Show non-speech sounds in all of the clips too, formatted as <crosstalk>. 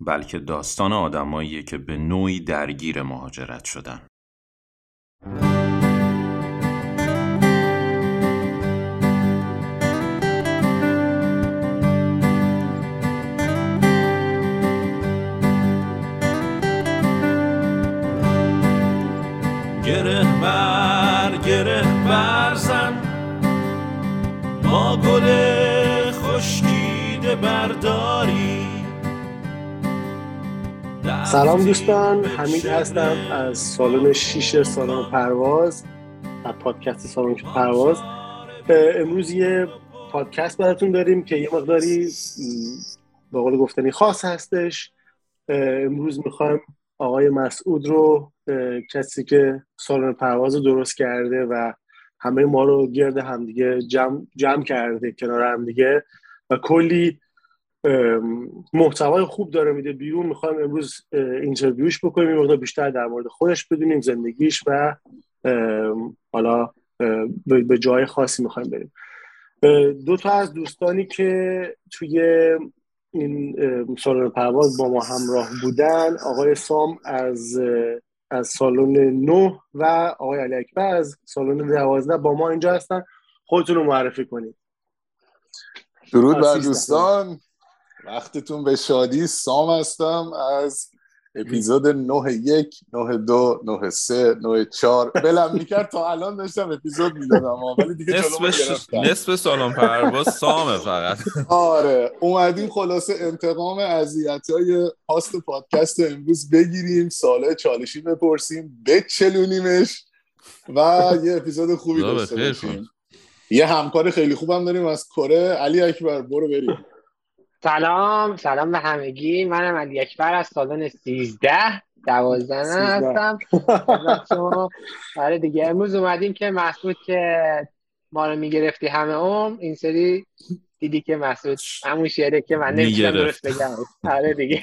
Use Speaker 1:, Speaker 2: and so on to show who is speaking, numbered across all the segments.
Speaker 1: بلکه داستان آدماییه که به نوعی درگیر مهاجرت شدن.
Speaker 2: گره بر گره برزن ما گل خشکیده برداری.
Speaker 3: سلام دوستان حمید هستم از سالن شیش سالن پرواز از پادکست سالن پرواز. امروز یه پادکست براتون داریم که یه مقداری به قول گفتنی خاص هستش. امروز می‌خوایم آقای مسعود رو کسی که سالن پرواز درست کرده و همه ما رو گرد همدیگه جمع, جمع کرده کنار همدیگه و کلی محتوای خوب داره میده بیرون. می‌خوایم امروز اینترویوش بکنیم این مقدار بیشتر در مورد خودش بدونیم زندگیش و حالا به جای خاصی می‌خوایم بریم. دو تا از دوستانی که توی این سالن پرواز با ما همراه بودن آقای سام از از سالن 9 و آقای علی اکبر از سالن 12 با ما اینجا هستن. خودتون رو معرفی کنید.
Speaker 4: درود بر دوستان. وقتتون به شادی سام هستم از اپیزود 9 یک 9 دو 9 سه 9 چار بلم می‌کرد تا الان داشتم اپیزود می‌دادم ولی دیگه
Speaker 1: نصف, نصف سالن پرواز سامه فقط.
Speaker 4: آره اومدیم خلاصه انتقام اذیت های هاست پادکست امروز بگیریم ساله چالشی بپرسیم بچلونیمش و یه اپیزود خوبی داشته باشیم. یه همکار خیلی خوبم داریم از کره. علی اکبر برو بریم.
Speaker 5: سلام سلام به همگی. منم علی اکبر از سالن 13 دوازده هستم. <laughs> آره دیگه امروز اومدیم که مسعود که ما رو می‌گرفتی همه اوم این سری دیدی که مسعود همون شعره که من نمی‌تونم درست بگم. آره دیگه.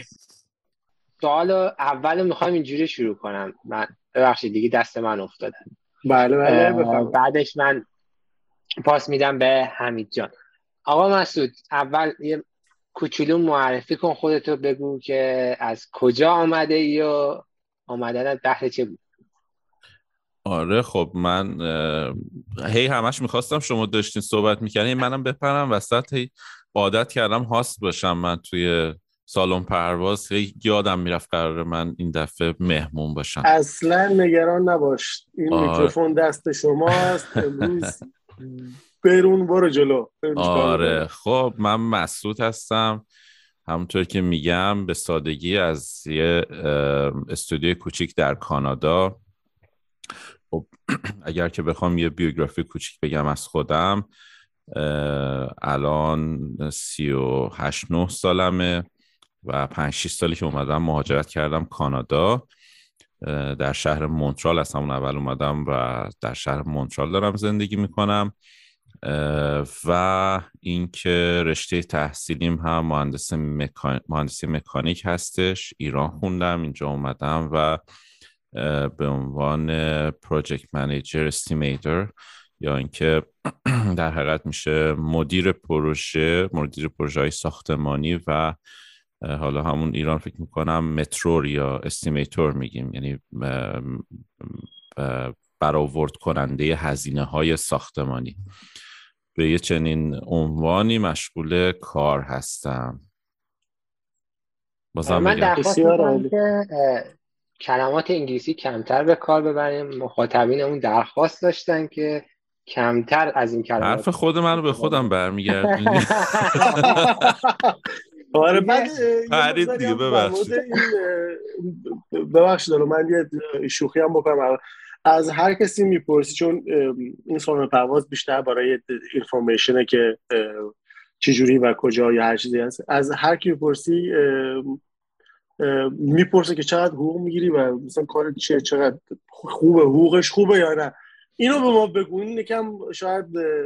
Speaker 5: سوال اول می‌خوام اینجوری شروع کنم. من ببخشید دیگه دست من افتادن
Speaker 3: بله بله
Speaker 5: بعدش من پاس میدم به حمید جان. آقا مسعود اول یه کوچولو معرفی کن خودتو بگو که از کجا آمده یا آمدن بهر چه بود
Speaker 1: آره خب من هی همش می‌خواستم شما داشتین صحبت می‌کنین منم بپرم وسط هی عادت کردم هاست باشم من توی سالن پرواز هی یادم می‌رفت قرار من این دفعه مهمون باشم
Speaker 3: اصلا نگران نباش این آره. میکروفون دست شماست امروز <laughs> برون برو جلو.
Speaker 1: آره. خب من مسعود هستم. همونطور که میگم به سادگی از یه استودیو کوچیک در کانادا. خب <clears throat> اگر که بخوام یه بیوگرافی کوچیک بگم از خودم الان سی و هشت نه سالمه و پنج شیست سالی که اومدم مهاجرت کردم کانادا. در شهر مونترال از همون اول اومدم و در شهر مونترال دارم زندگی می‌کنم. و اینکه رشته تحصیلیم هم مهندس مهندسی مکانیک هستش. ایران خوندم اینجا اومدم و به عنوان project manager estimator یا اینکه <clears throat> در حقیقت میشه مدیر پروژه مدیر پروژه های ساختمانی و حالا همون ایران فکر می‌کنم متره‌ور یا estimator میگیم. یعنی برآورد کننده هزینه های ساختمانی. به یه چنین عنوانی مشغول کار هستم.
Speaker 5: بازم من درخواست که کلمات انگلیسی کمتر به کار ببریم. مخاطبینمون درخواست داشتن که کمتر از این کلمات
Speaker 1: حرف خود من رو به خودم برمیگردیم <laughs>
Speaker 3: آره بعد
Speaker 1: خرید دیگه ببخشید.
Speaker 3: ببخشید من یه شوخی هم بکنم. از هر کسی می‌پرسی چون این سالن پرواز بیشتر برای اینفورمیشنه که چجوری و کجا یا هر چیزی هست. از هر کی می‌پرسی می‌پرسه که چقدر حقوق می‌گیری و مثلا کار چیه چقدر خوبه حقوقش خوبه یا نه. اینو به ما بگو. این یکم شاید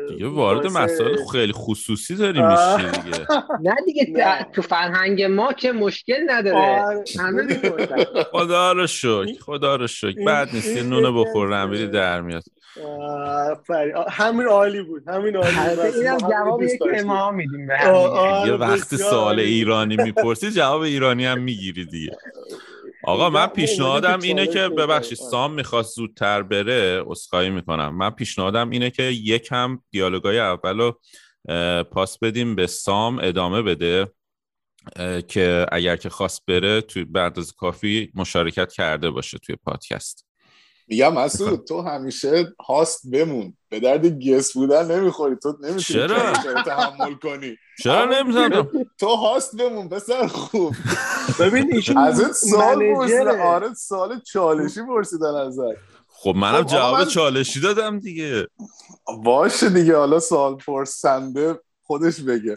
Speaker 1: دیگه وارد مسائل خیلی خصوصی داری میشی <laughs> دیگه.
Speaker 5: نه دیگه تو فرهنگ ما که مشکل نداره.
Speaker 3: آره.
Speaker 5: همه
Speaker 1: خدا رو شکر خدا رو شکر. بعد نیست یه نونه بخور رمیری در میاد.
Speaker 3: همین عالی بود همین عالی بود.
Speaker 5: اینم جوابیه که ما میدیم به
Speaker 1: یه وقت سوال ایرانی می‌پرسی جواب ایرانی هم می‌گیری دیگه. <laughs> آقا من پیشنهادم اینه که ببخشید سام می‌خواست زودتر بره اسخایی می‌کنم. من پیشنهادم اینه که یکم دیالوگای اولو پاس بدیم به سام ادامه بده که اگر که خواست بره توی بعد از کافی مشارکت کرده باشه توی پادکست.
Speaker 4: میگم مسعود تو همیشه هاست بمون. به درد گس بودن نمی‌خوری. تو نمی‌تونی
Speaker 1: چرا؟
Speaker 4: تحمل کنی.
Speaker 1: چرا نمی‌تونم
Speaker 4: تو هاست بمون پسر خوب.
Speaker 3: ببین ایشون
Speaker 4: ازت سوال
Speaker 3: منیجره.
Speaker 4: پرسیدن آره سوال چالشی پرسیدن ازت.
Speaker 1: خب منم
Speaker 4: خب،
Speaker 1: جواب
Speaker 4: من-
Speaker 1: چالشی دادم دیگه.
Speaker 4: باشه دیگه حالا سوال پرسنده خودش بگه.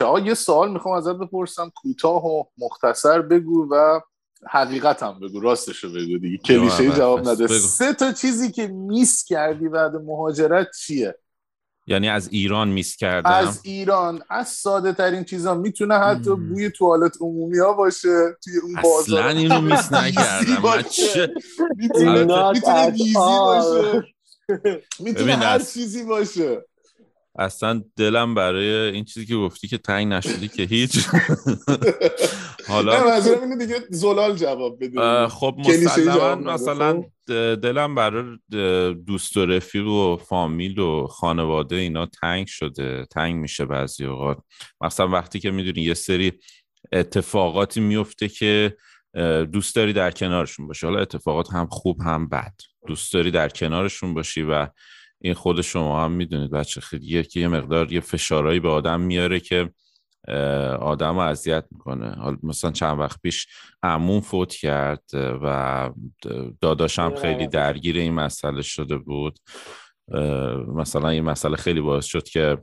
Speaker 4: آقا یه سوال می‌خوام ازت بپرسم. کوتاه و مختصر بگو و حقیقت هم بگو راستشو بگو دیگه. کلیشه جواب نده.
Speaker 1: بگو.
Speaker 4: سه تا چیزی که میس کردی بعد مهاجرت چیه؟
Speaker 1: یعنی از ایران میس کردم؟
Speaker 4: از ایران. از ساده ترین چیزا می‌تونه حتی
Speaker 1: مم.
Speaker 4: بوی توالت عمومی ها باشه. توی اون بازار
Speaker 1: اصلا اینو میس <laughs> نکردم
Speaker 4: می‌تونه ویزی. باشه. می‌تونه <laughs> هر چیزی باشه.
Speaker 1: اصلا دلم برای این چیزی که گفتی که تنگ نشدی که هیچ. <laughs> حالا
Speaker 4: اینه دیگه زلال جواب بده.
Speaker 1: خب مسلما
Speaker 4: نده،
Speaker 1: مثلا
Speaker 4: خب؟
Speaker 1: دلم برای دوست و رفیق و فامیل و خانواده اینا تنگ شده تنگ میشه بعضی اوقات. مثلا وقتی که می‌دونی یه سری اتفاقاتی میفته که دوست داری در کنارشون باشی. حالا اتفاقات هم خوب هم بد. دوست داری در کنارشون باشی و این خود شما هم می‌دونید بچه خیلی یه یه مقدار یه فشارهایی به آدم میاره که آدم رو اذیت می‌کنه. حالا مثلا چند وقت پیش عموم فوت کرد و داداشم خیلی درگیر این مسئله شده بود. مثلا این مسئله خیلی باعث شد که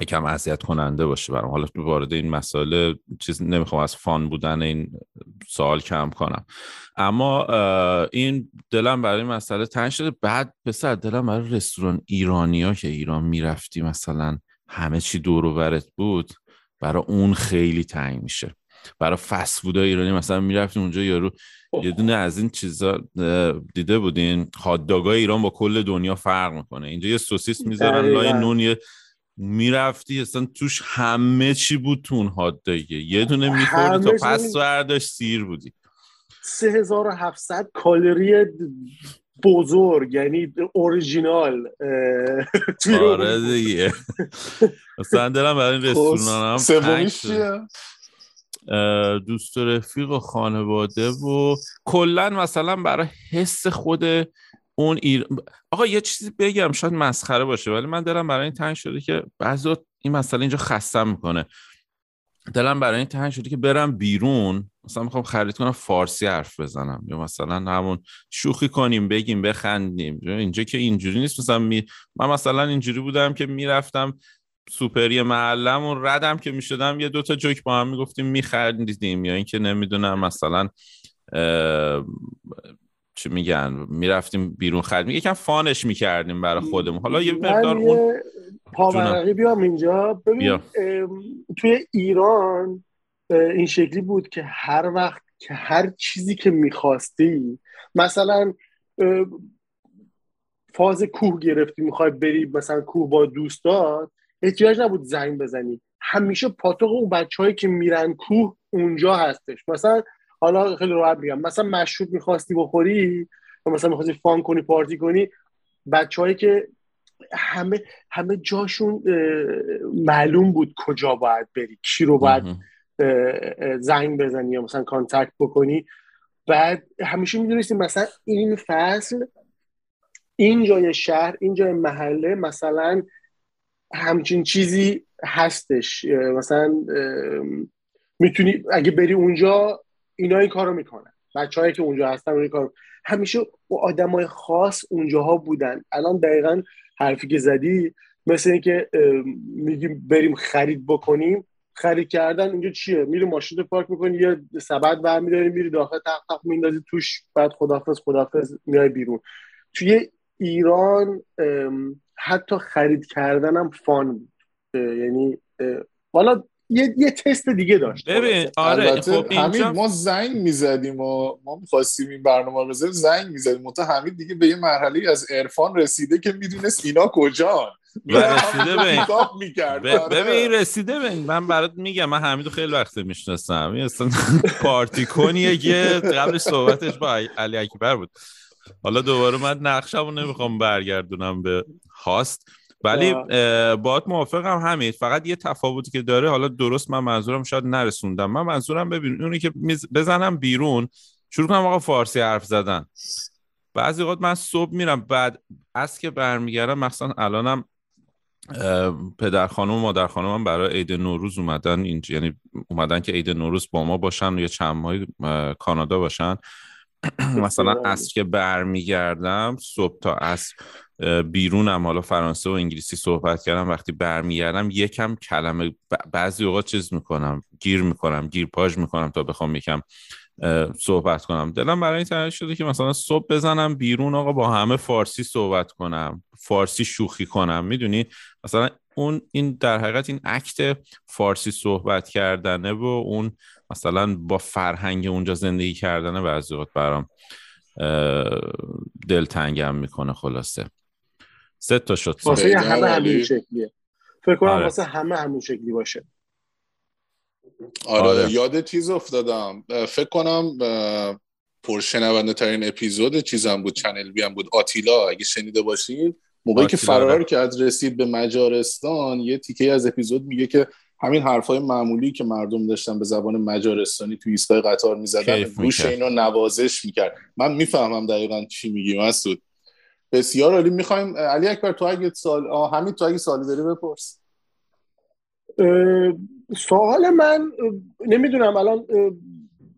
Speaker 1: یکم اذیت کننده باشه برام. حالا تو وارد این مسئله چیز نمی‌خوام از فان بودن این سوال کم کنم. اما این دلم برای این مسئله تنگ شده. بعد پسر دلم برای رستوران ایرانیا که ایران می‌رفتی مثلا همه چی دور و برت بود. برای اون خیلی تنگ میشه. برای فست فود ایرانی مثلا می‌رفتیم اونجا یارو یه دونه از این چیزا دیده بودین؟ هاتداگای ایران با کل دنیا فرق می‌کنه. اینجا یه سوسیس می‌ذارن لای. نون یه می‌رفتی اصلا توش همه چی بود تو اون هاتداگه یه دونه میخوردی تا پس. برداشت سیر بودی.
Speaker 3: 3700 کالری بزرگ یعنی اورجینال <laughs> توی
Speaker 1: آره. دیگه. مثلا دلم برای این رستوران هم
Speaker 4: سومیش
Speaker 1: دوست و رفیق و خانواده و کلا مثلا برای حس خود اون ایر... آقا یه چیزی بگم شاید مسخره باشه ولی من دلم برای این تنگ شده که بعضی این مسئله اینجا خستم می‌کنه. دلم برای این تنگ شده که برم بیرون. مثلا می‌خوام خرید کنم فارسی حرف بزنم. یا مثلا همون شوخی کنیم بگیم بخندیم. اینجا که اینجوری نیست. مثلا می... من مثلا اینجوری بودم که می‌رفتم سوپری محلمون ردم که می‌شدم یه دوتا جوک با هم می‌گفتیم میخریدیم یا اینکه نمی‌دونم مثلا چی میگن می‌رفتیم بیرون خرید یکم فانش می‌کردیم برای خودمون. حالا یه مقدار اون
Speaker 3: پاورقی بیام اینجا. ببین
Speaker 1: بیا.
Speaker 3: توی ایران این شکلی بود که هر وقت که هر چیزی که می‌خواستی مثلا فاز کوه گرفتی می‌خوای بری مثلا کوه با دوستات احتیاج نبود زنگ بزنی. همیشه پاتوق اون بچههایی که میرن کوه اونجا هستش. مثلا حالا خیلی راحت میگم. مثلا مشروب می‌خواستی بخوری یا مثلا می‌خواستی فان کنی پارتی کنی بچههایی که همه همه جاشون معلوم بود کجا باید بری کی رو باید زنگ بزنی یا مثلا کانتکت بکنی. بعد همیشه می‌دونستی مثلا این فصل این جای شهر این جای محله مثلا همچین چیزی هستش. مثلا می‌تونی اگه بری اونجا اینا این کارو می‌کنن. بچه‌هایی که اونجا هستن اون کار همیشه با آدمای خاص اونجاها بودن. الان دقیقا حرفی که زدی مثل اینکه میگیم بریم خرید بکنیم. خرید کردن اینجا چیه؟ میری ماشین رو پارک می‌کنی یه سبد برمیداری میری داخل تق تق میندازی توش بعد خدافظ خدافظ میای بیرون. توی ایران حتی خرید کردنم فان بود. یعنی حالا یه, یه تست دیگه داشت.
Speaker 1: ببین آره خب
Speaker 4: حمید ما زنگ می‌زدیم و ما می‌خواستیم این برنامه رو بزنیم زنگ می‌زدیم. متا حمید دیگه به یه مرحله از عرفان رسیده که می‌دونست اینا کجان.
Speaker 1: و رسیده به آره. ببین رسیده به من برات میگم من حمیدو خیلی وقت می‌شناسم. این اصلا <laughs> پارتی کنیه که قبل صحبتش با علی اکبر بود. حالا دوباره من نقشمو نمی‌خوام برگردونم به هاست. ولی باید موافقم همین. فقط یه تفاوتی که داره حالا درست من منظورم شاید نرسوندم. من منظورم ببین اونی که بزنم بیرون شروع کنم آقا فارسی حرف زدن. بعضی وقت من صبح میرم بعد از که برمیگردم مثلا الانم پدر خانم و مادر خانم هم برای عید نوروز اومدن اینجا یعنی اومدن که عید نوروز با ما باشن یه چند ماه کانادا باشن. <clears throat> مثلا از که برمیگردم صبح تا از بیرونم حالا فرانسه و انگلیسی صحبت کردم وقتی برمیگردم یکم کلمه بعضی اوقات چیز می‌کنم گیر می‌کنم گیر پاژ می‌کنم تا بخوام یکم صحبت کنم. دلم برای این تنگ شده که مثلا صبح بزنم بیرون آقا با همه فارسی صحبت کنم فارسی شوخی کنم. می‌دونی؟ مثلا اون این در حقیقت این عکت فارسی صحبت کردنه و اون مثلا با فرهنگ اونجا زندگی کردنه بعضی وقت برام دلتنگم می‌کنه خلاصه. سه تا شد
Speaker 3: واسه همه همین شکلیه. فکر کنم آره. واسه همه همین شکلی باشه.
Speaker 4: آره, آره. یاد چیز افتادم. فکر کنم پرشنونده ترین اپیزود چیزم بود چنل بی هم بود. آتیلا اگه شنیده باشین موقعی که فرار آره. کرد رسید به مجارستان یه تیکه از اپیزود میگه که همین حرفای معمولی که مردم داشتن به زبان مجارستانی تو ایستگاه قطار می‌زدن گوش اینو نوازش می‌کرد. من می‌فهمم دقیقا چی میگی مسعود. بسیار عالی. می‌خوایم علی اکبر تو اگه سال همین تو اگه سوالی داری بپرس.
Speaker 3: سوال من نمی‌دونم الان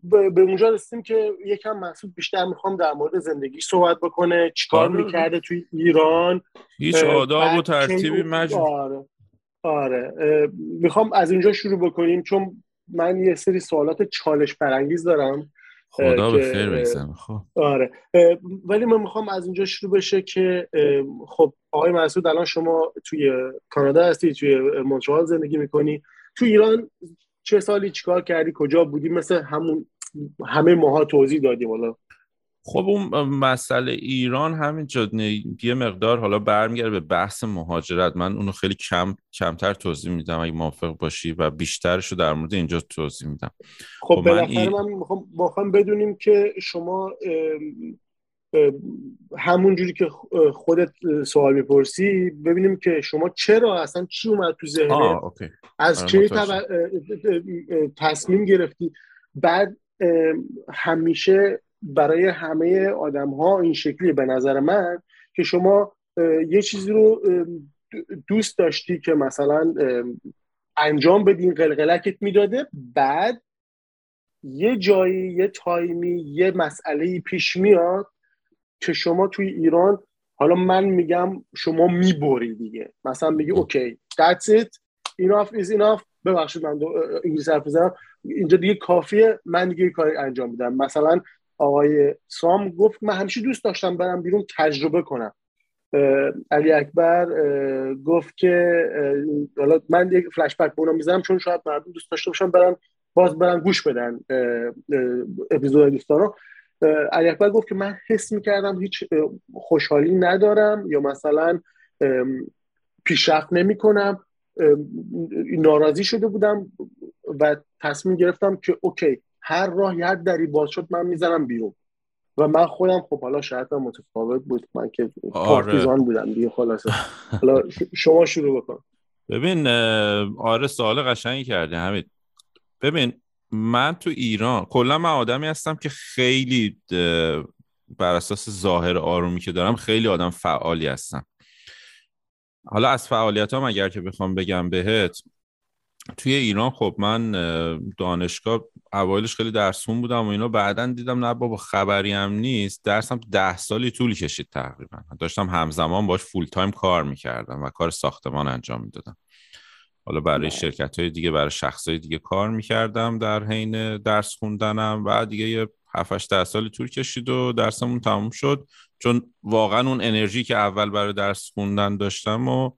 Speaker 3: به اونجا رسیدیم که یکم محسوب بیشتر می‌خوام در مورد زندگی صحبت بکنه. چیکار آره. می‌کرده توی ایران؟
Speaker 1: هیچ آداب و ترتیبی مجموع
Speaker 3: آره. آره. می‌خوام از اینجا شروع بکنیم چون من یه سری سوالات چالش برانگیز دارم.
Speaker 1: خدا به خیر خب.
Speaker 3: آره. ولی من می‌خوام از اینجا شروع بشه که خب آقای مسعود الان شما توی کانادا هستی توی مونترال زندگی می‌کنی. تو ایران چه سالی چیکار کردی؟ کجا بودی؟ مثل همون همه ماها توضیح دادیم حالا.
Speaker 1: خب اون مسئله ایران همین یه مقدار حالا برمیگرده به بحث مهاجرت. من اونو خیلی کم کمتر توضیح میدم. اگه موافق باشی و بیشترش رو در مورد اینجا توضیح میدم.
Speaker 3: خب, خب بالاخره من, می‌خوام بدونیم که شما همون جوری که خودت سوال می‌پرسی ببینیم که شما چرا اصلا چی اومد تو ذهنت؟ از آره، چه تصمیم گرفتی؟ بعد همیشه برای همه آدم ها این شکلی به نظر من که شما یه چیزی رو دوست داشتی که مثلا انجام بدین قلقلکت می‌داده بعد یه جایی یه تایمی یه مسئله پیش میاد که شما توی ایران حالا من میگم شما می‌بری دیگه. مثلا میگی اوکی that's it enough is enough ببخشید من انگلیسی حرف بزنم اینجا دیگه کافیه من دیگه کاری انجام میدم. مثلا آقای سام گفت من همیشه دوست داشتم برم بیرون تجربه کنم. علی اکبر گفت که حالا من یک فلش بک به می‌زنم چون شاید مردم دوست داشته باشن برن باز برن گوش بدن اپیزود دوستان رو علی اکبر گفت که من حس می‌کردم هیچ خوشحالی ندارم یا مثلا پیشرفت نمی کنم ناراضی شده بودم و تصمیم گرفتم که اوکی هر راه هر دری باز شد من می‌زنم بیرون. و من خودم خب حالا شاید متفاوت بود. من که آره. پارتیزان بودم دیگه خلاصه. حالا شما شروع بکن.
Speaker 1: ببین آره سوال قشنگی کردی همین ببین من تو ایران کلا من آدمی هستم که خیلی بر اساس ظاهر آرومی که دارم خیلی آدم فعالی هستم. حالا از فعالیت هم اگر که بخوام بگم بهت توی ایران خب من دانشگاه اوایلش خیلی درسون بودم و اینا. بعدا دیدم نه بابا خبری هم نیست. درسم ده سالی طول کشید تقریبا. داشتم همزمان باش فول تایم کار می‌کردم و کار ساختمان انجام می‌دادم. حالا برای شرکت های دیگه برای شخص های دیگه کار می‌کردم در حین درس خوندنم و دیگه یه 7 سال طول کشید و درسمون تموم شد. چون واقعا اون انرژی که اول برای درس خوندن داشتم و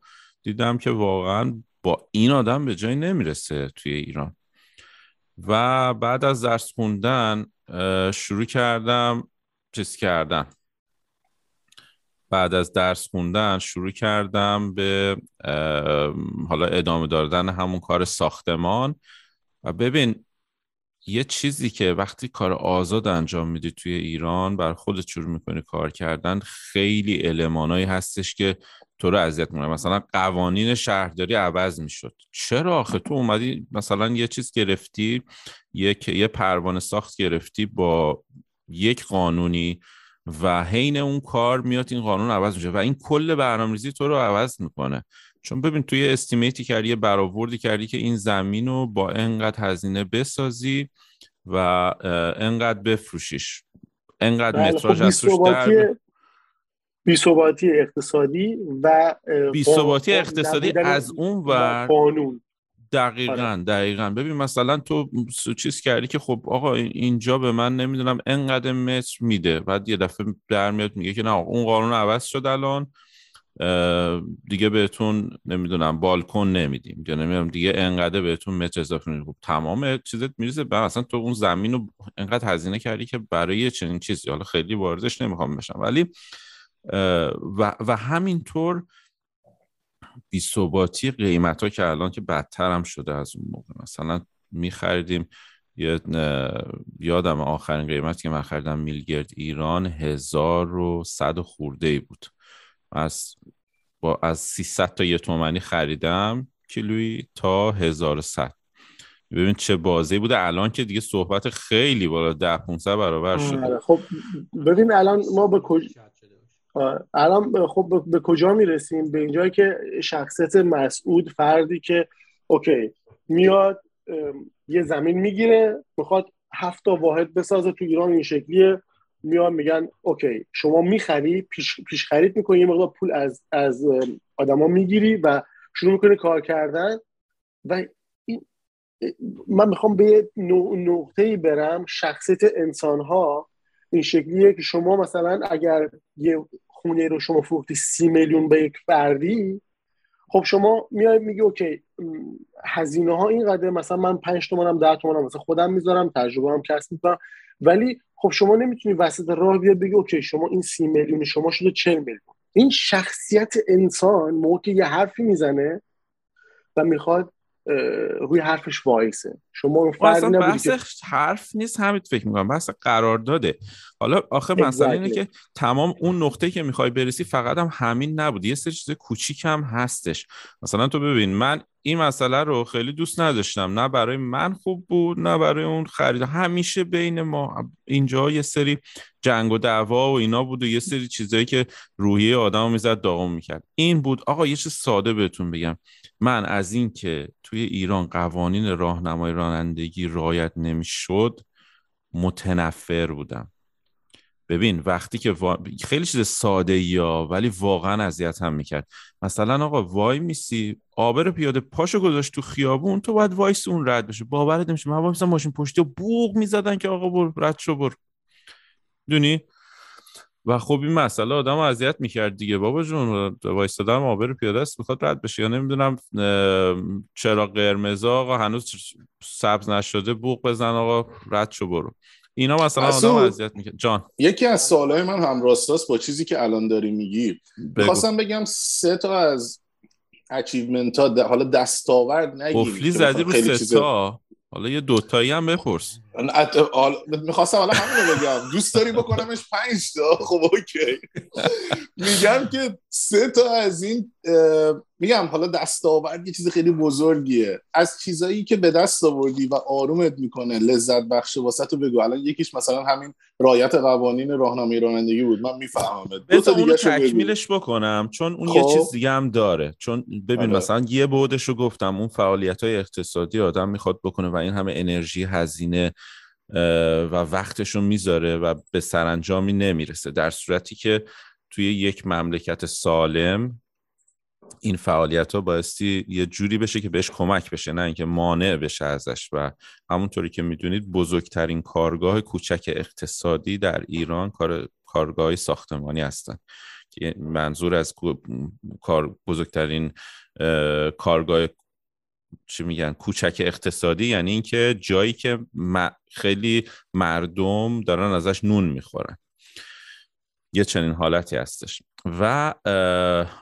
Speaker 1: دیدم که واقعا با این آدم به جای نمی‌رسه توی ایران. و بعد از درس خوندن شروع کردم چیز کردم بعد از درس خوندن شروع کردم به حالا ادامه دادن همون کار ساختمان. و ببین یه چیزی که وقتی کار آزاد انجام میدی توی ایران بر خودت شروع می‌کنی کار کردن خیلی المانایی هستش که تو رو اذیت می‌کنه. مثلا قوانین شهرداری عوض می‌شد. چرا آخه؟ تو اومدی مثلا یه چیز گرفتی یک یه پروانه ساخت گرفتی با یک قانونی و حین اون کار میاد این قانون عوض میشه و این کل برنامه‌ریزی تو رو عوض می‌کنه. چون ببین توی استیمیتی کردی یه برآوردی کردی که این زمین رو با انقدر هزینه بسازی و انقدر بفروشیش. انقدر بله، متراژ خب از
Speaker 3: بیثباتی اقتصادی و
Speaker 1: بیثباتی اقتصادی از اون و قانون. دقیقا آره. دقیقا. ببین مثلا تو چیز کردی که خب آقا اینجا به من نمی‌دونم انقدر متر میده. بعد یه دفعه در میاد میگه که نه اون قانون عوض شد الان. دیگه بهتون نمی‌دونم بالکن نمیدیم. یا نمی‌دونم دیگه انقدر بهتون متر اضافه میدیم خب تمام چیزت میریزه. بعد اصلا تو اون زمین رو انقدر هزینه کردی که برای چنین چیزی. حالا خیلی واردش نمی‌خوام بشم. ولی و, و همینطور بیثباتی قیمت ها که الان که بدتر هم شده از اون موقع. مثلا میخریدیم یادم آخرین قیمت که من خریدم میلگرد ایران هزار و صد خورده ای بود. از با از 300 تا یه تومنی خریدم کیلویی تا 1100 ببین چه بازی بوده. الان که دیگه صحبت خیلی بالا ده 500 برابر شده.
Speaker 3: آره، خب ببین الان ما به کجا الان خب به کجا می‌رسیم؟ به اینجایی که شخصیت مسعود فردی که اوکی میاد یه زمین می‌گیره می‌خواد هفت تا واحد بسازه تو ایران این شکلیه. میان میگن اوکی شما می‌خری پیش, پیش خرید می‌کنی یه مقدار پول از از آدما می‌گیری و شروع می‌کنی کار کردن. و من می‌خوام به نقطه برم شخصیت انسان ها این شکلیه که شما مثلا اگر یه خونه رو شما فروختی سی میلیون به یک فردی خب شما میای میگی OK هزینه ها اینقدر مثلا من 5 تومنم 10 تومنم مثلا خودم می‌ذارم تجربه هم کسب می‌کنم. ولی خب شما نمی‌تونی وسط راه بیاد بگی OK شما این سی میلیون شما شده 40 میلیون. این شخصیت انسان موقع یه حرفی می‌زنه و می‌خواد روی حرفش وایسه. شما اون
Speaker 1: فردی بحث حرف نیست همین فکر می‌کنم. بحث قرار داده. حالا آخه مثلا اینه که تمام اون نقطه که می‌خوای برسی فقط هم همین نبود. یه سری چیز کوچیک هم هستش. مثلا تو ببین من این مسئله رو خیلی دوست نداشتم. نه برای من خوب بود نه برای اون خرید. همیشه بین ما اینجا یه سری جنگ و دعوا و اینا بود و یه سری چیزایی که روحیه آدم می‌زد داغم می‌کرد. این بود. آقا یه چیز ساده بهتون بگم. من از این که توی ایران قوانین راهنمایی رانندگی رعایت نمی‌شد متنفر بودم. ببین وقتی که خیلی چیز ساده یا ولی واقعا اذیت هم می‌کرد. مثلا آقا وایمیسی؟ عابر پیاده پاشو گذاشت تو خیابون تو باید وایس اون رد بشه. باورت نمیشه. من وایسم ماشین پشتی و بوق می‌زدن که آقا برو رد شو برو دونی؟ و خب این مسئله آدم اذیت می‌کرد دیگه. بابا جون وایستادم آبر پیاده است می‌خواد رد بشه. یا نمی‌دونم چرا قرمز آقا هنوز سبز نشده بوق بزن آقا رد شو برو. اینا مثلا آدم اذیت می‌کنه جان.
Speaker 4: یکی از سوالای من هم راستاست با چیزی که الان داری میگی. خواستم بگم سه تا از اچیومنت ها حالا دستاورد نگیم
Speaker 1: قفلی زدی رو سه تا. حالا یه دوتایی هم بپرس.
Speaker 4: می‌خواستم حالا همین بگم. دوست داری بکنمش پنج تا. خب اوکی. <laughs> میگم که سه تا از این میگم حالا دستاورد یه چیز خیلی بزرگیه. از چیزایی که به دست آوردی و آرومت می‌کنه لذت بخش واسه تو بگو. الان یکیش مثلا همین رایت قوانین راهنمای رانندگی بود. من می‌فهمم.
Speaker 1: تا دیگه تکمیلش بکنم. چون اون یه خب. چیز دیگه هم داره. چون ببین آره. مثلا یه بودش رو گفتم. اون فعالیت های اقتصادی آدم می‌خواد بکنه و این همه انرژی هزینه و وقتشو می‌ذاره و به سرانجامی نمی‌رسه. در صورتی که توی یک مملکت سالم این فعالیت ها بایستی یه جوری بشه که بهش کمک بشه نه اینکه مانع بشه ازش. و همونطوری که می‌دونید بزرگترین کارگاه کوچک اقتصادی در ایران کار کارگاه ساختمانی هستن. که منظور از کار بزرگترین کارگاه چی میگن کوچک اقتصادی یعنی اینکه جایی که خیلی مردم دارن ازش نون می‌خورن. یه چنین حالتی هستش. و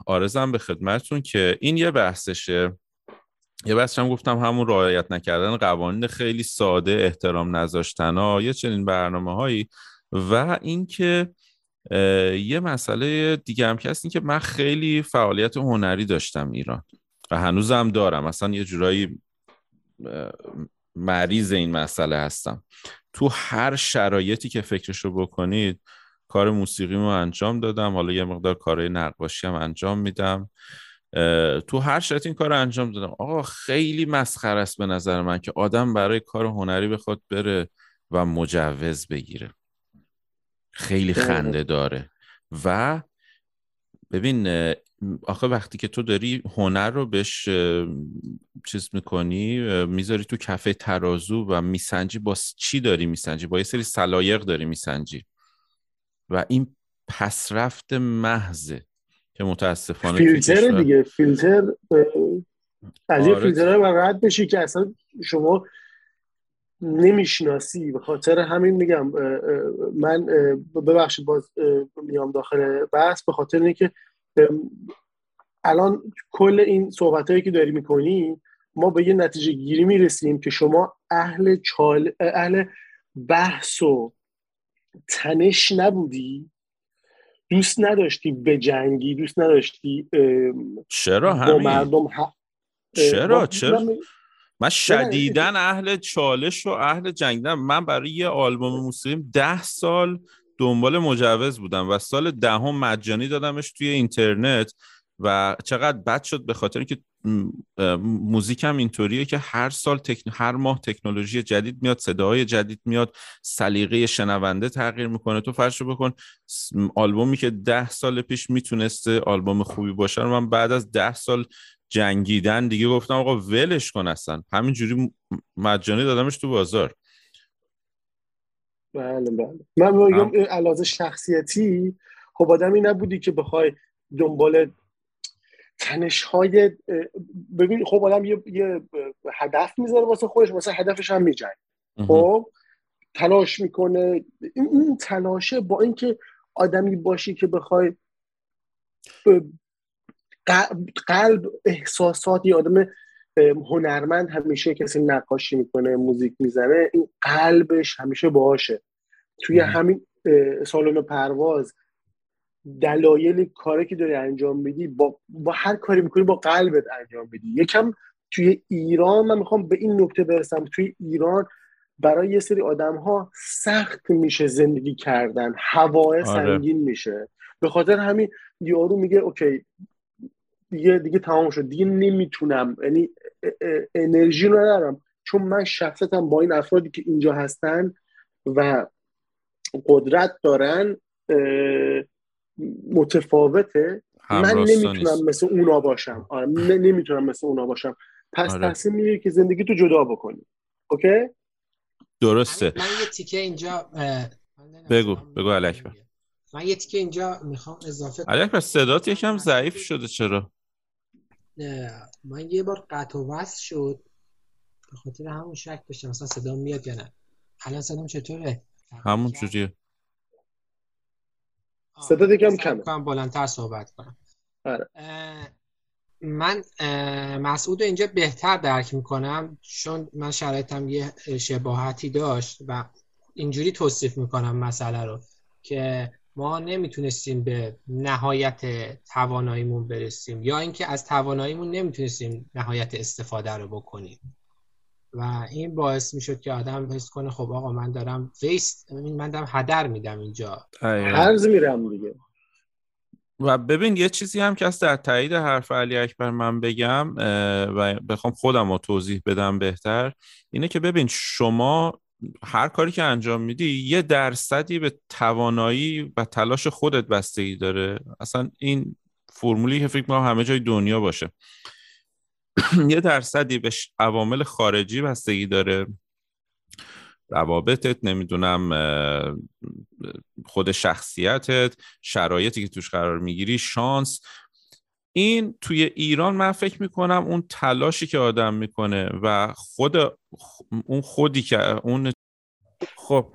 Speaker 1: آرزم به خدمتتون که این یه بحثشه. یه بحث هم گفتم همون رعایت نکردن قوانین خیلی ساده احترام نذاشتن ها یه چنین برنامه هایی و اینکه یه مسئله دیگه هم که هست این که من خیلی فعالیت هنری داشتم ایران و هنوزم دارم. اصلا یه جورایی مریض این مسئله هستم. تو هر شرایطی که فکرشو بکنید کار موسیقیمو انجام دادم. حالا یه مقدار کارهای نقاشی هم انجام میدم. تو هر شرایط این کار انجام دادم. آقا خیلی مسخره است به نظر من که آدم برای کار هنری بخواد بره و مجوز بگیره. خیلی خنده داره. و ببین آخه وقتی که تو داری هنر رو بهش چیز می‌کنی می‌ذاری تو کفه ترازو و میسنجی با چی داری میسنجی؟ با یه سری سلایق داری میسنجی. و این پسرفت محضه که متاسفانه
Speaker 3: فیلتر دیگه فیلتر از این آره. فیلتر رد بشی که اصلا شما نمی‌شناسی به خاطر همین میگم من ببخشید باز میام داخل بحث به خاطر اینکه الان کل این صحبت هایی که داری می‌کنی ما به یه نتیجه گیری می‌رسیم که شما اهل چال اهل بحث و تنش نبودی؟ دوست نداشتی به جنگی؟ دوست نداشتی
Speaker 1: چرا همین؟ مردم چرا؟ چرا؟ من شدیدن اهل چالش و اهل جنگیدن من برای یه آلبوم موسیقی ده سال دنبال مجوز بودم و سال دهم مجانی دادمش توی اینترنت. و چقدر بد شد به خاطر اینکه موزیک هم اینطوریه که هر سال هر ماه تکنولوژی جدید میاد صداهای جدید میاد سلیقه شنونده تغییر می‌کنه. تو فرض بکن آلبومی که ده سال پیش می‌تونسته آلبوم خوبی باشه من بعد از ده سال جنگیدن دیگه گفتم آقا ولش کن اصلا. همینجوری مجانی دادمش تو بازار.
Speaker 3: بله بله. من میگم علاوه شخصیتی خب آدمی نبودی که بخوای دنبال تنش های ببین خب آدم یه, یه هدف می‌ذاره واسه خودش واسه هدفش هم میجنگ خب؟ تلاش می‌کنه. این تلاشه با اینکه آدمی باشی که بخوای قلب احساسات یه آدم هنرمند همیشه کسی نقاشی می‌کنه موزیک می‌زنه این قلبش همیشه باشه توی همین سالن پرواز دلایل کاری که داری انجام میدی با, با هر کاری می‌کنی با قلبت انجام میدی. یکم توی ایران من می‌خوام به این نکته برسم. توی ایران برای یه سری آدم ها سخت میشه زندگی کردن. هوای آره. سنگین میشه. به خاطر همین یارو میگه اوکی دیگه دیگه تمام شد. دیگه نمی‌تونم. یعنی انرژی رو ندارم. چون من شخصتم با این افرادی که اینجا هستن و قدرت دارن متفاوته. من نمی‌تونم مثل اونا باشم. آره نمی‌تونم مثل اونا باشم. پس آره. تصمیم می‌گیری که زندگی تو جدا بکنی. اوکی؟
Speaker 1: درسته.
Speaker 5: من یه تیکه اینجا
Speaker 1: بگو بگو الکبر
Speaker 5: من یه تیکه اینجا می‌خوام اضافه
Speaker 1: الکبر صدات یکم ضعیف شده چرا؟
Speaker 5: من یه بار قطع و وصل شد. به خاطر همون شک داشتم مثلا صدا میاد یا نه. الان صدام چطوره؟
Speaker 1: همون جوریه
Speaker 3: صدا دیگه کمه.
Speaker 5: کنم بلندتر صحبت کنم.
Speaker 3: آره.
Speaker 5: من مسعود اینجا بهتر درک می‌کنم چون من شرایطم یه شباهتی داشت و اینجوری توصیف می‌کنم مسئله رو که ما نمی‌تونستیم به نهایت تواناییمون برسیم یا اینکه از تواناییمون نمی‌تونستیم نهایت استفاده رو بکنیم. و این باعث می‌شد که آدم حس کنه خب آقا من دارم ویست من دارم هدر میدم اینجا.
Speaker 3: هرز میرم دیگه.
Speaker 1: و ببین یه چیزی هم که از در تایید حرف علی اکبر من بگم و بخوام خودم رو توضیح بدم بهتر اینه که ببین شما هر کاری که انجام میدی یه درصدی به توانایی و تلاش خودت بستگی داره. اصلا این فرمولی که فکر می‌کنم همه جای دنیا باشه. <coughs> یه درصدی به عوامل خارجی بستگی داره. روابطت نمی‌دونم خود شخصیتت شرایطی که توش قرار می‌گیری شانس. این توی ایران من فکر می‌کنم اون تلاشی که آدم می‌کنه و خود اون خودی که اون خب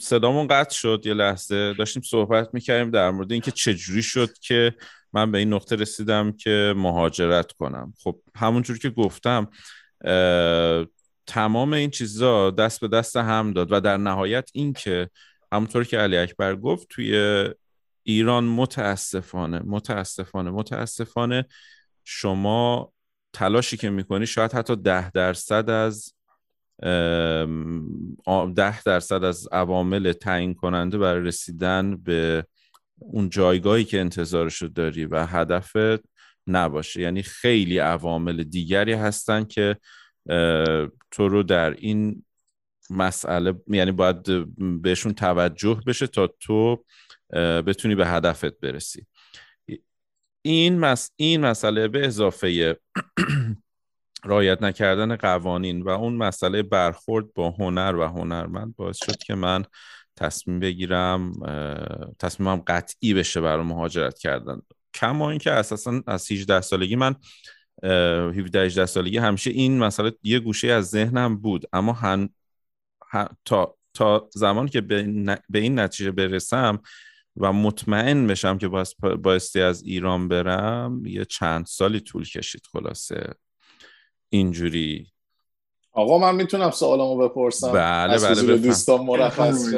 Speaker 1: صدامون قطع شد یه لحظه. داشتیم صحبت می‌کردیم در مورد اینکه چجوری شد که من به این نقطه رسیدم که مهاجرت کنم. خب همونجور که گفتم تمام این چیزا دست به دست هم داد و در نهایت این که همونطور که علی اکبر گفت توی ایران متاسفانه متاسفانه متاسفانه شما تلاشی که می‌کنی شاید حتی ده درصد از ده درصد از عوامل تعیین کننده برای رسیدن به اون جایگاهی که انتظارشو داری و هدفت نباشه. یعنی خیلی عوامل دیگری هستن که تو رو در این مسئله یعنی باید بهشون توجه بشه تا تو بتونی به هدفت برسی. این, مس... این مسئله به اضافه <clears throat> رایت نکردن قوانین و اون مسئله برخورد با هنر و هنرمند باعث شد که من تصمیم بگیرم تصمیمم قطعی بشه برای مهاجرت کردن. کما اینکه اساسا از 18 سالگی من 17 18 سالگی همیشه این مسئله یه گوشه از ذهنم بود. اما هن... تا تا زمان که به, به این نتیجه برسم و مطمئن بشم که بایستی از ایران برم یه چند سالی طول کشید خلاصه. اینجوری
Speaker 4: آقا من می‌تونم سوالمو بپرسم؟
Speaker 1: بله بله
Speaker 4: دوستان مرخص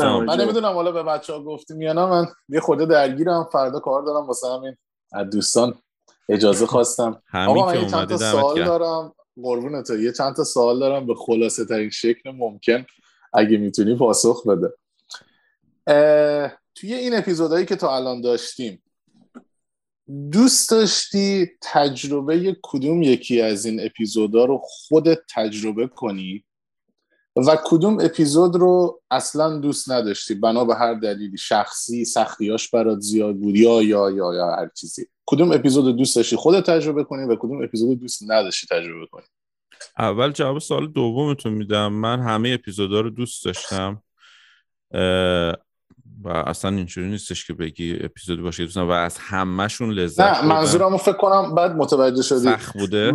Speaker 4: من نمی‌دونم حالا به بچه ها گفتیم یا نه من یه خود درگیرم. فردا کار دارم واسه همین. از دوستان اجازه خواستم. آقا من یه چند تا سوال دارم. قربون تو یه چند تا سوال دارم به خلاصه ترین شکل ممکن اگه می‌تونی پاسخ بده. توی این اپیزودهایی که تا الان داشتیم دوست داشتی تجربه کدوم یکی از این اپیزودها رو خودت تجربه کنی؟ و کدوم اپیزود رو اصلا دوست نداشتی؟ بنا به هر دلیلی شخصی سختیاش برات زیاد بود یا یا یا یا هر چیزی. کدوم اپیزود رو دوست داشتی خودت تجربه کنی و کدوم اپیزود دوست نداشتی تجربه کنی؟
Speaker 1: اول جواب سوال دومتون میدم. من همه اپیزودها رو دوست داشتم. و اصلا اینجوری نیستش که بگی اپیزود باشه دوستان و از همهشون لذت
Speaker 4: نه منظورمو فکر کنم بعد متوجه شدی.
Speaker 1: سخت بوده.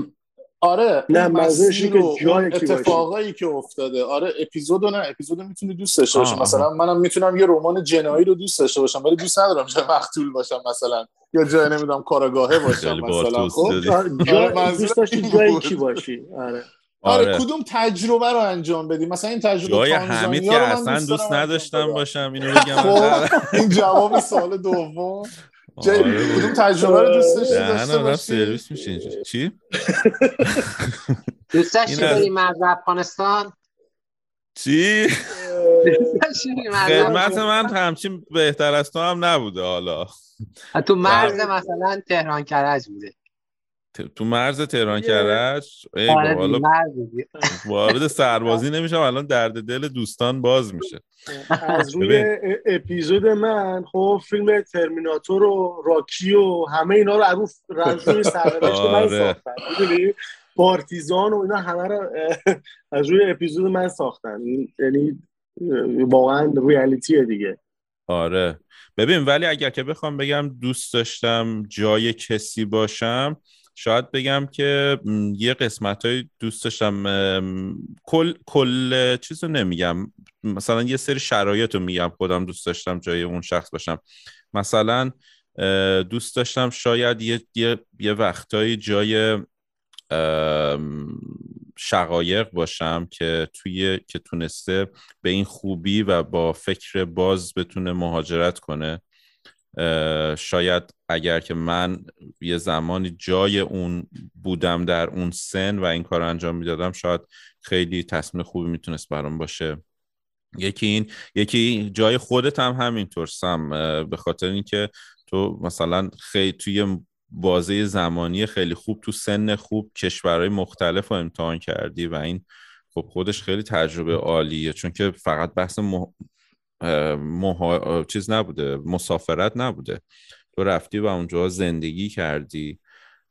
Speaker 4: آره
Speaker 3: نه منظورش که جای
Speaker 4: اتفاقایی که افتاده. آره اپیزودو نه اپیزودو می‌تونی دوست داشته باشی. مثلا منم می‌تونم یه رمان جنایی رو دوست داشته باشم ولی دوست ندارم جای مقتول باشم مثلا یا جای نمی‌دونم کاراگاهه باشم مثلا خب؟
Speaker 3: آره، دوست داشتی جای کی باشی؟ آره.
Speaker 4: آره. آره. کدوم تجربه رو انجام بدیم؟ مثلا این تجربه
Speaker 1: جای حمید که اصلا دوست نداشتم باشم اینو بگم
Speaker 4: خب این جواب سال دوم. آره. کدوم تجربه رو دوست داشتی داشته باشی؟
Speaker 1: سرویس میشه چی؟ <laughs>
Speaker 5: دوست داشتی بری مرز افغانستان؟
Speaker 1: چی؟ <laughs> خدمت من همچین بهتر از تو هم نبوده حالا.
Speaker 5: تو مرز مثلا تهران کرج بوده.
Speaker 1: تو مرز تهران کرج ای آره وارد <laughs> سربازی نمیشم الان درد دل دوستان باز میشه.
Speaker 3: از روی اپیزود من خب فیلم ترمیناتور و راکی و همه اینا رو عروف روی سرنوشت من آره. ساختن. پارتیزان و اینا همه رو از روی اپیزود من ساختن. یعنی واقعا ریالیتیه دیگه.
Speaker 1: آره. ببین ولی اگر که بخوام بگم دوست داشتم جای کسی باشم شاید بگم که یه قسمت های دوست داشتم کل, کل چیز رو نمیگم. مثلا یه سری شرایط رو میگم خودم دوست داشتم جای اون شخص باشم. مثلا دوست داشتم شاید یه, یه،, یه وقتایی جای شقایق باشم که توی که تونسته به این خوبی و با فکر باز بتونه مهاجرت کنه. شاید اگر که من یه زمانی جای اون بودم در اون سن و این کار انجام می‌دادم شاید خیلی تصمیم خوبی می‌تونست برام باشه یکی این یکی جای خودت هم همینطور سم به خاطر اینکه تو مثلا خیلی توی بازه زمانی خیلی خوب تو سن خوب کشورهای مختلف رو امتحان کردی و این خب خودش خیلی تجربه عالیه چون که فقط بحث. چیز نبوده مسافرت نبوده. تو رفتی و اونجا زندگی کردی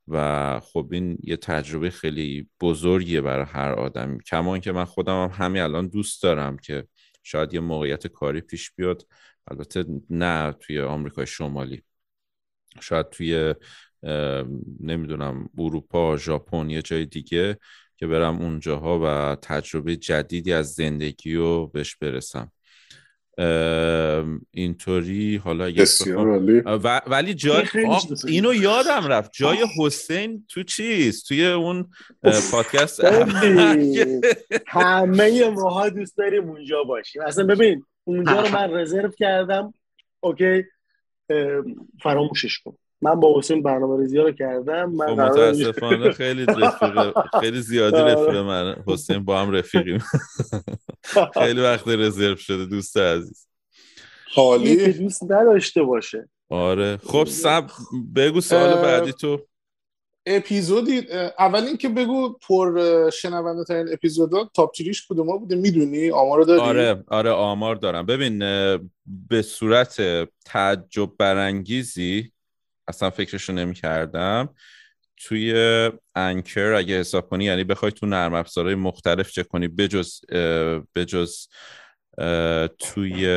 Speaker 1: و خب این یه تجربه خیلی بزرگیه برای هر آدمی کما که من خودم هم همین الان دوست دارم که شاید یه موقعیت کاری پیش بیاد. البته نه توی آمریکای شمالی. شاید توی نمی‌دونم اروپا ژاپن یه جای دیگه که برم اونجاها و تجربه جدیدی از زندگی رو بهش برسم. اینطوری حالا ولی جای اینو یادم رفت. جای حسین تو چیز توی اون پادکست <laughs>
Speaker 3: همه ماها دوست داریم اونجا باشیم. اصلا ببین اونجا رو من رزرو کردم. اوکی. فراموشش کن. من با حسین برنامه ریزی رو کردم من
Speaker 1: خب متاسفانه خیلی رفیق <laughs> خیلی زیادی آره. رفیق من حسین با هم رفیقیم. <laughs> خیلی وقت رزرو شده دوست عزیز.
Speaker 3: حالی دوست نداشته باشه.
Speaker 1: آره. خب سب بگو سال بعدی تو.
Speaker 4: اپیزودی اول اینکه بگو پر شنونده ترین اپیزودا تاپ تریش کدوم بوده می‌دونی؟ آمار داری
Speaker 1: آره آره آمار دارم. ببین به صورت تعجب برانگیزی اصلا فکرشو نمی کردم توی انکر اگه حساب کنی یعنی بخوای تو نرم افزارهای مختلف چک کنی بجز بجز توی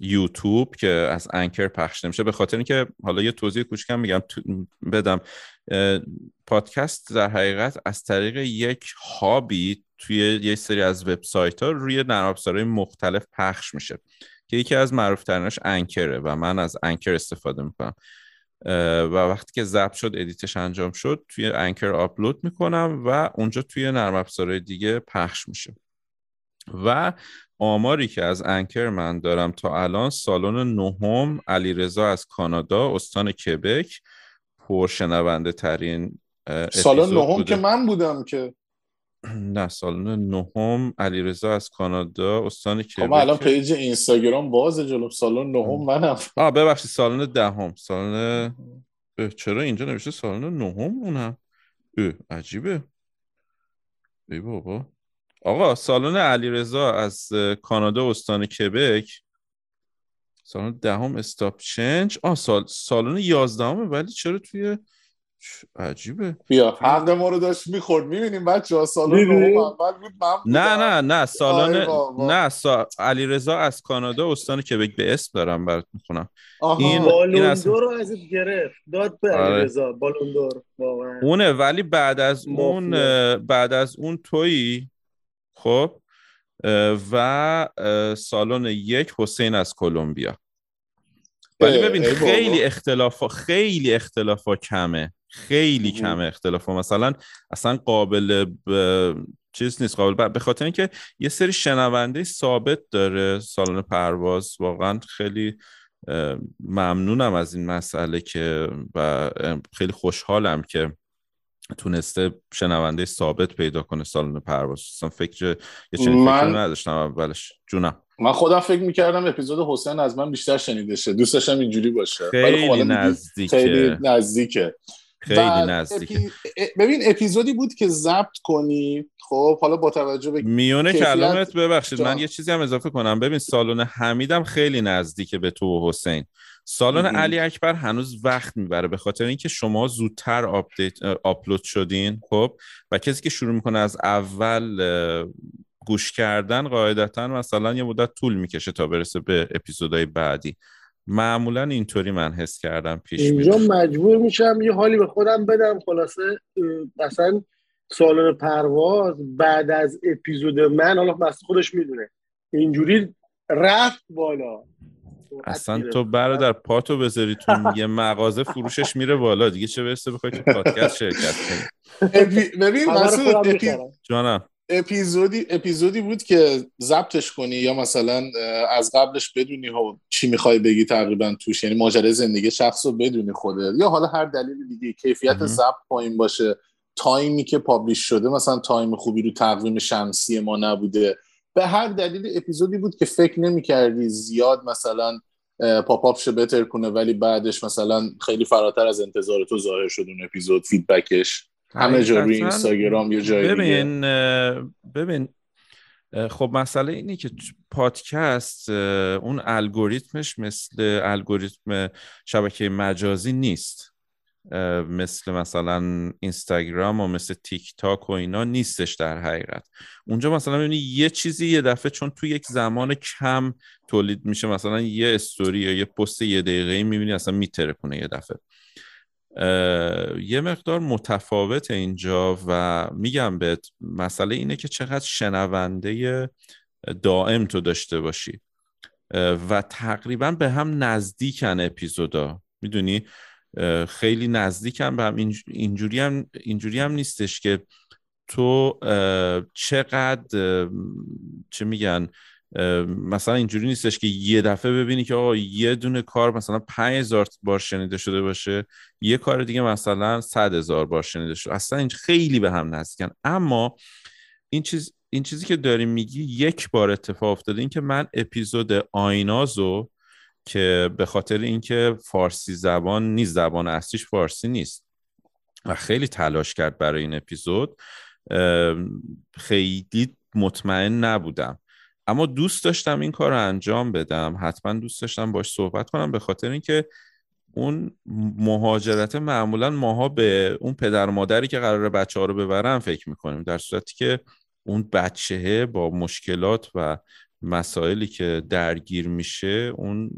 Speaker 1: یوتیوب که از انکر پخش نمیشه. به خاطر اینکه حالا یه توضیح کوچکم میگم بدم پادکست در حقیقت از طریق یک هابی توی یه سری از وبسایت ها روی نرم افزارهای مختلف پخش میشه که یکی از معروف تریناش انکره و من از انکر استفاده می‌کنم. و وقتی که ضبط شد edit ش انجام شد توی Anchor آپلود می‌کنم و اونجا توی نرم افزارهای دیگه پخش میشه. و آماری که از Anchor من دارم تا الان سالن نهم علیرضا از کانادا استان کبک پرشنونده ترین
Speaker 4: سالن نهم که من بودم که <clears throat>
Speaker 1: نه سالن نهم علیرضا از کانادا استان
Speaker 4: خب، کبک الان page اینستاگرام باز جلو. سالن نهم منم.
Speaker 1: آه ببخشید سالن دهم. سالن چرا اینجا نوشته سالن نهم اونم؟ عجیبه. ای بابا. آقا سالن علیرضا از کانادا استان کبک سالن دهم استاپ چنج. آه سال سالن یازدهمه ولی چرا توی عجیبه.
Speaker 4: بیا حق ما رو داشت می‌خورد. می‌بینیم بچه ها سالن اول بود من
Speaker 1: نه نه نه سالن نه سا... علی رضا از کانادا استان کبک به اسم دارم برات می‌خونم.
Speaker 3: این بالوندور رو ازت گرفت. داد به آره. علی رضا بالوندور
Speaker 1: اونه ولی بعد از اون بعد از اون تویی خب و سالن یک حسین از کلمبیا. ولی ببین خیلی اختلاف خیلی اختلاف کمه. خیلی کمه اختلاف مثلا اصلا قابل ب... چیز نیست. قابل به خاطر اینکه یه سری شنونده ثابت داره. سالن پرواز واقعا خیلی ممنونم از این مسئله که و خیلی خوشحالم که تونسته شنونده ثابت پیدا کنه سالن پرواز. اصلا فکر یه چنین من... فکر نداشتم اولش. جونم.
Speaker 4: من خودم فکر می‌کردم اپیزود حسین از من بیشتر شنیده شه. دوست داشتم اینجوری باشه.
Speaker 1: خب خیلی نزدیکه.
Speaker 4: خیلی نزدیکه.
Speaker 1: خیلی نزدیکه.
Speaker 4: ببین اپیزودی بود که ضبط کنی. خب حالا با توجه به
Speaker 1: میون کلامت ببخشید من یه چیزی هم اضافه کنم. ببین الان حمیدم خیلی نزدیکه به تو و حسین. الان علی اکبر هنوز وقت می‌بره به خاطر اینکه شما زودتر آپدیت آپلود شدین خب؟ و کسی که شروع می‌کنه از اول گوش کردن قاعدتا مثلا یه مدت طول می‌کشه تا برسه به اپیزودهای بعدی. معمولا اینطوری من حس کردم پیش
Speaker 3: اینجا مجبور میشم یه حالی به خودم بدم. خلاصه مثلا سالن پرواز بعد از اپیزود من حالا بس خودش می‌دونه. اینجوری رفت بالا.
Speaker 1: اصلا تو برادر <laughs> پاتو بذاری تو یه مغازه فروشش میره بالا. دیگه چه برسه بخوای تو پادکست شرکت
Speaker 4: کنی. ببین
Speaker 1: جانم.
Speaker 4: اپیزودی اپیزودی بود که ضبطش کنی یا مثلا از قبلش بدونی ها چی می‌خوای بگی تقریبا توش یعنی ماجرای زندگی شخص رو بدونی خودت یا حالا هر دلیل دیگه کیفیت ضبط پایین باشه. تایمی که publish شده مثلا تایم خوبی رو تقویم شمسی ما نبوده. به هر دلیل اپیزودی بود که فکر نمی‌کردی زیاد مثلا pop up شه بترکونه ولی بعدش مثلا خیلی فراتر از انتظار تو ظاهر شد اون اپیزود feedback ش. همه جا روی اینستاگرام یا جای
Speaker 1: ببین ببین خب مسئله اینه که پادکست اون الگوریتمش مثل الگوریتم شبکه مجازی نیست. مثل مثلا اینستاگرام و مثل تیک تاک و اینا نیستش در حقیقت. اونجا مثلا می‌بینی یه چیزی یه دفعه چون تو یک زمان کم تولید میشه مثلا یه استوری یا یه پست یه دقیقه می‌بینی اصلا میتره کنه یه دفعه. یه مقدار متفاوت اینجا و میگم بهت مسئله اینه که چقدر شنونده دائم تو داشته باشی. و تقریبا به هم نزدیکن اپیزودا. می‌دونی؟ خیلی نزدیکم به هم. اینجوری هم اینجوری هم نیستش که تو چقدر چه میگن مثلا اینجوری نیستش که یه دفعه ببینی که آقا یه دونه کار مثلا 5000 بار شنیده شده باشه یه کار دیگه مثلا 100 هزار بار شنیده شده. اصلا این خیلی به هم نزدیکن. اما این چیز این چیزی که داری میگی یک بار اتفاق افتاده این که من اپیزود آینازو که به خاطر اینکه فارسی زبان نیست زبان اصلیش فارسی نیست و خیلی تلاش کرد برای این اپیزود خیلی مطمئن نبودم. اما دوست داشتم این کار رو انجام بدم. حتما دوست داشتم باش صحبت کنم به خاطر اینکه اون مهاجرت معمولا ماها به اون پدر مادری که قرار بچه ها رو ببرن فکر می‌کنیم. در صورتی که اون بچهه با مشکلات و مسائلی که درگیر میشه اون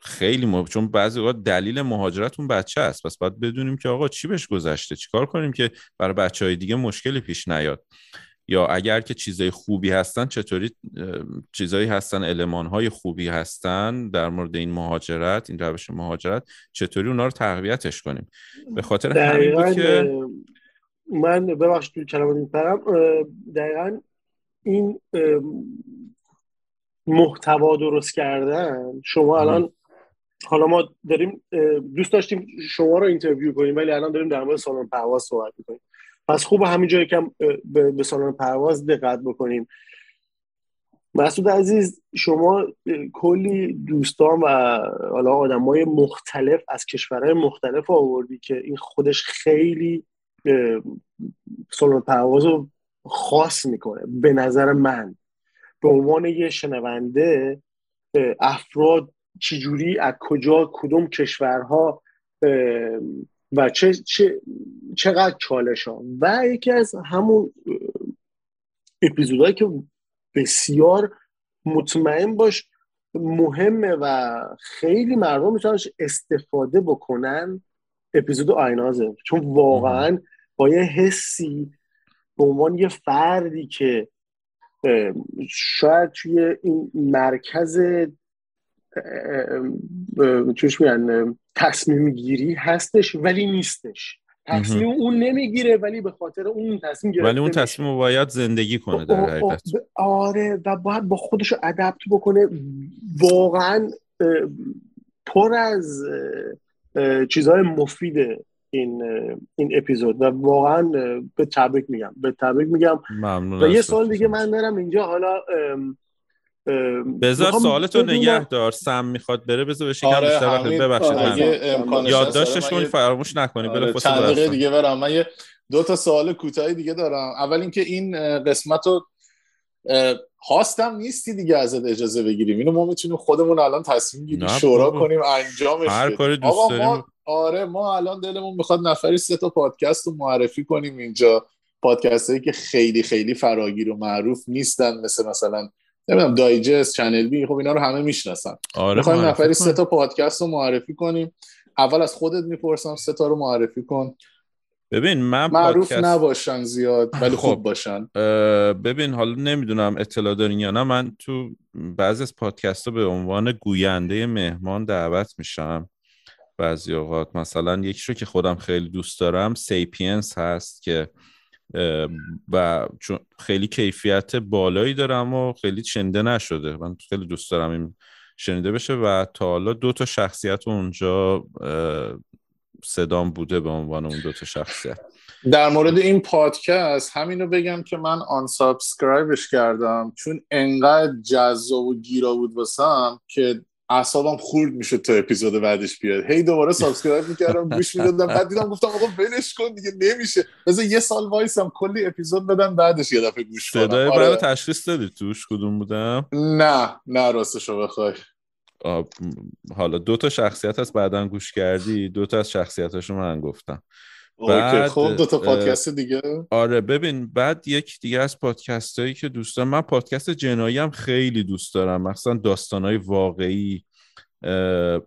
Speaker 1: خیلی مهم چون بعضی وقت دلیل مهاجرت اون بچه است. پس باید بدونیم که آقا چی بهش گذشته؟ چیکار کنیم که برای بچه های دیگه مشکلی پیش نیاد؟ یا اگر که چیزای خوبی هستن چطوری چیزایی هستن علمان های خوبی هستن در مورد این مهاجرت این روش مهاجرت چطوری اونا رو تقویتش کنیم؟ به خاطر همین که
Speaker 3: من ببخشید تو کلام میپرم. دقیقا این محتوا درست کردن شما الان حالا ما داریم دوست داشتیم شما رو اینترویو کنیم ولی الان داریم در مورد سالن پرواز صحبت می‌کنیم. پس خوب همینجا یکم به سالن پرواز دقت بکنیم. مسعود عزیز شما کلی دوستان و حالا آدم های مختلف از کشورهای مختلف آوردی که این خودش خیلی سالن پرواز رو خاص می‌کنه. به نظر من. به عنوان یه شنونده افراد چجوری از کجا کدوم کشورها و چه, چه چقدر چالش ها و یکی از همون اپیزودهایی که بسیار مطمئن باش مهمه و خیلی مردم می‌تونن استفاده بکنن اپیزود آینازه. چون واقعا با یه حسی به عنوان یه فردی که شاید توی این مرکز چوش میگن؟ تصمیم گیری هستش ولی نیستش. تصمیم اون نمی‌گیره ولی به خاطر اون تصمیم گرفته
Speaker 1: ولی اون تصمیم رو باید زندگی کنه در حقیقت.
Speaker 3: آره و باید با خودش ادپت بکنه. واقعا پر از چیزهای مفیده این این اپیزود. و واقعا به تبریک میگم به تبریک میگم. و یه سال دیگه من دارم اینجا حالا
Speaker 1: بذار سوالتو نگه دار سم می‌خواد بره بذار بهش آره بیشتر وقت ببخشید. یادداشتش کنی فراموش نکنی
Speaker 4: آره چند دقیقه دیگه برم. من یه دو تا سوال کوتاهی دیگه دارم. اول اینکه این قسمت رو هاستم نیستی دیگه ازت اجازه بگیریم. اینو ما می‌تونیم خودمون الان تصمیم گیری شورا کنیم انجامش
Speaker 1: هر کاری دوست داریم
Speaker 4: ما آره ما الان دلمون می‌خواد نفری سه تا پادکست رو معرفی کنیم اینجا. پادکست هایی که خیلی خیلی فراگیر و معروف نیستن مثل مثلا نمی‌دونم دایجست چنل بی خب اینا رو همه می‌شناسن. آره می‌خوایم نفری سه تا پادکست رو معرفی کنیم. اول از خودت می‌پرسم سه تا رو معرفی کن.
Speaker 1: ببین من
Speaker 4: معروف پادکست... نباشن زیاد ولی خوب خب باشن.
Speaker 1: ببین حالا نمی‌دونم اطلاع دارین یا نه. من تو بعضی از پادکست ها به عنوان گوینده مهمان دعوت میشم. بعضی اوقات مثلا یکیشو که خودم خیلی دوست دارم سیپینس هست که و چون خیلی کیفیت بالایی دارم و خیلی شنیده نشده. من خیلی دوست دارم این شنیده بشه و تا حالا دو تا شخصیت اونجا صدام بوده به عنوان اون دو تا شخصیت.
Speaker 4: در مورد این پادکست همینو بگم که من unsubscribe ش کردم چون انقدر جذاب و گیرا بود واسم که اعصابم خورد میشه تا اپیزود بعدش بیاد. هی دوباره subscribe می‌کردم گوش می‌دادم بعد دیدم گفتم آقا ولش کن دیگه نمیشه. بذار یه سال وایسم کلی اپیزود بدم بعدش یه دفعه گوش کنم.
Speaker 1: صدای
Speaker 4: آره.
Speaker 1: برای تشخیص دادی توش کدوم بودم؟
Speaker 4: نه نه راستشو بخوای.
Speaker 1: حالا دو تا شخصیت هست بعدا گوش کردی دو تا از شخصیتاشو من گفتم. بعد،
Speaker 4: خب دو تا پادکست دیگه.
Speaker 1: آره ببین بعد یک دیگه از پادکست هایی که دوست دارم من پادکست جنایی هم خیلی دوست دارم. مخصوصا داستان های واقعی. اه،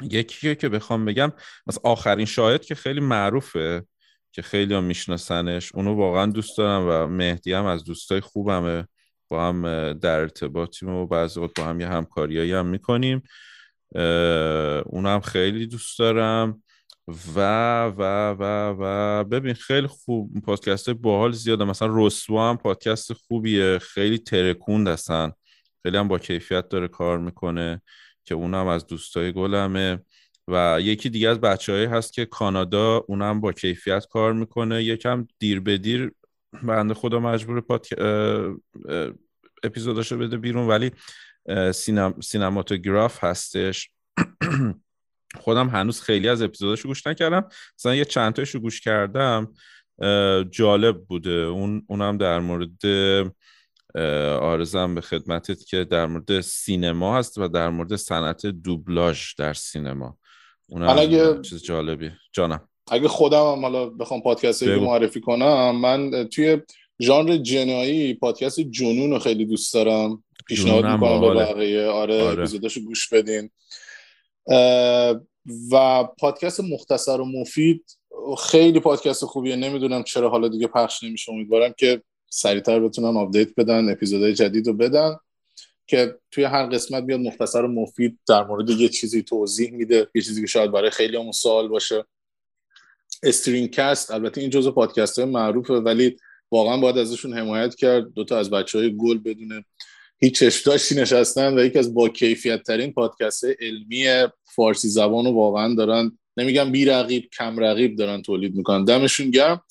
Speaker 1: <clears throat> یکی که بخوام بگم مثلا آخرین شاهد که خیلی معروفه که خیلی هم میشناسنش اونو واقعا دوست دارم و مهدی هم از دوستای خوبمه. با هم در ارتباطیم و بعضی وقت با هم یه همکاریایی هم می‌کنیم. اونو هم خیلی دوست دارم. و و و و. ببین خیلی خوب. پادکست باحال زیاده. مثلا رسوا هم پادکست خوبیه. خیلی ترکوند هستن. خیلی هم با کیفیت داره کار می‌کنه که اونم از دوستای گلمه. و یکی دیگه از بچه هست که کانادا اونم با کیفیت کار می‌کنه. یکم دیر به دیر بنده خدا مجبور پادک... اپیزوداشو بده بیرون. ولی سینم... سینماتوگراف هستش. <clears throat> خودم هنوز خیلی از اپیزوداشو گوش نکردم. مثلا یه چند تاشو گوش کردم جالب بوده. اون اونم در مورد آرزم به خدمتت که در مورد سینما هست و در مورد صنعت دوبلاژ در سینما.
Speaker 4: حالا اگه-
Speaker 1: اونم چیز جالبی جانم.
Speaker 4: اگه خودم هم حالا بخوام پادکست رو. معرفی کنم من توی ژانر جنایی پادکست جنون رو خیلی دوست دارم. پیشنهاد می‌کنم به. بقیه. آره,
Speaker 1: آره.
Speaker 4: گوش بدین. و پادکست مختصر و مفید خیلی پادکست خوبیه. نمی‌دونم چرا حالا دیگه پخش نمیشه. امیدوارم که سریعتر بتونن آپدیت بدن اپیزودهای جدید رو بدن که توی هر قسمت بیاد مختصر و مفید در مورد یه چیزی توضیح میده یه چیزی که شاید برای خیلی همون سوال باشه. استرینکست البته این جزء پادکست های معروفه ولی واقعا باید ازشون حمایت کرد. دوتا از بچه های گل بدون هیچ چشمداشتی نشستن و یکی از با کیفیت ترین پادکست علمی فارسی زبان رو واقعا دارن نمیگم بی رقیب کم رقیب دارن تولید می‌کنن دمشون گرم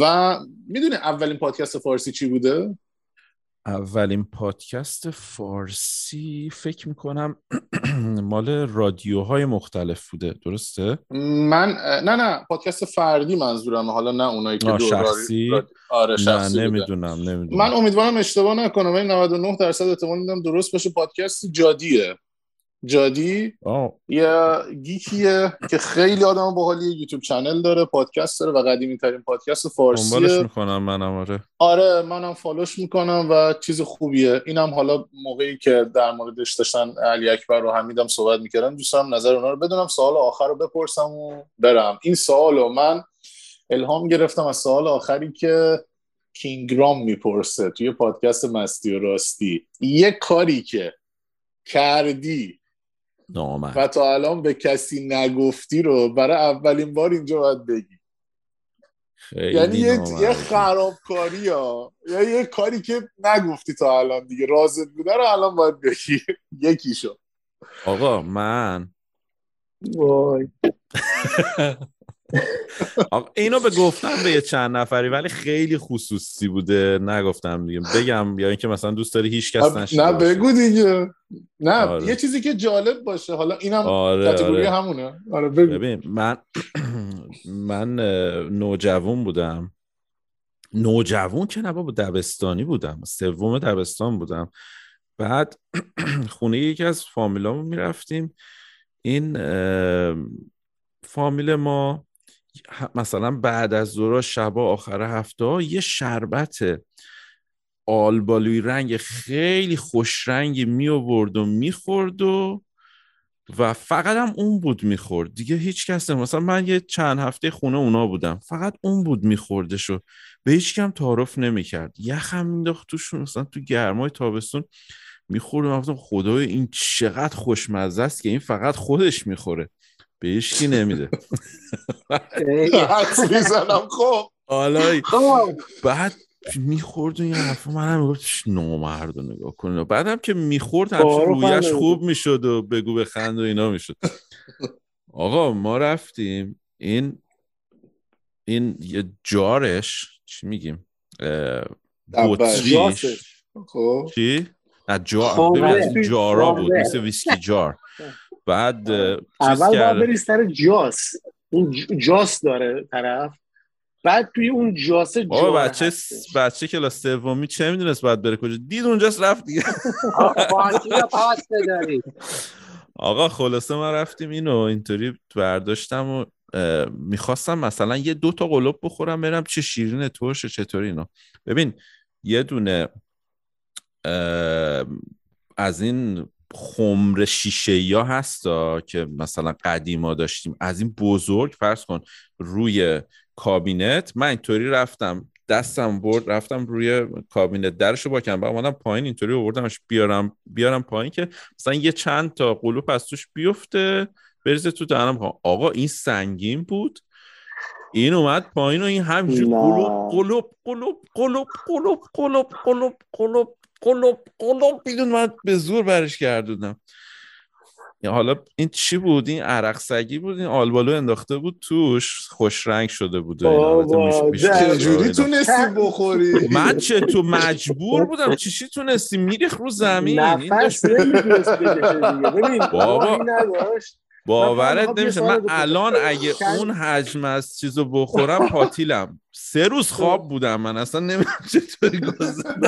Speaker 4: و می‌دونی اولین پادکست فارسی چی بوده؟
Speaker 1: اولین پادکست فارسی فکر می‌کنم <clears throat> مال رادیوهای مختلف بوده درسته؟
Speaker 4: من نه نه پادکست فردی منظورم حالا نه اونایی که
Speaker 1: شخصی؟
Speaker 4: آره
Speaker 1: نه
Speaker 4: شخصی بوده.
Speaker 1: نمی‌دونم نمی‌دونم
Speaker 4: من امیدوارم اشتباه نکنم ولی 99 درصد احتمال میدم درست باشه پادکست جادیه جادی؟
Speaker 1: آه.
Speaker 4: یه گیکیه که خیلی آدم باحالی یوتیوب چنل داره پادکست داره و قدیمی ترین پادکست
Speaker 1: دنبالش
Speaker 4: فارسیه
Speaker 1: می‌کنم منم آره.
Speaker 4: آره منم فالوش می‌کنم و چیز خوبیه. اینم حالا موقعی که در موردش داشتن علی اکبر و حمیدم صحبت می‌کردم دوست دارم نظر اونا رو بدونم سوال آخر رو بپرسم و برم. این سوال رو من الهام گرفتم از سوال آخری که کینگرام می‌پرسه توی پادکست مستی و راستی. یه کاری که کردی
Speaker 1: نامرد.
Speaker 4: و تا الان به کسی نگفتی رو برای اولین بار اینجا باید بگی.
Speaker 1: خیلی
Speaker 4: یعنی یه. یه خرابکاری ها یا یه کاری که نگفتی تا الان دیگه. رازت بوده رو الان باید بگی. <laughs> یکیشو.
Speaker 1: آقا من
Speaker 3: وای. <laughs>
Speaker 1: اینو به گفتم به یه چند نفری ولی خیلی خصوصی بوده. نگفتم دیگه. بگم یا اینکه مثلا دوست داری هیچ کس نشده
Speaker 4: نه. بگو دیگه. نه
Speaker 1: آره.
Speaker 4: یه چیزی که جالب باشه. حالا اینم
Speaker 1: آره
Speaker 4: کاتگوری
Speaker 1: آره
Speaker 4: همونه. آره بگو.
Speaker 1: ببین من من نوجوان بودم. نوجوان که نه بابا دبستانی بودم. سوم دبستان بودم. بعد <clears throat> خونه یکی از فامیلامون می‌رفتیم. این فامیل ما مثلا بعد از ظهر شبا آخر هفته یه شربت آلبالوی رنگ خیلی خوش رنگی می آورد و می‌خورد و و فقط هم اون بود می‌خورد دیگه هیچ کس نه مثلا من یه چند هفته خونه اونا بودم. فقط اون بود میخوردش و به هیچ کم تعارف نمی‌کرد یخم مینداخت توشون مثلا تو گرمای تابستون میخوردم گفتم خدای این چقدر خوشمزه است که این فقط خودش می‌خوره به هیچ کی نمیده. <laughs>
Speaker 4: حدس می‌زنم خب.
Speaker 1: حالا بعد می‌خورد و این حرفا من هم می‌گفت نامرد رو نگاه کنید بعدم که می‌خورد
Speaker 3: تعارف
Speaker 1: همچون
Speaker 3: هم
Speaker 1: رویش. خوب می‌شد و بگو بخند و اینا می‌شد. آقا ما رفتیم. این این یه جارش چی میگیم. بطریش.
Speaker 4: خب.
Speaker 1: چی؟ نه جار. جارا بود مثل ویسکی جار. بعد
Speaker 3: اول باید بری سر جاس. اون جاس داره طرف. بعد توی اون جاس
Speaker 1: جار بچه بچه کلاس سومی چه می‌دونست باید بره کجا؟ دید اونجاست رفت دیگه. آقا خلاصه ما رفتیم اینو اینطوری برداشتم و می‌خواستم مثلا یه دو تا قلوب بخورم برم چه شیرین ترش چطوری اینا. ببین یه دونه از این خمر شیشه یا هستا که مثلا قدیما داشتیم. از این بزرگ فرض کن روی کابینت. من اینطوری رفتم دستم برد رفتم روی کابینت. درشو با کنم اومدم پایین اینطوری آوردمش. بیارم بیارم پایین که مثلا یه چند تا قلوب از توش بیفته بریزه تو دهنم. آقا این سنگین بود. این اومد پایین و این همینجور قلوب قلوب قلوب قلوب قلوب قلوب قلوب قلوب قلوب قلوب. بیدون من به زور برش گردودم حالا این چی بود؟ این عرق سگی بود؟ این آلبالو انداخته بود توش خوش رنگ شده بود
Speaker 4: چجوری تونستی بخوری.
Speaker 1: من چه تو مجبور بودم چی تونستی؟ میریخ رو زمین
Speaker 3: نفس بابا.
Speaker 1: باورت نمیشه. من الان اگه اون حجم از چیزو بخورم پاتیلم. سه روز خواب بودم من. اصلا نمی‌دونم چطوری گذاشتم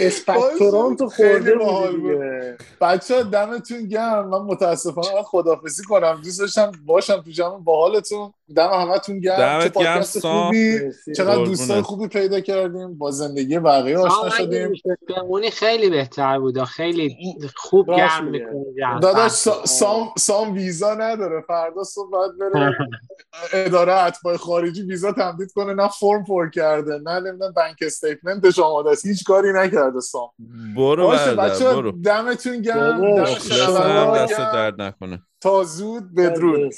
Speaker 3: اسپکتوران تو خورده
Speaker 4: بچه ها دمتون گرم. من متاسفانه خدافزی کنم. دوست داشتم باشم تو جمع. با حالتون دم همتون گرم. چه پادکست خوبی؟ چقدر دوستان خوبی پیدا کردیم. با زندگی بقیه آشنا شدیم.
Speaker 5: بمونی خیلی بهتر بود خیلی خوب گرم می‌کنه
Speaker 4: داداش سام, سام ویزا نداره. فردا صبح باید بره <laughs> اداره اتباع خارجی ویزا تمدید کنه. نه فرم پر کرده نه نمی‌دونم بانک استیتمنتش آماده است. هیچ کاری نکرده سام.
Speaker 1: برو بچه برو.
Speaker 4: دمتون گرم
Speaker 1: دست درد نکنه.
Speaker 4: تا زود بدرود.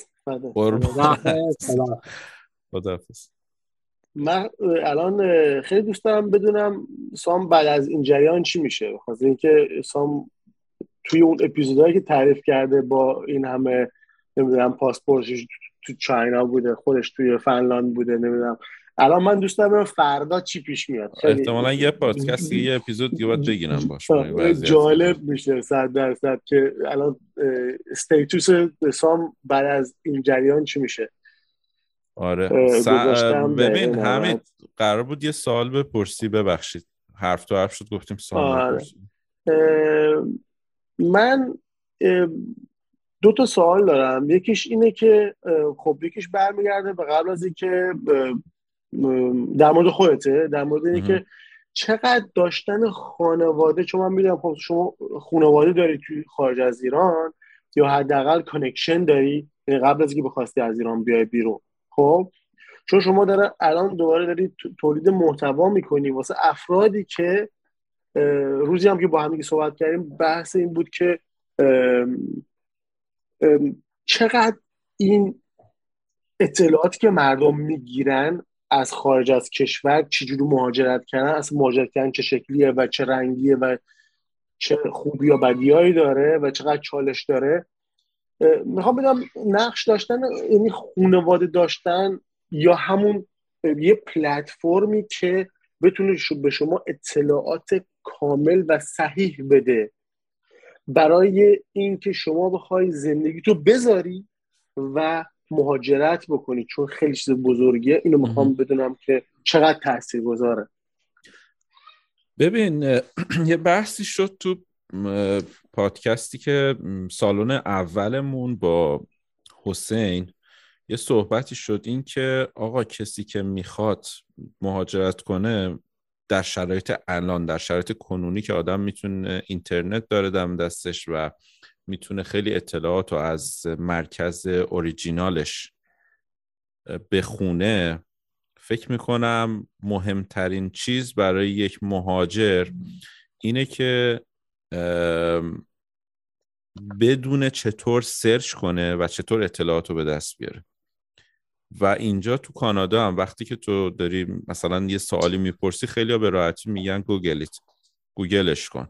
Speaker 3: من الان خیلی دوست دارم بدونم سام بعد از این جریان چی میشه. بخاطر اینکه سام توی اون اپیزودهایی که تعریف کرده با این همه نمی‌دونم پاسپورتش تو چاینا بوده خودش توی فنلاند بوده نمی‌دونم. الان من دوست دارم فردا چی پیش میاد.
Speaker 1: احتمالا یه پادکست یه اپیزود دیگه باید بگیرم باش
Speaker 3: جالب میشه صد درصد که الان استیتوس سام بعد از این جریان چی میشه؟
Speaker 1: آره. ببین همین قرار بود یه سوال بپرسی ببخشید. حرف تو حرف شد گفتیم سوال آره.
Speaker 3: من دو تا سوال دارم. یکیش اینه که خب یکیش برمیگرده به قبل از اینکه در مورد خودته در مورد اینه که چقدر داشتن خانواده چون من می‌دونم خب شما خانواده داری توی خارج از ایران یا حداقل connection داری؟ یعنی قبل از اینکه بخواستی از ایران بیای بیرون. خب؟ چون شما داره الان دوباره داری تولید محتوا می‌کنی. واسه افرادی که روزی هم که با هم صحبت کردیم بحث این بود که چقدر این اطلاعاتی که مردم می‌گیرن از خارج از کشور چجوری مهاجرت کردن از مهاجرت کردن چه شکلیه و چه رنگیه و چه خوبی یا بدیایی داره و چقدر چالش داره. می‌خوام بگم نقش داشتن یعنی خانواده داشتن یا همون یه پلتفرمی که بتونه به شما اطلاعات کامل و صحیح بده. برای اینکه شما بخوای زندگی تو بذاری و مهاجرت بکنی چون خیلی چیز بزرگیه. اینو می‌خوام بدونم که چقدر تاثیر گذاره
Speaker 1: ببین <clears throat> یه بحثی شد تو پادکستی که سالن اولمون با حسین یه صحبتی شد. این که آقا کسی که می‌خواد مهاجرت کنه در شرایط الان در شرایط کنونی که آدم می‌تونه اینترنت داره دم دستش و می‌تونه خیلی اطلاعات رو از مرکز اوریجینالش بخونه. فکر می‌کنم مهمترین چیز برای یک مهاجر اینه که بدونه چطور search کنه و چطور اطلاعات رو به دست بیاره. و اینجا تو کانادا هم وقتی که تو داری مثلا یه سوالی می‌پرسی خیلی به راحتی میگن Google it گوگلش کن.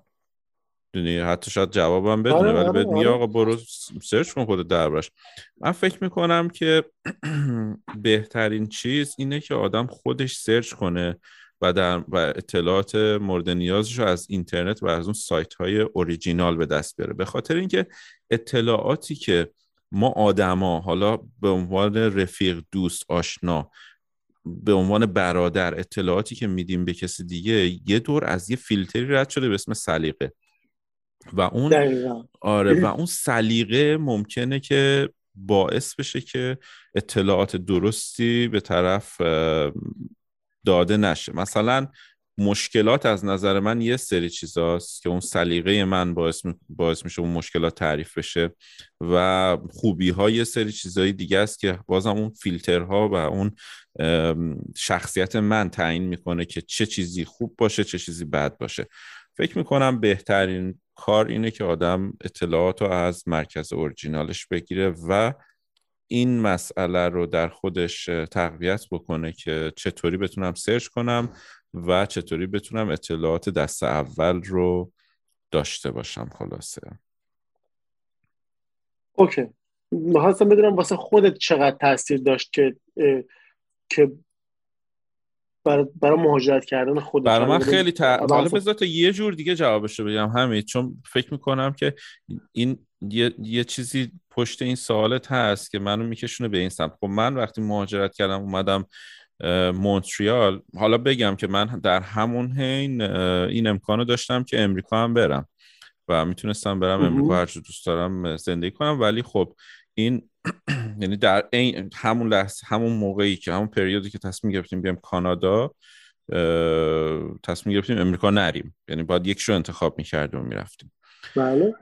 Speaker 1: می‌دونی حتی شاید جوابم بدونه آره، ولی آره، بهت میگه آره. آقا برو search کن خود دربارش من فکر می‌کنم که <clears throat> بهترین چیز اینه که آدم خودش سرچ کنه و در و اطلاعات مورد نیازش رو از اینترنت و از اون سایت های اوریجینال به دست بیاره. به خاطر اینکه اطلاعاتی که ما آدما حالا به عنوان رفیق دوست آشنا به عنوان برادر اطلاعاتی که میدیم به کسی دیگه یه دور از یه فیلتری رد شده به اسم سلیقه. و اون آره و <laughs> اون سلیقه ممکنه که باعث بشه که اطلاعات درستی به طرف داده نشه. مثلا مشکلات از نظر من یه سری چیزاست که اون سلیقه من باعث, باعث میشه اون مشکلات تعریف بشه و خوبی ها یه سری چیزهای دیگه است که بازم اون فیلترها و اون شخصیت من تعیین می‌کنه که چه چیزی خوب باشه چه چیزی بد باشه. فکر می‌کنم بهترین کار اینه که آدم اطلاعات رو از مرکز اورجینالش بگیره و این مسئله رو در خودش تقویت بکنه که چطوری بتونم سرچ کنم و چطوری بتونم اطلاعات دست اول رو داشته باشم خلاصه.
Speaker 3: اوکی. می‌خواستم بدونم واسه خودت چقدر تاثیر داشت که که برای, مهاجرت کردن خودت
Speaker 1: برای من خیلی تا... حالا بذار تا یه جور دیگه جوابش رو بگم همین چون فکر می‌کنم که این یه, یه چیزی پشت این سوالت هست که منو میکشونه به این سمت. خب من وقتی مهاجرت کردم اومدم مونتریال. حالا بگم که من در همون حین این امکانو داشتم که امریکا هم برم و می‌تونستم برم امریکا هر دوست دارم زندگی کنم. ولی خب این یعنی در این همون لحظه همون موقعی که همون پریودی که تصمیم گرفتیم بیام کانادا تصمیم گرفتیم امریکا نریم. یعنی باید یک شو انتخاب می‌کردیم و می‌رفتیم.
Speaker 3: بله.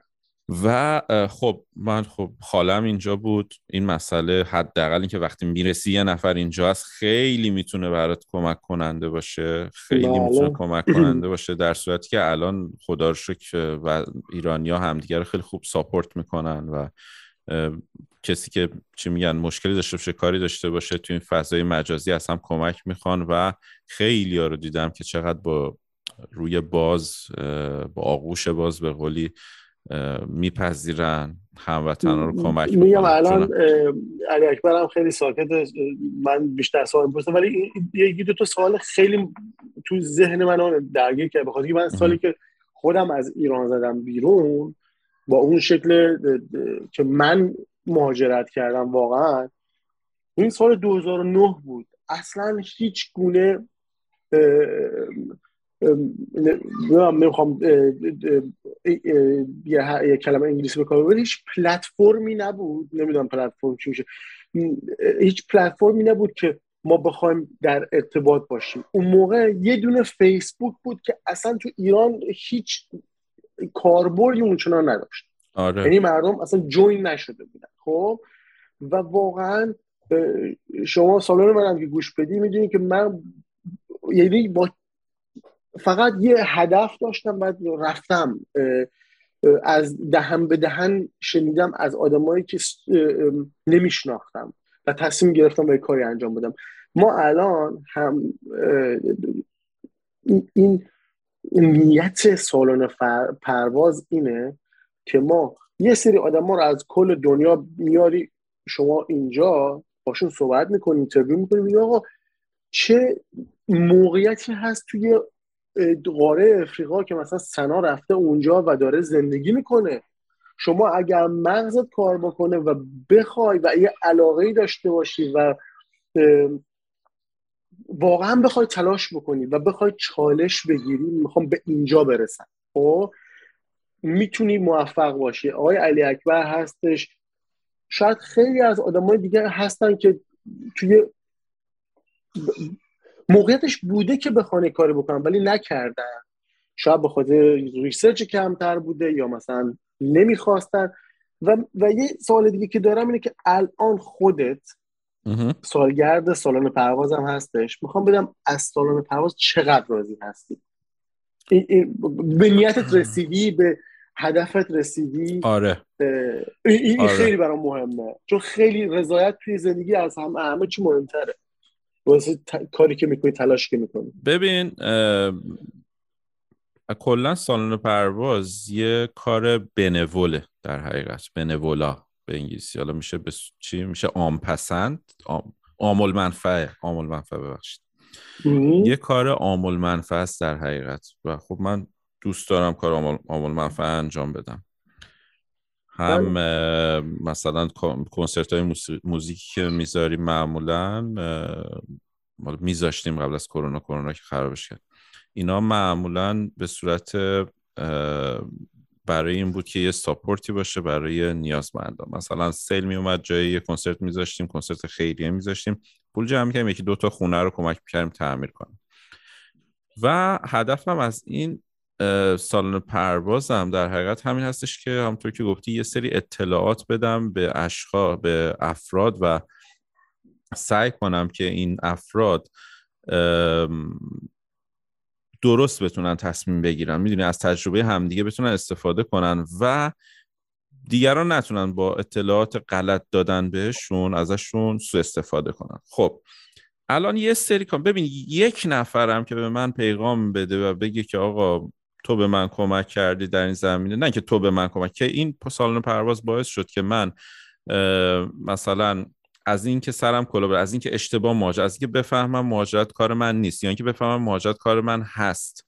Speaker 1: و خب من خب خالم اینجا بود. این مسئله حداقل اینکه وقتی می‌رسی یه نفر اینجا هست خیلی می‌تونه برات کمک کننده باشه. خیلی بله. می‌تونه کمک <clears throat> کننده باشه در صورتی که الان خدا رو شکر و ایرانیا همدیگه رو خیلی خوب ساپورت می‌کنن و کسی که چی میگن مشکلی داشته باشه کاری داشته باشه تو این فضای مجازی از هم کمک می‌خوان و خیلی ها رو دیدم که چقدر با روی باز با آغوش باز به قولی میپذیرن هموطن رو کمک
Speaker 3: میگم الان علی اکبر هم خیلی ساکت من بیشتر سوال می‌پرسم ولی یکی دو تا سوال خیلی تو ذهن من درگیر کرد بخاطر من سالی که خودم از ایران زدم بیرون با اون شکل که من مهاجرت کردم واقعا این سال 2009 بود. اصلا هیچ گونه نمی‌خوام یه کلمه انگلیسی بکنم ولی هیچ پلتفرمی نبود. نمی‌دونم پلتفرم چی میشه. هیچ پلتفرمی نبود که ما بخوایم در ارتباط باشیم. اون موقع یه دونه فیسبوک بود که اصلا تو ایران هیچ کاربردی اونچنان نداشت.
Speaker 1: آره.
Speaker 3: یعنی مردم اصلا جوین نشده بودن. خب؟ و واقعا شما سالن منم که گوش بدی می‌دونی که من یعنی با فقط یه هدف داشتم بعد رفتم از دهن به دهن شنیدم از آدمایی که نمیشناختم و تصمیم گرفتم به کاری انجام بدم. ما الان هم این نیت سالن پرواز اینه که ما یه سری آدم ها رو از کل دنیا میاری شما اینجا باشون صحبت می‌کنیم اینترویو می‌کنیم آقا چه موقعیتی هست توی قاره افریقا که مثلا سنا رفته اونجا و داره زندگی می‌کنه. شما اگر مغزت کار بکنه و بخوای و یه علاقه داشته باشی و واقعا بخوای تلاش بکنی و بخوای چالش بگیری می‌خوام به اینجا برسم. خب؟ می‌تونی موفق باشی. آقای علی اکبر هستش. شاید خیلی از آدمای دیگه هستن که توی موقعیتش بوده که بخوان کاری بکنن ولی نکردن. شاید به خاطر ریسرچ کمتر بوده یا مثلا نمی‌خواستن. و, و یه سوال دیگه که دارم اینه که الان خودت سالگرد سالن پروازم هستش. می‌خوام بدم از سالن پرواز چقدر راضی هستی؟ به نیتت رسیدی؟ به هدفت رسیدی
Speaker 1: آره.
Speaker 3: این آره. خیلی برام مهمه. چون خیلی رضایت توی زندگی از هم همه چی مهمتره. واسه کاری که می‌کنی تلاش که می‌کنی.
Speaker 1: ببین کلا سالن پرواز یه کار بنوله در حقیقت. بنولا به انگلیسی. حالا میشه به چی؟ میشه عام پسند عامل منفعه عامل منفعه ببخشید یه کار آمول منفعه در حقیقت. و خب من دوست دارم کار آمول منفعه انجام بدم. هم بله. مثلا کنسرت های موزیکی که می‌ذاریم معمولا میذاشتیم قبل از کرونا کرونا که خرابش کرد. اینا معمولا به صورت برای این بود که یه ساپورتی باشه برای نیازمندان. مثلا سیل می اومد جای یه کنسرت میذاشتیم کنسرت خیریه میذاشتیم. پول جمع کردیم یکی دوتا خونه رو کمک کردیم تعمیر کنیم. و هدفم از این سالن پروازم در حقیقت همین هستش که همطور که گفتی یه سری اطلاعات بدم به اشخاص به افراد و سعی کنم که این افراد درست بتونن تصمیم بگیرن. می‌دونی از تجربه همدیگه بتونن استفاده کنن و دیگران نتونن با اطلاعات غلط دادن بهشون ازشون سو استفاده کنن. خب الان یه سری کام ببین یک نفرم که به من پیغام بده و بگه که آقا تو به من کمک کردی در این زمینه. نه که تو به من کمک که این سالن پرواز باعث شد که من مثلا از اینکه سرم کلا از اینکه اشتباه مهاجرت از اینکه بفهمم مهاجرت کار من نیست یا اینکه بفهمم مهاجرت کار من هست.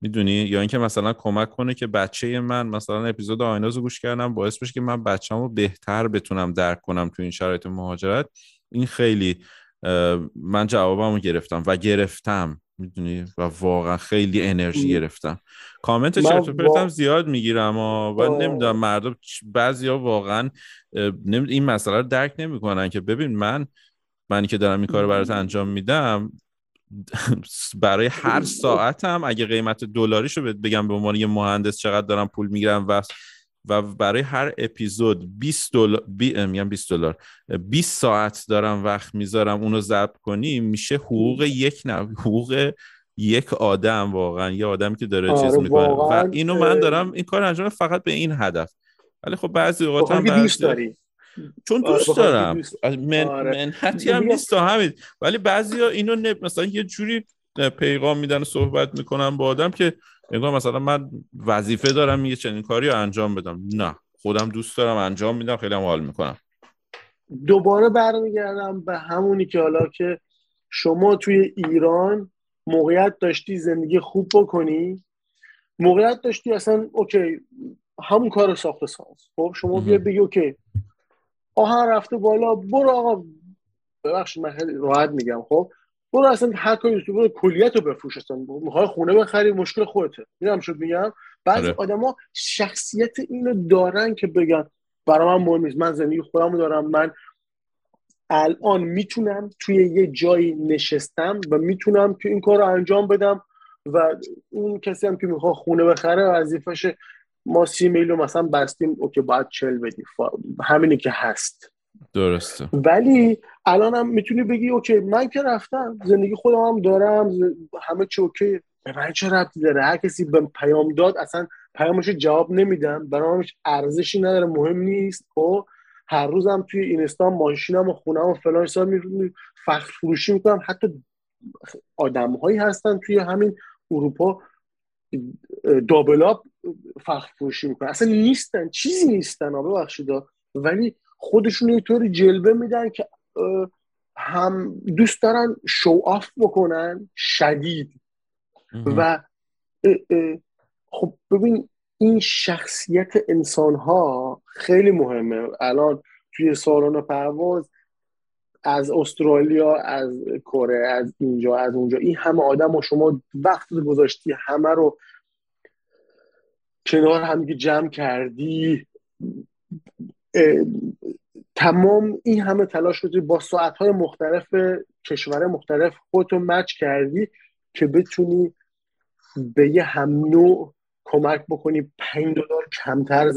Speaker 1: می‌دونی؟ یا اینکه مثلا کمک کنه که بچه من مثلا اپیزود آیناز رو گوش کردم باعث بشه که من بچه‌مو بهتر بتونم درک کنم تو این شرایط مهاجرت. این خیلی من جوابمو گرفتم و گرفتم. می‌دونی؟ و واقعا خیلی انرژی گرفتم. کامنت چرت و زیاد می‌گیرم و نمی‌دونم مردم بعضیا واقعا این مسئله رو درک نمی‌کنن که ببین من منی که دارم این کار برات انجام میدم <laughs> برای هر ساعتم اگه قیمت دلاریشو بگم به عنوان یه مهندس چقدر دارم پول می‌گیرم و و برای هر اپیزود 20 دلار بی... میگم 20 دلار. 20 ساعت دارم وقت می‌ذارم اونو ضبط کنی میشه حقوق یک نو... حقوق یک آدم واقعا یه آدمی که داره آره چیز می‌کنه. و اینو من دارم این کار انجام فقط به این هدف. ولی خب بعضی اوقات هم دوست داری. چون آره، دوست دارم. من آره. منحتی هم نیست همین. ولی بعضی ها اینو نب... مثلا یه جوری پیغام میدن و صحبت می‌کنن با آدم که انگار مثلا من وظیفه دارم یه چنین کاری رو انجام بدم. نه خودم دوست دارم انجام میدم خیلی هم حال می‌کنم.
Speaker 3: دوباره برمیگردم به همونی که حالا که شما توی ایران موقعیت داشتی زندگی خوب بکنی. موقعیت داشتی اصلا اوکی همون کار ساخت ساز خب شما بیا بگی اوکی آهن رفته بالا برو آقا. ببخشید من خیلی راحت میگم. خب برو اصلا هر کاری دوست برو کلیت رو بفروش اصلا. می‌خوای خونه بخری مشکل خودته. میرم شد میگم. بعضی آره. آدما شخصیت اینو دارن که بگن برای من مهم نیست. من زندگی خودم دارم. من الان می‌تونم توی یه جایی نشستم و می‌تونم که این کار رو انجام بدم و اون کسی هم که می‌خواد خونه بخره وظیفشه ما سی میلیون مثلا بستیم. OK باید چل بدی همینی که هست.
Speaker 1: درسته.
Speaker 3: ولی الان هم می‌تونی بگی OK من که رفتم زندگی خودم هم دارم همه چی OK. به من چه ربطی داره؟ هر کسی به پیام داد اصلا پیامش جواب نمیدم. برام ارزشی نداره مهم نیست. خب هر روزم توی اینستا ماشینم و خونم و فلان سال می فخر فروشی می‌کنم. حتی آدم هایی هستن توی همین اروپا دابلاب فخر فروشی می‌کنن. اصلا نیستن چیزی نیستن ببخشید ولی خودشون یه طوری جلوه میدن که هم دوست دارن شو آف بکنن شدید. و خب ببین این شخصیت انسان ها خیلی مهمه. الان توی سالن پرواز از استرالیا از کره از اینجا از اونجا این همه آدم و شما وقت گذاشتی همه رو کنار هم جمع کردی. تمام این همه تلاش رو با ساعتهای مختلف کشور مختلف خودتو مچ کردی که بتونی به یه هم نوع کمک بکنی پنج دلار کمتر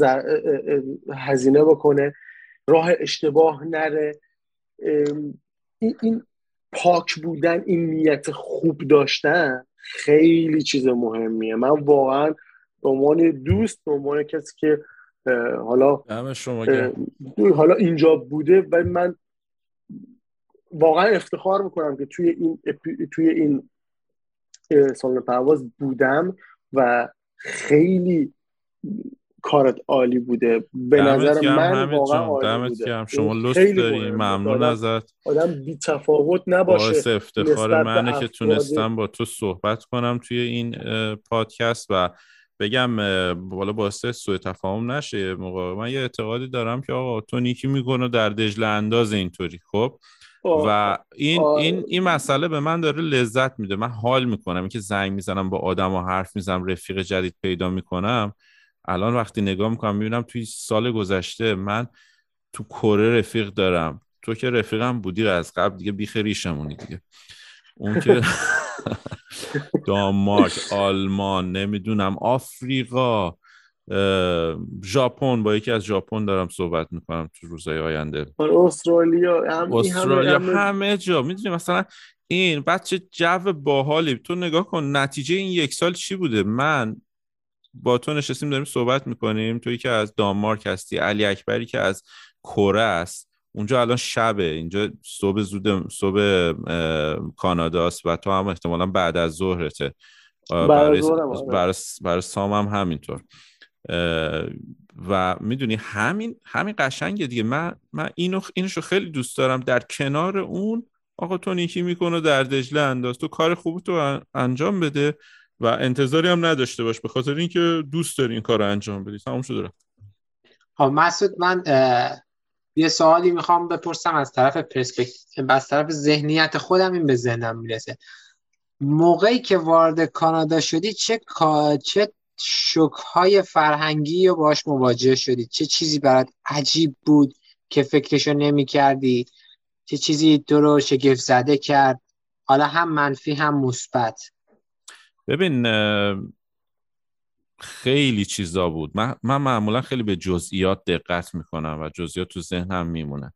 Speaker 3: هزینه بکنه راه اشتباه نره. این پاک بودن این نیت خوب داشتن خیلی چیز مهمیه. من واقعا به عنوان دوست به عنوان کسی که حالا
Speaker 1: شما
Speaker 3: حالا اینجا بوده و من واقعا افتخار می‌کنم که توی این توی این سالن پرواز بودم و خیلی کارت عالی بوده. به نظر من واقعا عالی
Speaker 1: بوده. شما لطف داری. ممنون ازت.
Speaker 3: آدم بی تفاوت نباشه
Speaker 1: باعث افتخار منه که تونستم با تو صحبت کنم توی این پادکست و بگم بالا باعث سوء تفاهم نشه موقع. من یه اعتقادی دارم که آقا تو نیکی می‌کنه در دجله انداز اینطوری خب؟ و این این این مسئله به من داره لذت میده. من حال می‌کنم. اینکه زنگ می‌زنم با آدم و حرف می‌زنم رفیق جدید پیدا می‌کنم. الان وقتی نگاه می‌کنم می‌بینم توی سال گذشته من تو کره رفیق دارم. تو که رفیقم بودی از قبل دیگه بیخ ریشمونی دیگه. اون که <laughs> <laughs> دانمارک آلمان نمی‌دونم آفریقا ژاپن. با یکی از ژاپن دارم صحبت می‌کنم تو روزهای آینده.
Speaker 3: استرالیا
Speaker 1: استرالیا همه, جا. می‌دونی مثلا این بچه جو باحالی. تو نگاه کن نتیجه این یک سال چی بوده؟ من با تو نشستیم داریم صحبت می‌کنیم. توی که از دانمارک هستی علی اکبری که از کره است. اونجا الان شبه اینجا صبح زود صبح کاناداست و تو هم احتمالا بعد از ظهرته. برای, برای, برای سام هم همینطور. و می‌دونی همین همین قشنگه دیگه. من من اینو اینشو خیلی دوست دارم. در کنار اون آقا تو نیکی می‌کنه در دجله انداز. تو کار خوب تو انجام بده و انتظاری هم نداشته باش. به خاطر اینکه دوست داری این کار رو انجام بدی. تموم شده
Speaker 5: خب مسعود من یه سوالی می‌خوام بپرسم از طرف پرسپکتیو از طرف ذهنیت خودم این به ذهنم می‌رسه. موقعی که وارد کانادا شدی چه چه شکهای فرهنگی رو باش مواجه شدی؟ چه چیزی برات عجیب بود که فکرشو نمی کردی چه چیزی تو رو شگفت زده کرد؟ حالا هم منفی هم مثبت.
Speaker 1: ببین خیلی چیزا بود. من, من معمولا خیلی به جزئیات دقت می‌کنم و جزئیات تو ذهنم میمونه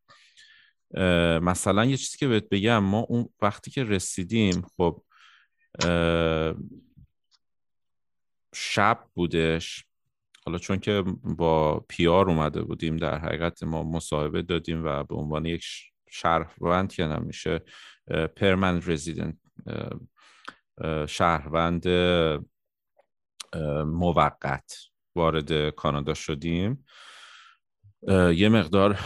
Speaker 1: مثلا یه چیزی که بهت بگم ما اون وقتی که رسیدیم خب شب بودش. حالا چون که با پیار اومده بودیم در حقیقت ما مصاحبه دادیم و به عنوان یک شهروند که نمیشه پرمنت رزیدنت شهروند موقت وارد کانادا شدیم. یه مقدار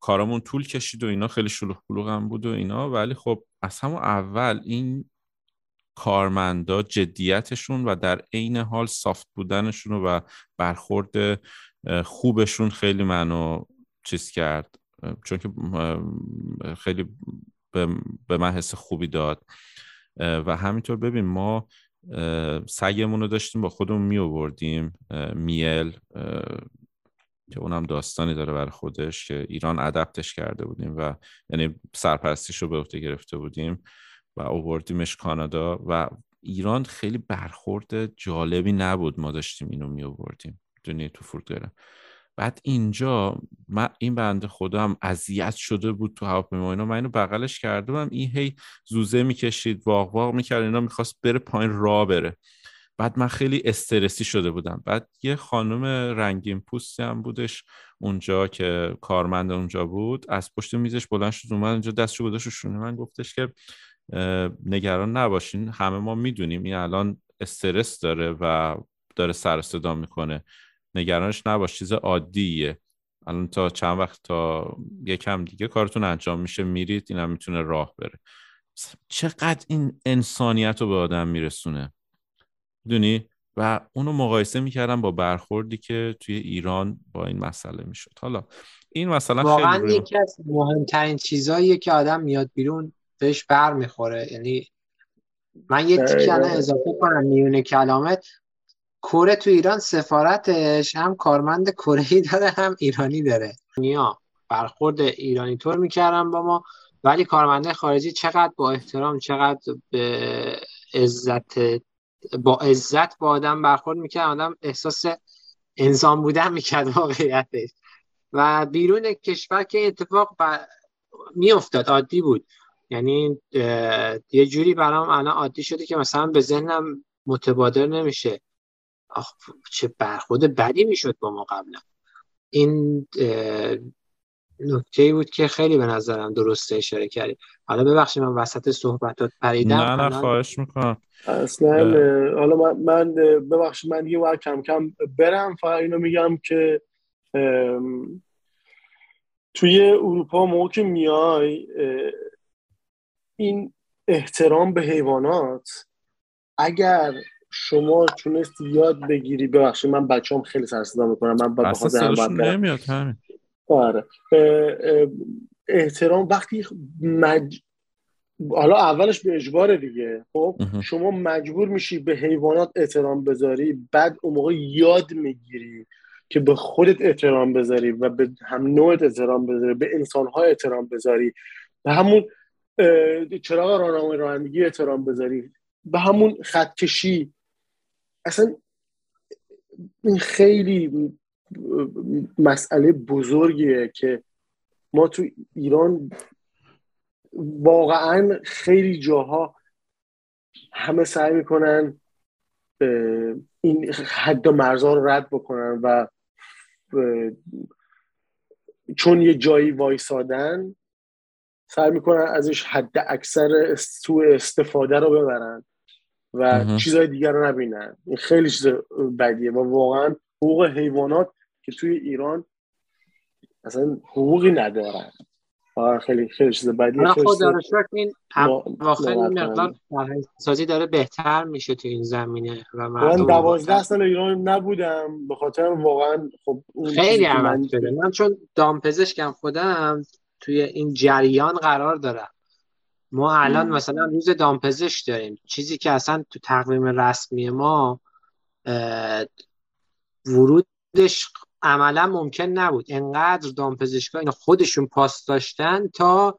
Speaker 1: کارمون طول کشید و اینا خیلی شلوغ بلوغ هم بود و اینا ولی خب از همون اول این کارمندا جدیتشون و در عین حال سافت بودنشون و برخورد خوبشون خیلی منو چیز کرد. چون که خیلی به من حس خوبی داد. و همینطور ببین ما سگمون رو داشتیم با خودمون می آوردیم میل که اونم داستانی داره برای خودش که ایران ادپتش کرده بودیم و یعنی سرپرستیش رو به عهده گرفته بودیم و اووردیمش کانادا و ایران خیلی برخورد جالبی نبود. ما داشتیم اینو می آوردیم دنیا تو فرودگاه. بعد اینجا من این بنده خدا هم اذیت شده بود تو هواپیما اینا. من اینو بغلش کرده بودم. این هی زوزه می‌کشید واق واق می‌کرد. اینا می‌خواست بره پایین را بره. بعد من خیلی استرسی شده بودم. بعد یه خانم رنگین پوستی هم بودش اونجا که کارمند اونجا بود. از پشت میزش بلند شد اومد اونجا دستشو گذاشت شونه. من گفتش که نگران نباشین. همه ما می‌دونیم. این الان استرس داره و داره سر صدا می‌کنه. نگرانش نباش چیز عادیه. الان تا چند وقت تا یکم دیگه کارتون انجام میشه میرید اینم می‌تونه راه بره. چقدر این انسانیت رو به آدم میرسونه. دونی و اونو مقایسه می‌کردم با برخوردی که توی ایران با این مسئله می‌شد. حالا این مثلا
Speaker 5: واقعا یکی از مهمترین چیزهاییه که آدم میاد بیرون بهش بر می‌خوره یعنی من یه تیکه اضافه کنم میونه کلامت. کره تو ایران سفارتش هم کارمند کره داره هم ایرانی داره. نیا برخورد ایرانی طور می‌کردن با ما. ولی کارمنده خارجی چقدر با احترام چقدر به عزت با عزت با آدم برخورد می‌کرد. آدم احساس انسان بودن می‌کرد واقعیتش. و بیرون کشور که اتفاق ب... میافتاد عادی بود. یعنی یه جوری برام الان عادی شده که مثلا به ذهنم متبادر نمیشه. آخ چه برخورد بدی می‌شد با ما قبلا. این نکته بود که خیلی به نظرم درسته اشاره کردی. حالا ببخشید من وسط صحبتات پریدم
Speaker 1: نه نه خواهش می‌کنم.
Speaker 3: اصلا حالا من, من ببخشید من یه وقت کم کم برم فقط اینو میگم که توی اروپا موقع که میای این احترام به حیوانات اگر شما تونستی یاد بگیری ببخشید من بچه هم خیلی سرسدا می‌کنم من
Speaker 1: با نمیاد همین.
Speaker 3: آره. احترام وقتی مج... حالا اولش به اجبار دیگه. خب شما مجبور میشی به حیوانات احترام بذاری بعد اون موقع یاد می‌گیری که به خودت احترام بذاری و به هم نوعت احترام بذاری به انسانها احترام بذاری. به همون چراغ راهنمای رانندگی احترام بذاری. به همون خطکشی اصلا این خیلی مسئله بزرگیه که ما تو ایران واقعا خیلی جاها همه سعی می‌کنن این حد و مرزها رو رد بکنن و چون یه جایی وایسادن سعی می‌کنن ازش حد اکثر سوء استفاده رو ببرن. و چیزهای دیگر رو نبینن. این خیلی چیز بدیه و واقعا حقوق حیوانات که توی ایران اصلا حقوقی ندارن. خیلی خیلی چیز بدیه.
Speaker 5: خدا رو این واقعا این مقدار سازی داره بهتر میشه تو این زمینه و
Speaker 3: من دوازده سال ایران نبودم. به خاطر واقعا خب
Speaker 5: خیلی عمل شده. من چون دامپزشکم خودم توی این جریان قرار دارم. ما الان مثلا روز دامپزشک داریم. چیزی که اصلا تو تقویم رسمی ما ورودش عملا ممکن نبود. انقدر دامپزشکا اینو خودشون پاس داشتن تا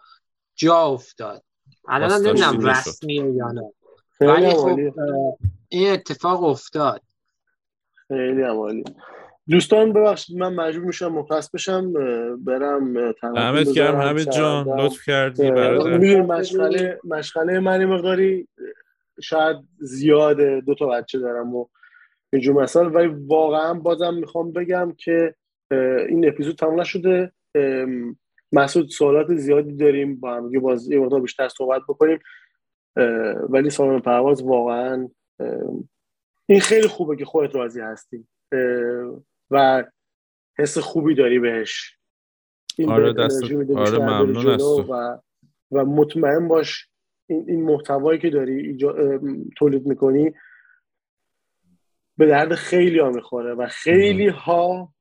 Speaker 5: جا افتاد. الان نمی‌دونم رسمیه یا نه. ولی خب این اتفاق افتاد.
Speaker 3: خیلی عمالی دوستان ببخشید من مجبور میشم مخص بشم برم
Speaker 1: همت گرم همه جان لطف کردی برادر.
Speaker 3: مشغله مشغله من مقداری شاید زیاده دو تا بچه دارم و اینجور مثال ولی واقعا بازم می‌خوام بگم که این اپیزود تمام نشده. مسعود سوالات زیادی داریم با هم باز یه مقدار بیشتر صحبت بکنیم. ولی سالن پرواز واقعا این خیلی خوبه که خودت راضی هستی. و حس خوبی داری بهش.
Speaker 1: این آره دست آره ممنون
Speaker 3: و, و مطمئن باش این, این محتوایی که داری ایجا... تولید می‌کنی به درد خیلی ها می‌خوره و خیلی ها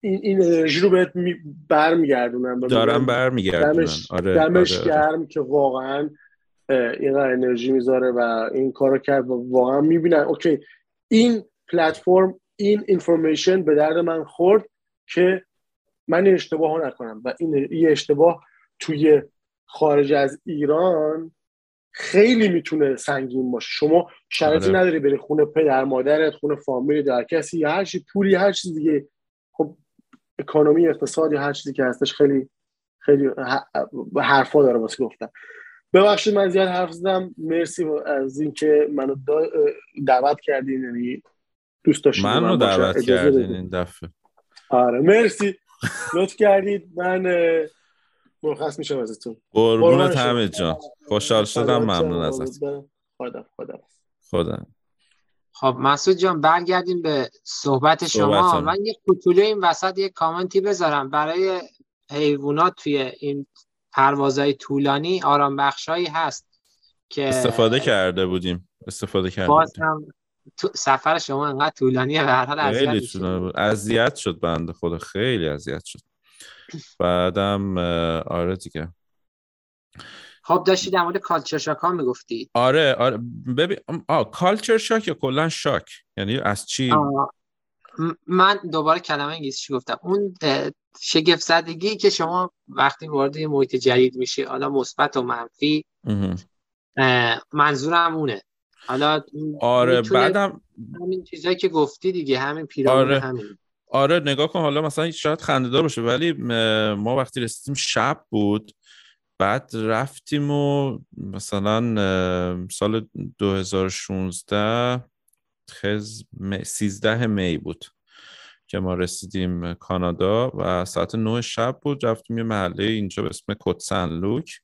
Speaker 3: این, این انرژی رو بهت می... برمیگردونن
Speaker 1: دارم برمیگردونن.
Speaker 3: دمش, آره، دمش آره. گرم که واقعا اینقدر انرژی می‌ذاره و این کارو کرد و واقعا می‌بینن. اوکی این پلتفرم این اینفورمیشن به درد من خورد که من این اشتباه ها نکنم. و این یه اشتباه توی خارج از ایران خیلی می‌تونه سنگین باشه. شما شرایطی آره. نداری بری خونه پدر مادرت خونه فامیل در کسی هر چی پولی هر چیز دیگه. خب اکانومی اقتصادی هر چیزی که هستش خیلی خیلی حرفا داره واسه گفتن. ببخشید من زیاد حرف زدم. مرسی از اینکه منو دعوت کردین. یعنی دوست داشتید
Speaker 1: من رو دعوت کردین این دفعه.
Speaker 3: آره مرسی. لطف کردید. من مرخص میشم ازتون.
Speaker 1: قربونت همه جان. خوشحال شدم ممنون ازت.
Speaker 3: خدا خدا.
Speaker 1: خدا.
Speaker 5: خب مسعود جان برگردیم به صحبت شما. من یه کوچولو این وسط یه کامنتی بذارم. برای حیوانات توی این پروازهای طولانی آرام بخشایی هست که
Speaker 1: استفاده کرده بودیم. استفاده کرده
Speaker 5: باز هم سفر شما انقدر طولانیه به هر حال
Speaker 1: اذیت شد بنده خدا خیلی اذیت شد. بعدم آره دیگه.
Speaker 5: خب داشتی در مورد کالچر شاک ها می‌گفتی.
Speaker 1: آره آره. ببین آه کالچر شاک یا کلا شاک؟ یعنی از چی؟
Speaker 5: من دوباره کلمه انگلیسی گفتم؟ اون شگفت زدگی که شما وقتی وارد یه محیط جدید میشی حالا مثبت و منفی منظورم اونه. حالا
Speaker 1: آره بعدم
Speaker 5: همین چیزایی که گفتی دیگه همین پیرامون
Speaker 1: آره.
Speaker 5: همین
Speaker 1: آره نگاه کن حالا مثلا شاید خندهدار باشه ولی ما وقتی رسیدیم شب بود بعد رفتیم و مثلا سال 2016 خز 13 می بود که ما رسیدیم کانادا و ساعت نه شب بود رفتیم یه محله اینجا به اسم کتسن لوک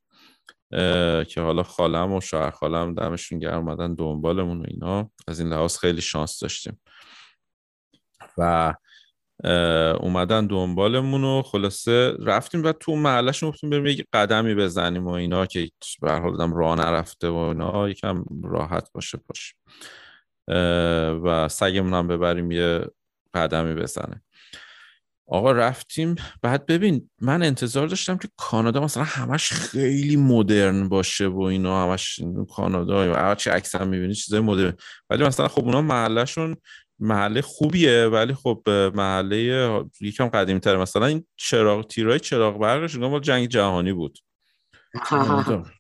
Speaker 1: که حالا خالم و شوهر خالم دمشون گرم اومدن دنبالمون و اینا. از این لحاظ خیلی شانس داشتیم. و اومدن دنبالمون و خلاصه رفتیم و تو محلش گفتیم بریم یه قدمی بزنیم و اینا که به حال راه نرفته و اینا. یکم راحت باشه باشه. و سگمون هم ببریم یه قدمی بزنه. آقا رفتیم. بعد ببین من انتظار داشتم که کانادا مثلا همش خیلی مدرن باشه و اینا همش کانادا هر چی عکس هم می‌بینی چیزای مدرن. ولی مثلا خب اونا محلشون محله خوبیه ولی خب محله یکم قدیمی تر مثلا این چراغ تیرای چراغ برقش مال جنگ جهانی بود.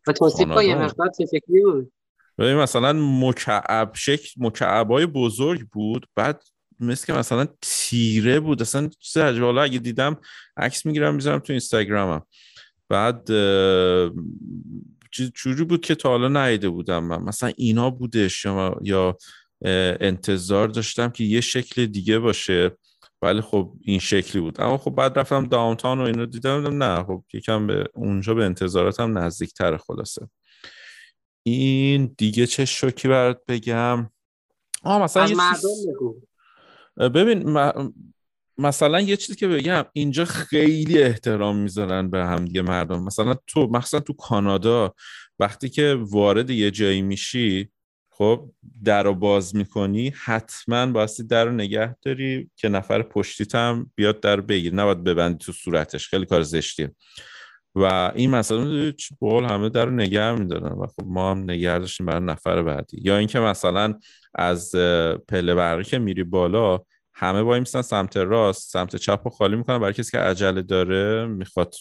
Speaker 5: و توصیف یه مقدار بود؟
Speaker 1: ببین مثلا مکعب شکل مکعبای بزرگ بود. بعد مثل که مثلا تیره بود. اصلا چیز عجیبه حالا اگه دیدم عکس می‌گیرم می‌ذارم تو اینستاگرامم. بعد چیزی بود که تا حالا ندیده بودم من. مثلا اینا بودش یا انتظار داشتم که یه شکل دیگه باشه. ولی خب این شکلی بود. اما خب بعد رفتم داونتاون و اینو دیدم نه. خب یکم به اونجا به انتظاراتم نزدیک تر خلاصه. این دیگه چه شوکی برات بگم؟
Speaker 5: آه مثلا یه
Speaker 1: ببین مثلا یه چیزی که بگم اینجا خیلی احترام می‌ذارن به هم دیگه مردم. مثلا تو مثلا تو کانادا وقتی که وارد یه جایی میشی خب در رو باز می‌کنی حتما باستی در رو نگه داری که نفر پشتیت هم بیاد در بگیر نباید ببندی تو صورتش. خیلی کار زشتیه. و این مثلا بول همه در رو نگه میدارن و خب ما هم نگه داشتیم برای نفر بعدی. یا اینکه مثلا از پله برقی که میری بالا همه وای میستن سمت راست سمت چپ رو خالی می‌کنن برای کسی که عجله داره می‌خواد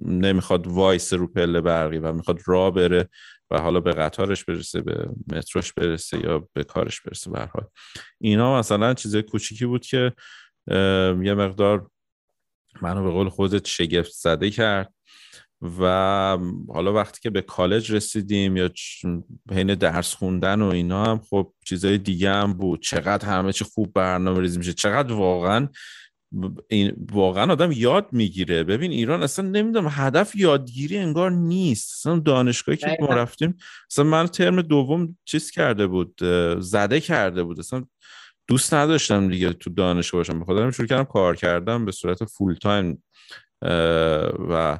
Speaker 1: نمی‌خواد وایس رو پله برقی و می‌خواد راه بره و حالا به قطارش برسه به متروش برسه یا به کارش برسه به حال. اینا مثلا چیز کوچیکی بود که یه مقدار منو به قول خودت شگفت زده کرد. و حالا وقتی که به کالج رسیدیم یا بین درس خوندن و اینا هم خب چیزای دیگه هم بود. چقدر همه چی خوب برنامه ریزی میشه. چقدر واقعا این واقعا آدم یاد می‌گیره. ببین ایران اصلا نمی‌دونم هدف یادگیری انگار نیست. اصلا دانشگاهی که ما رفتیم اصلا من ترم دوم چیز کرده بود زده کرده بود. اصلا دوست نداشتم دیگه تو دانشگاه باشم. به خاطر شروع کردم کار کردم به صورت فول تایم و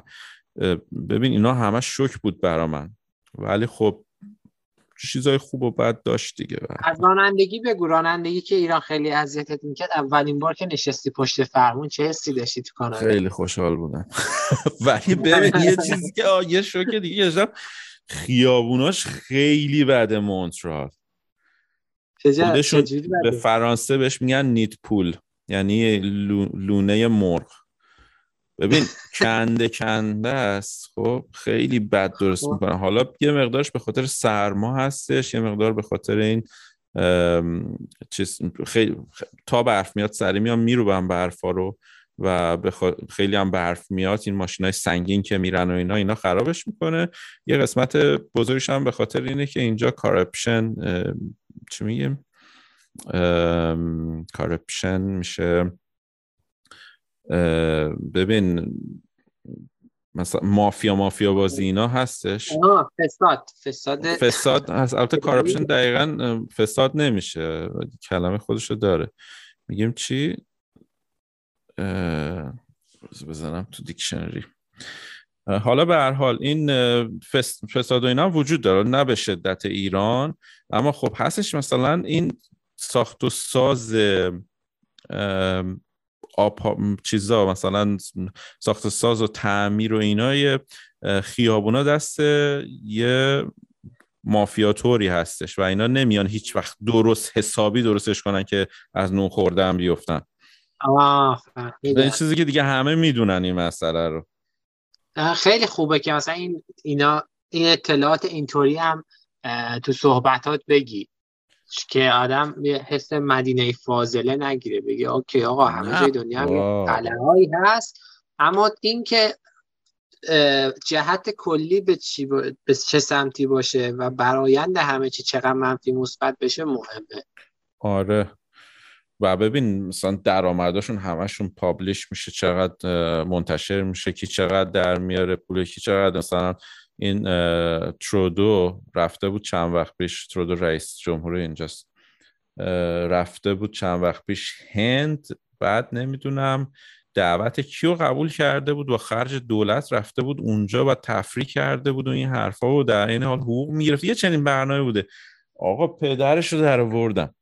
Speaker 1: ببین اینا همش شوک بود برا من. ولی خب چیزای خوب و بد داشت دیگه.
Speaker 5: از رانندگی بگو. رانندگی که ایران خیلی اذیتت می‌کرد. اولین بار که نشستی پشت فرمون چه حسی داشتی تو کانادا؟
Speaker 1: خیلی خوشحال بودم. <laughs> ولی ببین یه <laughs> چیزی که یه شوک دیگه داشتم. خیابوناش خیلی بده مونترال. خودشون به فرانسه بهش میگن نیت پول یعنی لونه مرغ. ببین کنده کنده است. خب خیلی بد درست خب. می‌کنه حالا یه مقدارش به خاطر سرما هستش یه مقدار به خاطر این چیز خیلی تا برف میاد سری میام میروبم برفا رو. و خیلی هم برف میاد. این ماشین های سنگین که میرن و اینا اینا خرابش می‌کنه. یه قسمت بزرگش هم به خاطر اینه که اینجا کارپشن چی میگیم؟ corruption میشه. ببین مثلا مافیا مافیا بازی اینا هستش.
Speaker 5: فساد فساد.
Speaker 1: فساد هست. البته corruption دقیقا فساد نمیشه. کلمه خودشو داره. میگیم چی؟ بزنم تو دیکشنری. حالا به هر حال این فساد و اینا وجود داره نه به شدت ایران. اما خب هستش مثلا این ساخت و ساز آب چیزا مثلا ساخت ساز و تعمیر و اینا خیابونا دست یه مافیاتوری هستش و اینا نمیان هیچ وقت درست حسابی درستش کنن که از نون خورده هم بیفتن این چیزی که دیگه همه می‌دونن این مسئله رو.
Speaker 5: خیلی خوبه که مثلا این اینا این اطلاعات اینطوری هم تو صحبتات بگی. که آدم یه حس مدینه فاضله نگیره بگه اوکی آقا همه جای دنیا هم هایی هست. اما اینکه جهت کلی به, چی به چه سمتی باشه و برایند همه چی چقدر منفی مثبت بشه مهمه.
Speaker 1: آره. و ببین مثلا درآمدشون همشون پابلیش میشه چقدر منتشر میشه کی چقدر در میاره پول کی چقدر. مثلا این ترودو رفته بود چند وقت پیش ترودو رئیس جمهور اینجاست. رفته بود چند وقت پیش هند بعد نمی‌دونم دعوت کیو قبول کرده بود و خرج دولت رفته بود اونجا و تفریح کرده بود و این حرفا و در این حال حقوق می‌گرفت. یه چنین برنامه بوده. آقا پدرش رو در آوردم.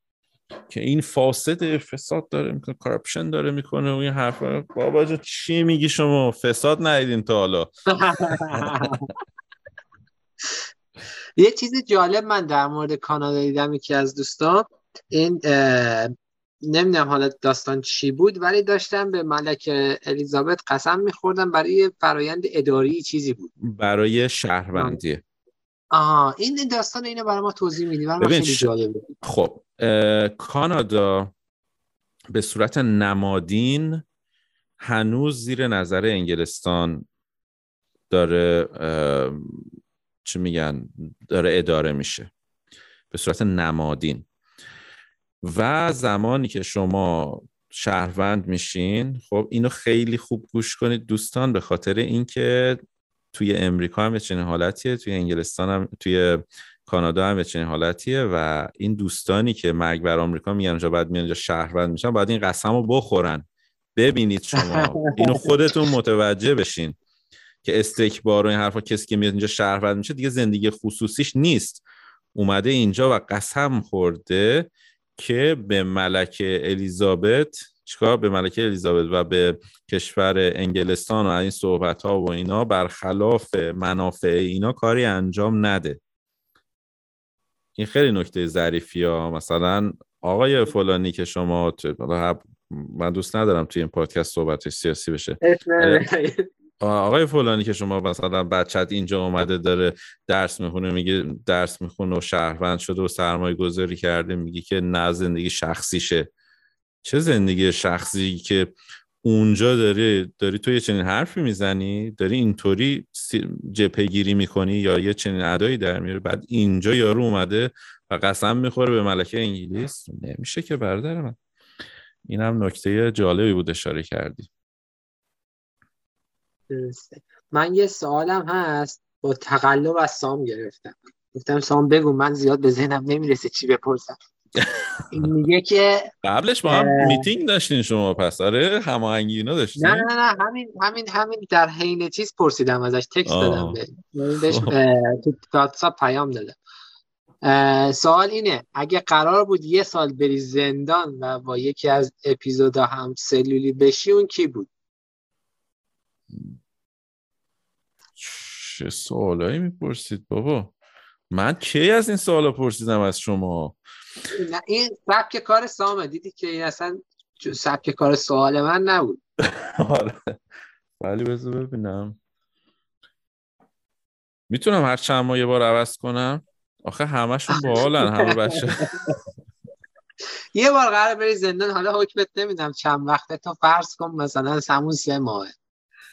Speaker 1: که این فاسد فساد داره می‌کنه کارپشن داره می‌کنه و این حرفا. بابا جو چی میگی شما؟ فساد ندیدین تا حالا. <laughs>
Speaker 5: یه چیز جالب من در مورد کانادا دیدم یکی از دوستان این نمی‌دونم حالا داستان چی بود ولی داشتم به ملک الیزابت قسم میخوردم برای فرایند اداری چیزی بود.
Speaker 1: برای شهروندی.
Speaker 5: آها این داستان اینو برای ما توضیح میدی برای خیلی جالبه
Speaker 1: خب کانادا به صورت نمادین هنوز زیر نظر انگلستان داره چی میگن داره اداره میشه به صورت نمادین. و زمانی که شما شهروند میشین خب اینو خیلی خوب گوش کنید دوستان به خاطر اینکه توی امریکا هم چنین حالتیه توی انگلستان هم توی کانادا هم چنین حالتیه و این دوستانی که مرگ بر آمریکا میگن اونجا بعد میان اینجا شهروند میشن باید این قسم رو بخورن. ببینید شما. اینو خودتون متوجه بشین که استکبار و این حرفا کسی که میاد اینجا شهروند میشه دیگه زندگی خصوصیش نیست. اومده اینجا و قسم خورده که به ملکه الیزابت چیکار؟ به ملکه الیزابت و به کشور انگلستان و این صحبت ها و اینا برخلاف منافع اینا کاری انجام نده. این خیلی نکته ظریفی ها. مثلا آقای فلانی که شما من دوست ندارم توی این پادکست صحبت سیاسی بشه. آقای فلانی که شما مثلا بچت اینجا اومده داره درس می‌خونه میگه درس می‌خونه و شهروند شده و سرمایه گذاری کرده میگه که نه زندگی شخصیشه. چه زندگی شخصی که اونجا داری داری تو یه چنین حرفی می‌زنی؟ داری اینطوری جپگیری گیری می‌کنی یا یه چنین ادایی در میاره بعد اینجا یارو اومده و قسم می‌خوره به ملکه انگلیس. نمیشه که برادر من. این هم نکته جالبی بود اشاره کردی.
Speaker 5: من یه سوالم هست. با تقلب از سام گرفتم. گفتم سام بگو من زیاد به ذهنم نمی‌رسه چی بپرسم. میگه که
Speaker 1: قبلش با هم میتینگ داشتین شما پس آره هماهنگی اینا داشتین؟
Speaker 5: نه نه نه همین همین همین در حین چیز پرسیدم ازش تکست دادم بهش. تو واتساپ پیام دادم. سوال اینه اگه قرار بود یه سال بری زندان و با یکی از اپیزودا هم سلولی بشی اون کی بود؟
Speaker 1: چه سوالایی می‌پرسید بابا؟ من کی از این سوالا پرسیدم از شما؟
Speaker 5: نه این سبک کار سامه. دیدی که این اصلا سبک کار سوال من نبود. <laughs>
Speaker 1: آره. ولی بذار ببینم. می‌تونم هر چند ماه یه بار عوض کنم؟ آخه همشون باحالن <laughs> همه بچه. <laughs>
Speaker 5: یه بار قرار بری زندان حالا حکمت نمیدم چند وقته تو فرض کن مثلا همون سه ماه.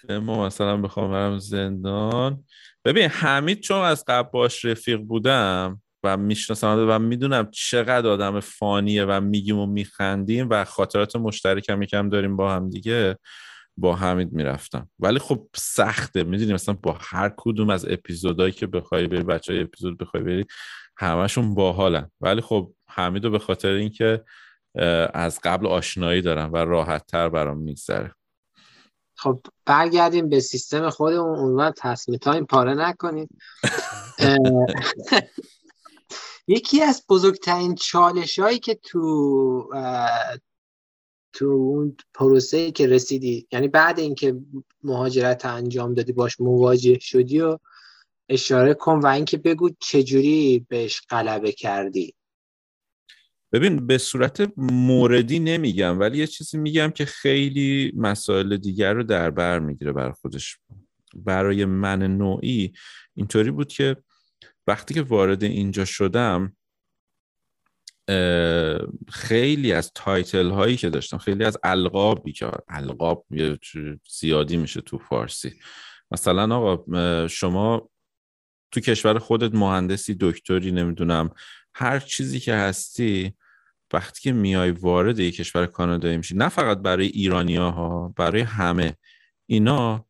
Speaker 1: سه ماه مثلا بخوام برم زندان. ببین حمید چون از قبل باش رفیق بودم و می‌شناسم و می‌دونم چقدر آدم فانیه و میگیم و میخندیم و خاطرات مشترک هم یکم داریم با هم دیگه با حمید می‌رفتم. ولی خب سخته. می‌دونی مثلا با هر کدوم از اپیزودهایی که بخوای بری بچه های اپیزود بخوای بری همشون باحالن. ولی خب حمید رو به خاطر اینکه از قبل آشنایی دارم و راحت تر برام میگذره.
Speaker 5: خب برگردیم به سیستم خودمون. اون تصمیم تایم پاره نکنید. <laughs> یکی از بزرگترین چالش هایی که تو تو اون پروسه که رسیدی یعنی بعد اینکه مهاجرت انجام دادی باش مواجه شدی و اشاره کن و اینکه بگو چجوری بهش غلبه کردی.
Speaker 1: ببین به صورت موردی نمیگم ولی یه چیزی میگم که خیلی مسائل دیگر رو در بر می‌گیره بر خودش. برای من نوعی اینطوری بود که وقتی که وارد اینجا شدم خیلی از تایتل هایی که داشتم خیلی از القابی که القاب زیادی میشه تو فارسی. مثلا آقا شما تو کشور خودت مهندسی دکتری نمی‌دونم هر چیزی که هستی وقتی که میای وارد یک کشور کانادایی میشی نه فقط برای ایرانیا ها برای همه اینا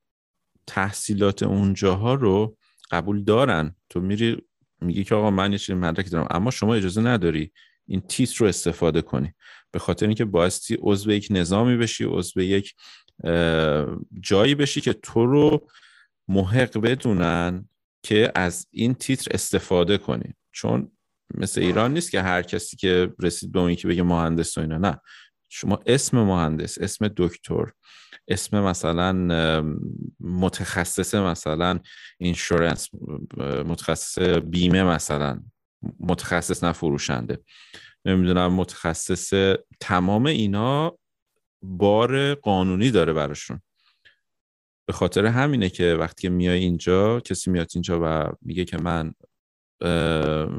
Speaker 1: تحصیلات اونجاها رو قبول دارن. تو میری میگی که آقا من یه چیزی مدرک دارم اما شما اجازه نداری این تیت رو استفاده کنی. به خاطر اینکه بایستی عضو یک نظامی بشی عضو یک جایی بشی که تو رو محق بدونن که از این تیتر استفاده کنی. چون مثل ایران نیست که هر کسی که رسید به اون که بگه مهندس و اینا نه. شما اسم مهندس اسم دکتر اسم مثلا متخصص مثلا اینشورنس متخصص بیمه مثلا متخصص نه فروشنده. نمی‌دونم متخصص تمام اینا بار قانونی داره براشون. به خاطر همینه که وقتی میای اینجا کسی میاد اینجا و میگه که من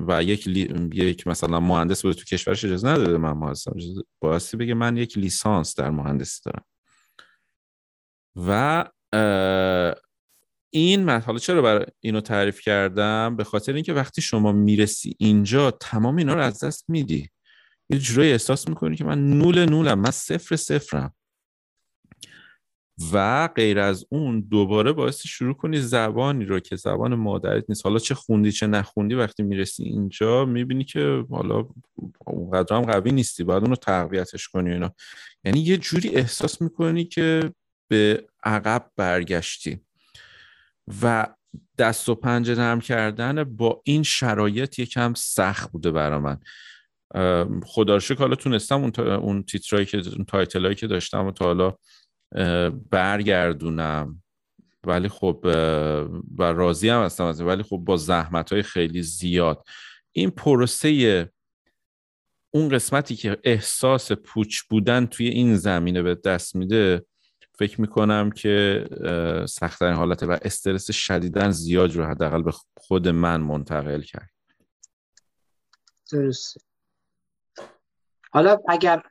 Speaker 1: و یک, یک مثلا مهندس بوده تو کشورش اجازه نداده من مهندس بایستی بگه من یک لیسانس در مهندسی دارم. و این من حالا چرا برای اینو تعریف کردم؟ به خاطر اینکه وقتی شما می‌رسی اینجا تمام اینا رو از دست میدی. یه جورایی احساس می‌کنی که من نول نولم من صفر صفرم. و غیر از اون دوباره باعث شروع کنی زبانی رو که زبان مادرت نیست. حالا چه خوندی چه نخوندی وقتی می‌رسی اینجا می‌بینی که حالا اونقدر هم قوی نیستی. باید اون رو تقویتش کنی اینا. یعنی یه جوری احساس می‌کنی که به عقب برگشتی. و دست و پنجه نرم کردن با این شرایط یکم سخت بوده برا من. خدا حالا تونستم اون, اون تیترایی که اون تایتلایی که داشتم و تا حالا برگردونم. ولی خب و راضی هم هستم از ولی خب با زحمت های خیلی زیاد. این پروسه اون قسمتی که احساس پوچ بودن توی این زمینه به دست میده فکر می‌کنم که سختترین حالته و استرس شدیدن زیاد رو حداقل به خود من منتقل کرد.
Speaker 5: درسته. حالا اگر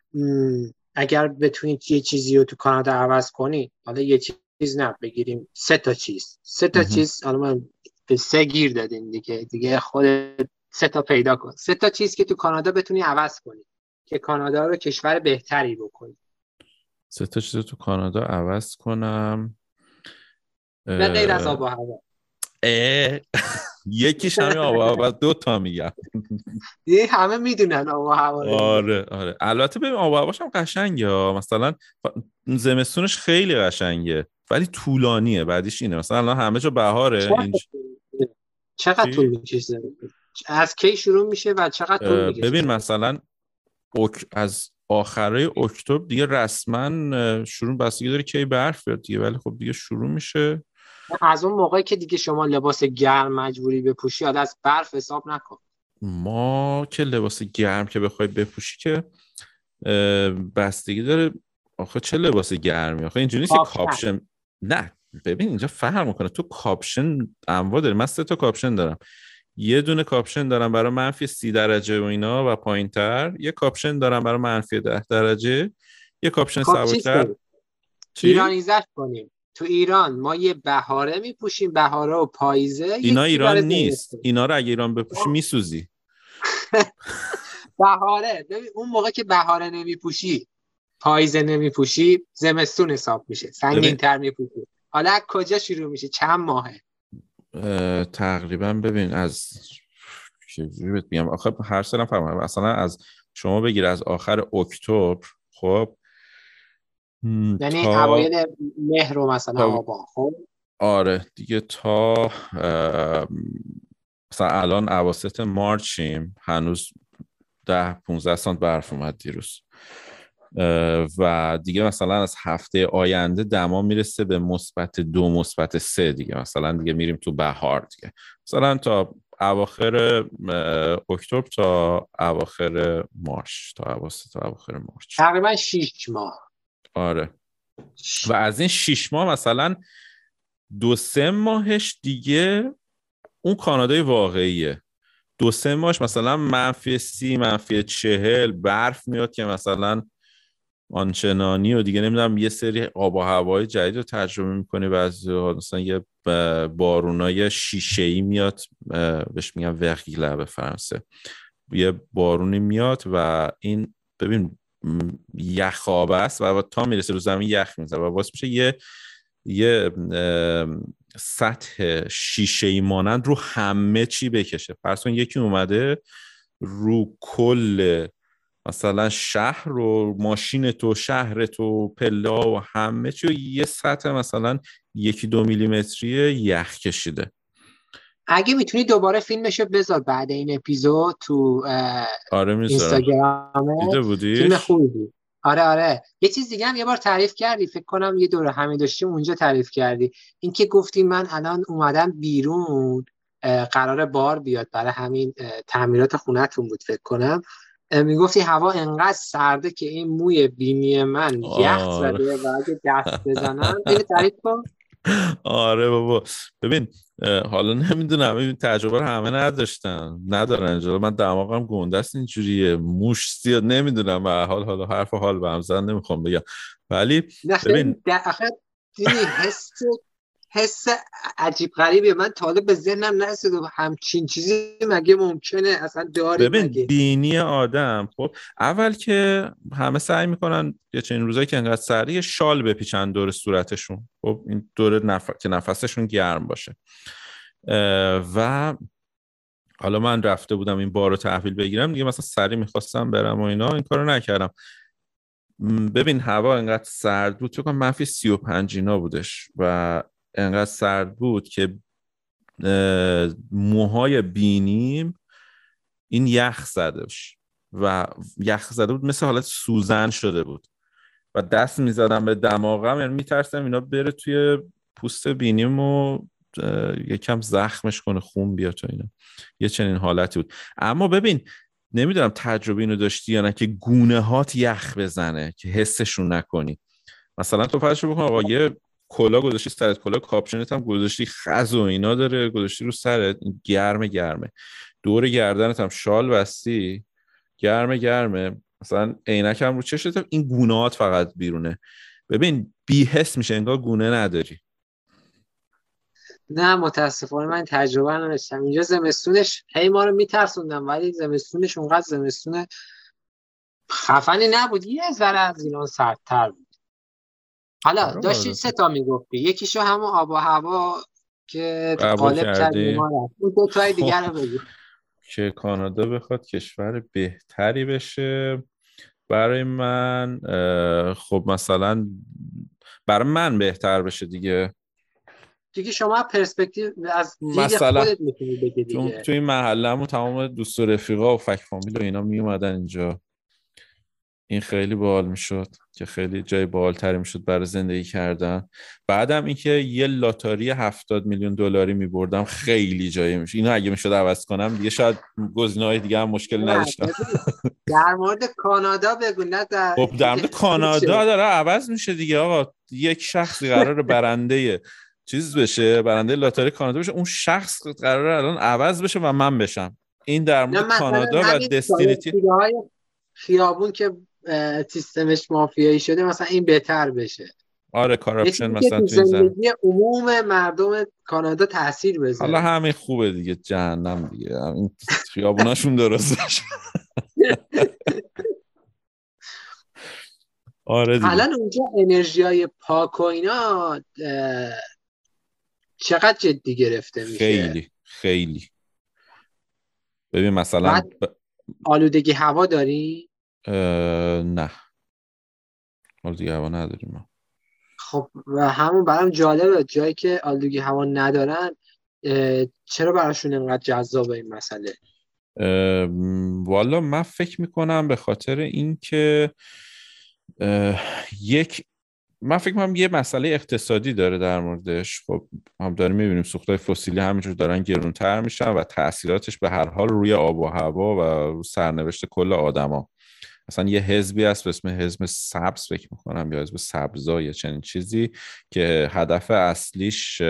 Speaker 5: اگر بتونید یه چیزی رو تو کانادا عوض کنی حالا یه چیز نه بگیریم سه تا چیز. سه تا چیز حالا من به سه گیر دادیم دیگه دیگه خود سه تا پیدا کن. سه تا چیز که تو کانادا بتونی عوض کنی که کانادا رو کشور بهتری بکنی.
Speaker 1: سه تا چیز تو کانادا عوض کنم.
Speaker 5: نه غیر از آب و هوا.
Speaker 1: یکیش همین آب و هوا دو تا میگم.
Speaker 5: یه همه می‌دونن آب و هوا
Speaker 1: آره آره. البته ببین آب و هواش هم قشنگه مثلا زمستونش خیلی قشنگه ولی طولانیه بعدیش اینه. مثلا الان همه جا بهاره
Speaker 5: چقدر طول می‌کشه؟ از کی شروع میشه و چقدر طول می‌کشه؟
Speaker 1: ببین مثلا از آخرای اکتبر دیگه رسما شروع بستگی داره کی برف بیاد دیگه. ولی خب دیگه شروع میشه.
Speaker 5: از اون موقعی که دیگه شما لباس گرم مجبوری بپوشی حالا از برف حساب نکن.
Speaker 1: ما که لباس گرم که بخوای بپوشی که بستگی داره آخه چه لباس گرمی؟ آخه اینجوری نیست کاپشن. نه ببین اینجا فرق می‌کنه. تو کاپشن انواع داری. من سه تا کاپشن دارم. یه دونه کاپشن دارم برای منفی سی درجه و اینا و پایین تر یه کاپشن دارم برای منفی ده درجه. یه کاپشن
Speaker 5: خب،
Speaker 1: سوارتر
Speaker 5: Iranize ش کنیم. تو ایران ما یه بهاره میپوشیم بهاره و پاییزه
Speaker 1: اینا ایران نیست. اینا رو اگه ایران بپوشی میسوزی. <laughs>
Speaker 5: بهاره. ببین اون موقع که بهاره نمیپوشی پاییزه نمیپوشی زمستون حساب میشه. سنگین تر میپوشی. حالا کجا شروع میشه؟ چند ماهه؟
Speaker 1: تقریبا ببین از بگم آخه هر سالم فهمم اصلا از شما بگیر از آخر اکتبر خب
Speaker 5: یعنی تا... اوایل مهر رو مثلا تا... خب؟
Speaker 1: آره دیگه تا مثلا الان اواسط مارچیم هنوز ده 15 سانت برف اومد دیروز. و دیگه مثلا از هفته آینده دما می‌رسه به مثبت دو مثبت سه دیگه. مثلا دیگه میریم تو بهار دیگه. مثلا تا اواخر اکتبر تا اواخر مارچ تا اواسط تا اواخر مارچ.
Speaker 5: تقریبا 6 ماه.
Speaker 1: آره. و از این 6 ماه مثلا دو سه ماهش دیگه اون کانادای واقعیه. دو سه ماهش مثلا منفی سی منفی چهل برف میاد که مثلا آنچنانی و دیگه نمی‌دونم یه سری آب و هوای جدید رو تجربه می‌کنی بعضی مثلا یه بارونای شیشه ای میاد بهش میگن وقیله به فرانسه. یه بارونی میاد و این ببین یخابه است و تا می‌رسه رو زمین یخ می‌زنه و واسه میشه یه یه سطح شیشه ای مانند رو همه چی بکشه. پرسون یکی اومده رو کل مثلا شهر رو ماشین تو شهر تو پلا و همه چی یه سطح مثلا یکی دو میلیمتری یخ کشیده.
Speaker 5: اگه می‌تونی دوباره فیلمشو بذار بعد این اپیزود تو
Speaker 1: آره
Speaker 5: اینستاگرام فیلم خوبی بود. آره آره. یه چیز دیگه هم یه بار تعریف کردی فکر کنم یه دوره همین داشتیم اونجا تعریف کردی. اینکه گفتی من الان اومدم بیرون قرار بار بیاد برای همین تعمیرات خونتون بود فکر کنم. می‌گفتی هوا انقدر سرده که این موی بینی من یخ زده و اگه دست بزنم تعریف کن.
Speaker 1: آره بابا. ببین حالا نمی‌دونم این تجربه رو همه نداشتن ندارن اینجا. من دماغم گنده است اینجوریه. موش زیاد نمی‌دونم و حال حالا حرف حال به هم زن نمی‌خوام بگم. ولی ببین
Speaker 5: حس حس عجیب غریبه من طالب به ذهنم نرسید همچین چیزی مگه ممکنه؟ اصلا داره
Speaker 1: ببین مگه. بینی آدم خب اول که همه سعی می‌کنن یه چنین روزایی که انقدر سریع شال بپیچن دور صورتشون. خب این دور نف... که نفسشون گرم باشه. و حالا من رفته بودم این بار رو تحویل بگیرم دیگه مثلا سریع می‌خواستم برم و اینا این کارو نکردم. ببین هوا انقدر سرد بود تو منفی 35 اینا بودش. و انقدر سرد بود که موهای بینیم این یخ زدش و یخ زده بود مثل حالت سوزن شده بود. و دست می‌زدم به دماغم یعنی میترسم اینا بره توی پوست بینیم و یکم زخمش کنه خون بیاد تو اینا. یه چنین حالتی بود. اما ببین نمی‌دونم تجربه اینو داشتی یا نه که گونه هات یخ بزنه که حسشون نکنی. مثلا تو فرض بکن آقا یه کلا گذاشتی سرت کلا کاپشنت هم گذاشتی خز و اینا داره گذاشتی رو سرت. گرمه گرمه. دور گردنت هم شال بستی گرمه گرمه. مثلا عینک هم رو چشت این گونهات فقط بیرونه. ببین بیهست میشه انگار گونه نداری.
Speaker 5: نه متاسفانه من تجربه نداشتم. اینجا زمستونش هی ما رو میترسوندم ولی زمستونش اونقدر زمستون خفنی نبود. یه ذره از ایران سردتر بود. حالا آره، داشتی آره. سه تا می‌گفتی. یکیشو همون آب و هوا که قالب کردی؟ اون دو تای دیگر رو بگو.
Speaker 1: که کانادا بخواد کشور بهتری بشه. برای من خب مثلا برای من بهتر بشه دیگه.
Speaker 5: دیگه شما پرسپکتیو از مثلا خودت می‌تونی بگی دیگه.
Speaker 1: توی محلمون تمام دوست و رفیقا و فک فامیل و اینا می اومدن اینجا. این خیلی باحال می‌شد که خیلی جای باحالتری می‌شد برای زندگی کردن. بعدم اینکه یه لاتاری 70 میلیون دلاری میبردم خیلی جایی میشه اینو اگه می‌شد عوض کنم دیگه شاید های دیگه هم مشکل نداشتم.
Speaker 5: در مورد کانادا بگو نه در
Speaker 1: خب در مورد کانادا داره عوض میشه دیگه آقا. یک شخصی قرار برنده چیز بشه برنده لاتاری کانادا بشه. اون شخص قرار الان عوض بشه و من بشم. این در مورد کانادا و دستینیتی
Speaker 5: خیابون که سیستمش مافیایی شده مثلا این بهتر بشه.
Speaker 1: آره کاراپشن مثلا تو
Speaker 5: زندگی عموم مردم کانادا تاثیر بذاره.
Speaker 1: حالا همین خوبه دیگه جهنم دیگه. این خیابوناشون درست <laughs> آره دیگه.
Speaker 5: الان اونجا انرژی های پاک و اینا چقدر جدی گرفته میشه؟
Speaker 1: خیلی خیلی. ببین مثلا
Speaker 5: آلودگی هوا داری؟
Speaker 1: نه. آلودگی هوا نداریم
Speaker 5: خب و همون برام جالبه جایی که آلودگی هوا ندارن چرا براشون اینقدر جذابه این مسئله؟
Speaker 1: والا من فکر می‌کنم به خاطر اینکه یک من فکر کنم یه مسئله اقتصادی داره در موردش. خب هم داریم می‌بینیم سوختهای فسیلی همینجور دارن گرونتر میشن و تاثیراتش به هر حال روی آب و هوا و سرنوشت کل آدما. مثلا یه حزبی هست به اسم حزب سبز فکر می‌کنم یا حزب سبزا یا چنین چیزی که هدف اصلیش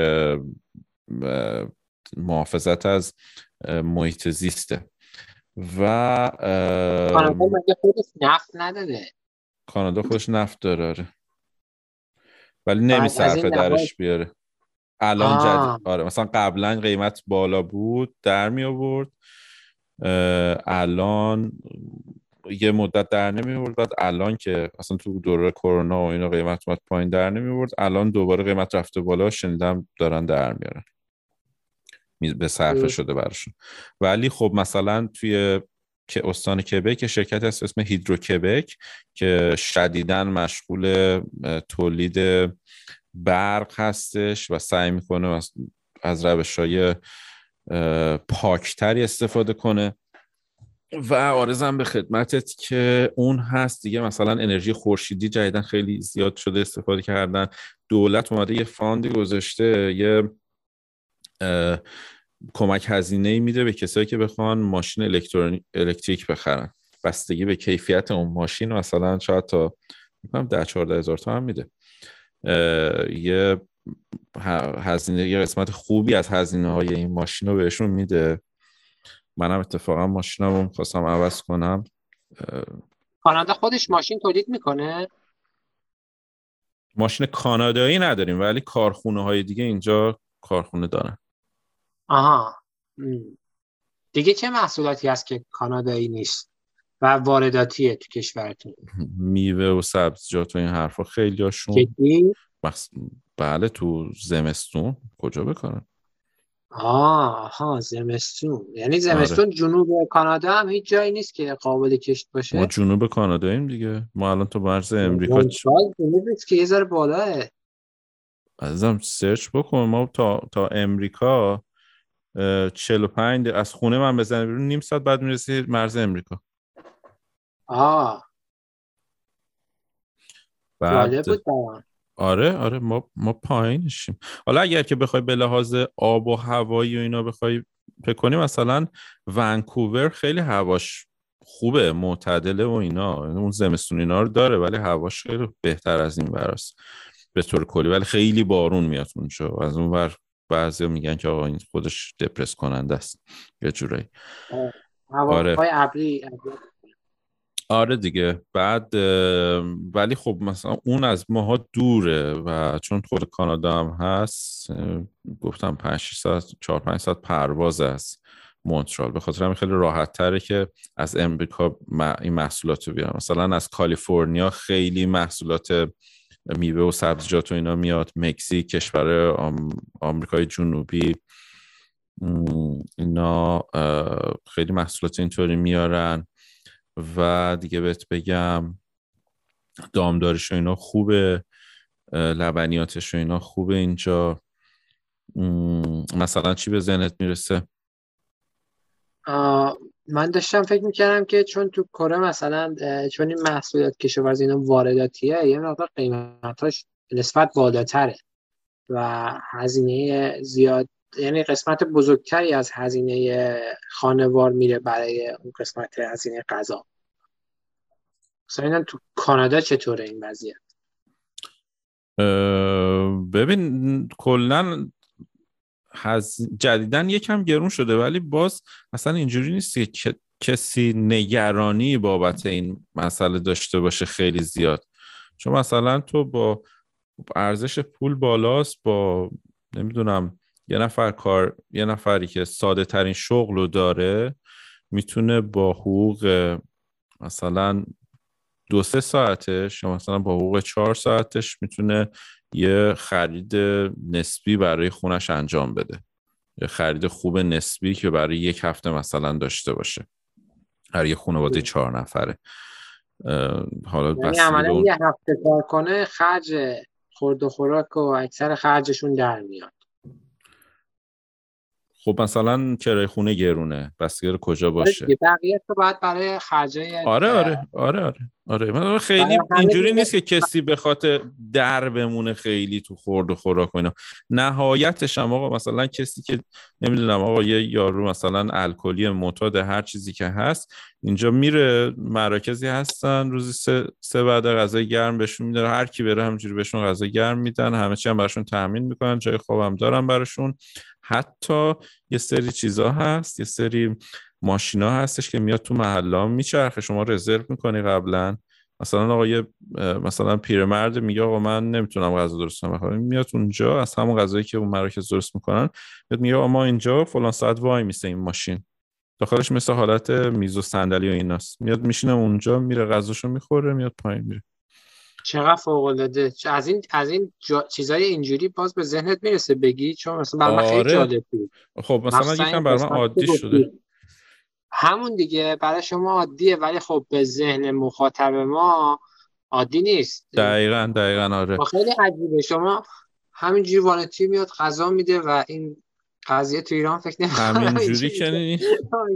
Speaker 1: محافظت از محیط زیسته. و
Speaker 5: کانادا خودش نفت نداره
Speaker 1: کانادا خودش نفت داره آره. ولی نمیصرفه درش بیاره. الان جدید. آره مثلا قبلا قیمت بالا بود در می آورد الان یه مدت در نمیورد بعد الان که اصلا تو دوره کرونا و اینا قیمت اومد پایین در نمیورد الان دوباره قیمت رفته بالا شنیدم دارن در میارن. به صرفه شده براشون. ولی خب مثلا توی که استان کبک شرکت هست اسم هیدرو کبک که شدیدا مشغول تولید برق هستش و سعی می‌کنه از, از روش های پاکتری استفاده کنه. و آرزم به خدمتت که اون هست دیگه. مثلا انرژی خورشیدی جدیدا خیلی زیاد شده استفاده کردن. دولت اومده یه فاندی گذاشته یه کمک هزینه میده به کسایی که بخوان ماشین الکترونیک الکتریک بخرن. بستگی به کیفیت اون ماشین مثلا شاید تا می‌کنم ده چهارده هزار تا هم میده یه هزینه یه قسمت خوبی از هزینه های این ماشین رو بهشون میده. منم اتفاقا ماشینم خواستم عوض کنم.
Speaker 5: کانادا خودش ماشین تولید می‌کنه؟
Speaker 1: ماشین کانادایی نداریم ولی کارخونه های دیگه اینجا کارخونه دارن.
Speaker 5: آها. دیگه چه محصولاتی هست که کانادایی نیست و وارداتیه تو کشورتون؟
Speaker 1: میوه و سبزیجات و این حرفا خیلی هاشون بله تو زمستون. کجا بکنن
Speaker 5: آها زمستون. یعنی زمستون آره. جنوب کانادا هم هیچ جایی نیست که قابل کشت باشه؟
Speaker 1: ما جنوب کاناداییم دیگه. ما الان تو مرز امریکا
Speaker 5: جنوب که یه ذره بالاه.
Speaker 1: ازم سرچ بکن. ما تا, تا امریکا 45 از خونه من بزنه بیرون نیم ساعت بعد می‌رسی مرز امریکا.
Speaker 5: آه. بعد بود
Speaker 1: آره آره ما ما پایینشیم حالا اگر که بخوای به لحاظ آب و هوایی و اینا بخوای فکر کنی مثلا ونکوور خیلی هواش خوبه معتدله و اینا. اون زمستون اینا رو داره ولی هواش خیلی بهتر از این براست به طور کلی ولی خیلی بارون میاد اونجا از اون ور بعضی میگن که آقا این خودش دپرس کننده است. یه جورایی.
Speaker 5: آره.
Speaker 1: آره دیگه. بعد ولی خب مثلا اون از ماها دوره و چون خود کانادا هم هست گفتم 5 ساعت 4 5 ساعت پرواز است مونترال. به خاطر همین خیلی راحت تره که از امریکا این محصولات رو بیارم مثلا از کالیفرنیا خیلی محصولات میوه و سبزیجات و اینا میاد. مکزیک کشور آمریکای جنوبی اینا خیلی محصولات اینطوری میارن. و دیگه بهت بگم دامدارش و اینا خوبه لبنیاتش و اینا خوبه اینجا. مثلا چی به ذهنت می‌رسه؟
Speaker 5: من داشتم فکر می‌کردم که چون تو کره مثلا چون این محصولات کشاورزی اینا وارداتیه یه مقدار قیمتاش نسبت بالاتره و هزینه زیاد یعنی قسمت بزرگتری از هزینه خانوار میره برای اون قسمت هزینه غذا. مثلا تو کانادا چطوره این وضعیت؟
Speaker 1: ببین کلا هز... جدیدن یکم گرون شده ولی باز اصلا اینجوری نیست که کسی نگرانی بابت این مسئله داشته باشه خیلی زیاد. چون مثلا تو با ارزش پول بالاست با نمی‌دونم یه نفر کار یه نفری که ساده ترین شغل رو داره می‌تونه با حقوق مثلا دو سه ساعتش یا مثلا با حقوق چهار ساعتش می‌تونه یه خرید نسبی برای خونش انجام بده. یه خرید خوب نسبی که برای یک هفته مثلا داشته باشه. هر یه خانواده چهار نفره.
Speaker 5: حالا یعنی یه هفته کار کنه خرج خورد و خوراک و اکثر خرجشون در میاد.
Speaker 1: خب مثلا کرای خونه گرونه بستگی کجا آره باشه؟
Speaker 5: بقیه تو باید برای خرجای
Speaker 1: آره آره آره آره آره. خیلی اینجوری نیست که کسی به خاطر در بمونه خیلی تو خورد و خوراک اینا. نهایتش هم آقا مثلا کسی که نمی‌دونم آقا یه یارو مثلا الکلی معتاد هر چیزی که هست اینجا میره مراکزی هستن روزی سه, سه بعد غذای گرم بهشون میدن هر کی بره همینجوری بهشون غذا گرم میدن همه چی هم براشون تامین می‌کنن جای خوابم دارن براشون. حتی یه سری چیزا هست یه سری ماشینا هستش که میاد تو محله میچرخه. شما رزرو می‌کنی قبلا. مثلا آقا یه مثلا پیرمرد میگه آقا من نمی‌تونم غذا درست کنم. میاد اونجا از همون غذایی که اون مراکز درست می‌کنن میاد میگه ما اینجا فلان ساعت وای میسه این ماشین. داخلش مثل حالت میز و صندلی و ایناست. میاد میشینه اونجا میره غذاشو می‌خوره میاد پایین میره.
Speaker 5: چقدر فوق العاده از این از این جا... چیزای اینجوری باز به ذهنت می‌رسه بگی چون مثلا برای
Speaker 1: آره.
Speaker 5: خیلی جالب بود.
Speaker 1: خب مثلا یکم برای من عادی شده.
Speaker 5: همون دیگه برای شما عادیه ولی خب به ذهن مخاطب ما عادی نیست.
Speaker 1: دقیقا دقیقا آره.
Speaker 5: خیلی عجیبه. شما همینجوری وانتی میاد غذا میده و این قضیه تو ایران فکر نمی‌کنم
Speaker 1: همینجوری که نی-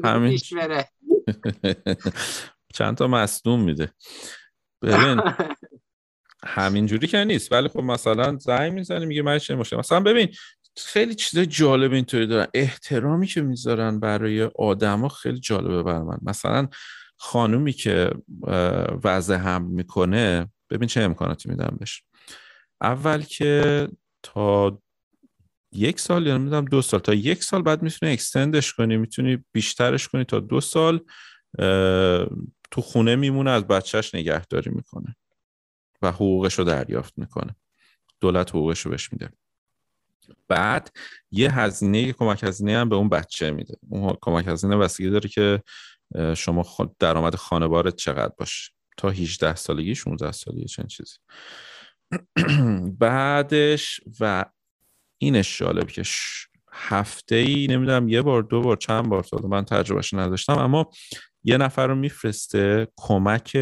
Speaker 1: همین- <laughs> چند تا مصدوم میده. ببین <laughs> همینجوری که نیست. ولی خب مثلا زنگ می‌زنی میگه من چه مشکل مثلا ببین خیلی چیزای جالب اینطوری دارن. احترامی که می‌ذارن برای آدما خیلی جالبه برای من. مثلا خانومی که وضع هم می‌کنه ببین چه امکاناتی میدن بهش. اول که تا یک سال یا نمی‌دونم دو سال تا یک سال بعد می‌تونی اکستندش کنی می‌تونی بیشترش کنی تا دو سال تو خونه میمونه از بچهش نگهداری می‌کنه. و حقوقش رو دریافت می‌کنه. دولت حقوقش رو بهش میده. بعد یه هزینه کمک هزینه هم به اون بچه میده. اون کمک هزینه بستگی داره که شما درآمد خانوارت چقدر باشه. تا 18 سالگی 16 سالگی چنین چیزی. <clears throat> بعدش و اینش جالب که هفته ای نمی‌دونم یه بار دو بار چند بار تا من تجربهش نداشتم اما یه نفر رو میفرسته کمک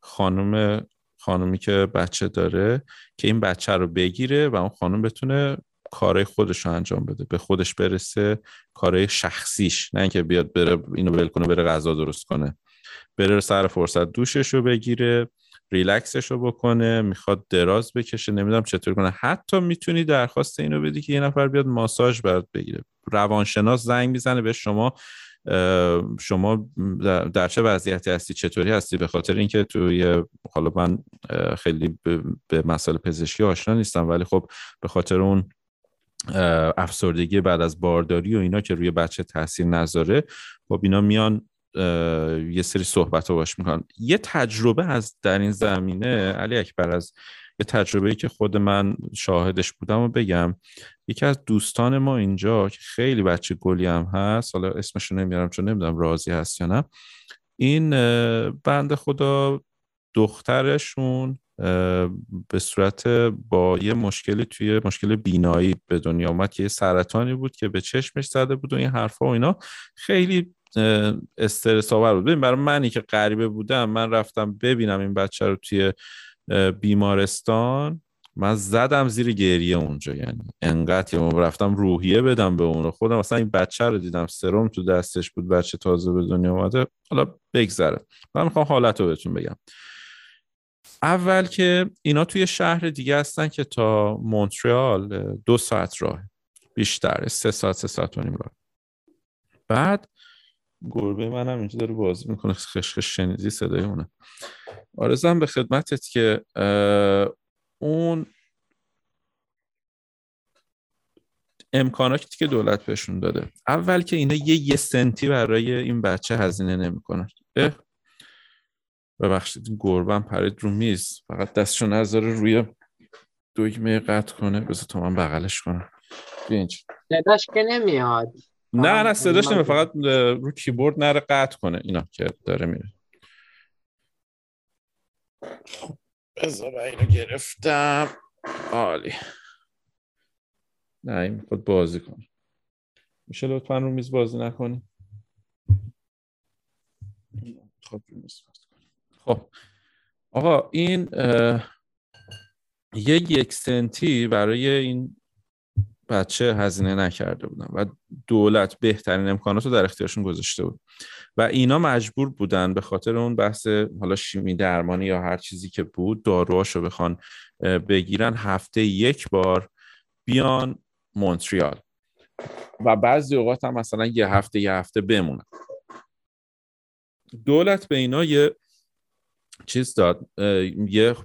Speaker 1: خانم خانومی که بچه داره که این بچه رو بگیره و اون خانم بتونه کارهای خودش رو انجام بده به خودش برسه کارهای شخصیش. نه اینکه بیاد بره اینو ول کنه بره غذا درست کنه. بره سر فرصت دوشش رو بگیره ریلکسش رو بکنه می‌خواد دراز بکشه نمی‌دونم چطور کنه. حتی می‌تونی درخواست اینو بدی که یه نفر بیاد ماساژ برات بگیره. روانشناس زنگ می‌زنه به شما شما در- چه وضعیتی هستی؟ چطوری هستی؟ به خاطر اینکه توی حالا من خیلی به- مسائل پزشکی آشنا نیستم ولی خب به خاطر اون افسردگی بعد از بارداری و اینا که روی بچه تاثیر نذاره خب اینا میان یه سری صحبت رو باش می‌کنن. یه تجربه از در این زمینه علی اکبر از یه تجربه که خود من شاهدش بودم و بگم. یکی از دوستان ما اینجا که خیلی بچه گلی هم هست حالا اسمش نمیارم چون نمی‌دونم راضی هست یا نه این بند خدا دخترشون به صورت با یه مشکلی توی مشکل بینایی به دنیا آمد که یه سرطانی بود که به چشمش زده بود و این حرفا و اینا. خیلی استرس آور بود. ببین برای منی که غریبه بودم من رفتم ببینم این بچه رو توی بیمارستان. من زدم زیر گریه اونجا یعنی انقدر من رفتم روحیه بدم به اون خودم مثلا این بچه رو دیدم سرم تو دستش بود بچه تازه به دنیا اومده. حالا بگذره. من می‌خوام حالت رو بهتون بگم. اول که اینا توی شهر دیگه هستن که تا مونترال دو ساعت راه. بیشتر سه ساعت سه ساعت و نیم راه. بعد گربه منم اینجا داره بازی می‌کنه. خشخش شنیدی صدای اونه آرزم به خدمتت که اون امکاناتی که دولت بهشون داده. اول که اینا یه یه سنتی برای این بچه هزینه نمی‌کنن. ببخشید این گربم پرید رو میز. فقط دستشو نذاره روی دگمه قطع کنه. بذار تا من بغلش کنم. بیا اینجا.
Speaker 5: صداش که نمیاد.
Speaker 1: نه نه صداش نمیاد فقط رو کیبورد نره قطع کنه اینا که داره میره. بذار اینو گرفتم. عالی. نه این می‌خواد بازی کنه. میشه لطفا رو میز بازی نکنی؟ خب. خب. آقا این اه، یه یک سنتی برای این بچه هزینه نکرده بودن و دولت بهترین امکانات رو در اختیارشون گذاشته بود. و اینا مجبور بودن به خاطر اون بحث حالا شیمی درمانی یا هر چیزی که بود داروهاشو بخوان بگیرن. هفته یک بار بیان مونتریال. و بعضی اوقات هم مثلا یه هفته یه هفته بمونن. دولت به اینا یه چیز داد یه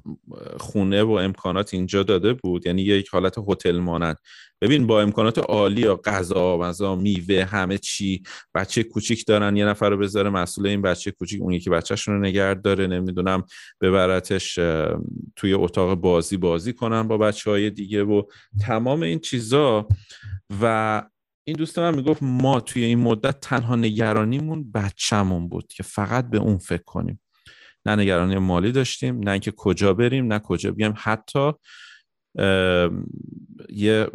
Speaker 1: خونه و امکانات اینجا داده بود یعنی یک حالت هتل مانند. ببین با امکانات عالی یا غذا مزا میوه همه چی بچه کوچیک دارن یه نفر رو بذاره مسئول این بچه کوچیک اون یکی بچهشون رو نگرد داره نمی‌دونم ببرتش توی اتاق بازی بازی کنن با بچه های دیگه و تمام این چیزا. و این دوست من می‌گفت ما توی این مدت تنها نگرانیمون بچهمون بود که فقط به اون فکر کنیم. نه نگرانی مالی داشتیم نه اینکه کجا بریم نه کجا بیایم. حتی یه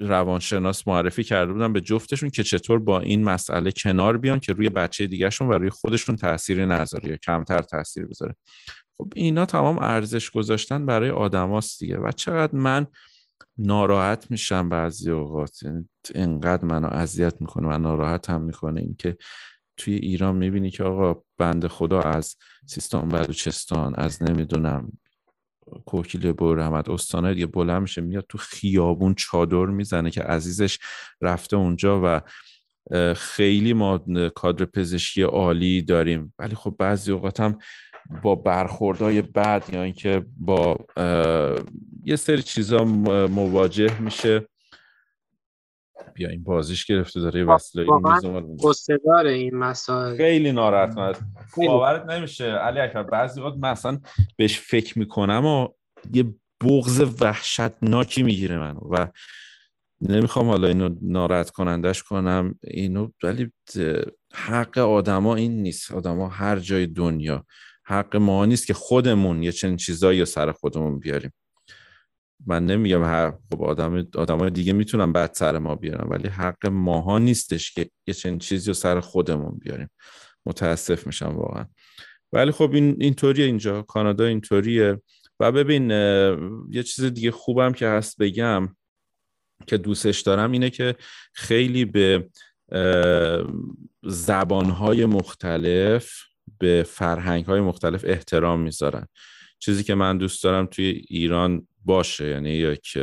Speaker 1: روانشناس معرفی کرده بودن به جفتشون که چطور با این مسئله کنار بیان که روی بچه دیگهشون و روی خودشون تاثیری نذاره یا کمتر تاثیر بذاره. خب اینا تمام ارزش گذاشتن برای آدماست دیگه. و چقدر من ناراحت میشم بعضی اوقات. یعنی انقدر منو اذیت می‌کنه و ناراحت هم می‌کنه اینکه توی ایران می‌بینی که آقا بند خدا از سیستان بلوچستان از نمی‌دونم کوکیل برحمت استانه دیگه بلند میشه میاد تو خیابون چادر می‌زنه که عزیزش رفته اونجا و خیلی ما کادر پزشکی عالی داریم. ولی خب بعضی اوقات هم با برخوردهای بد یا اینکه با یه سری چیزا مواجه میشه. بیا این بازیش گرفته داره وصله
Speaker 5: این این مسائل.
Speaker 1: خیلی ناراحت باورت نمیشه. علی اکبر بعضی وقت مثلا بهش فکر می‌کنم و یه بغض وحشتناکی می‌گیره منو و نمی‌خوام حالا اینو ناراحت کنندش کنم. اینو ولی حق آدما این نیست. آدما هر جای دنیا حق ما نیست که خودمون یه چنین چیزایی سر خودمون بیاریم. من نمیگم هر خب آدم آدمای دیگه می‌تونن بعد سر ما بیارن ولی حق ماها نیستش که یه چنین چیزی رو سر خودمون بیاریم. متاسف میشم واقعا. ولی خب این اینطوریه اینجا. کانادا اینطوریه و ببین یه چیز دیگه خوبم که هست بگم که دوستش دارم اینه که خیلی به زبانهای مختلف به فرهنگهای مختلف احترام می‌ذارن. چیزی که من دوست دارم توی ایران باشه. یعنی یک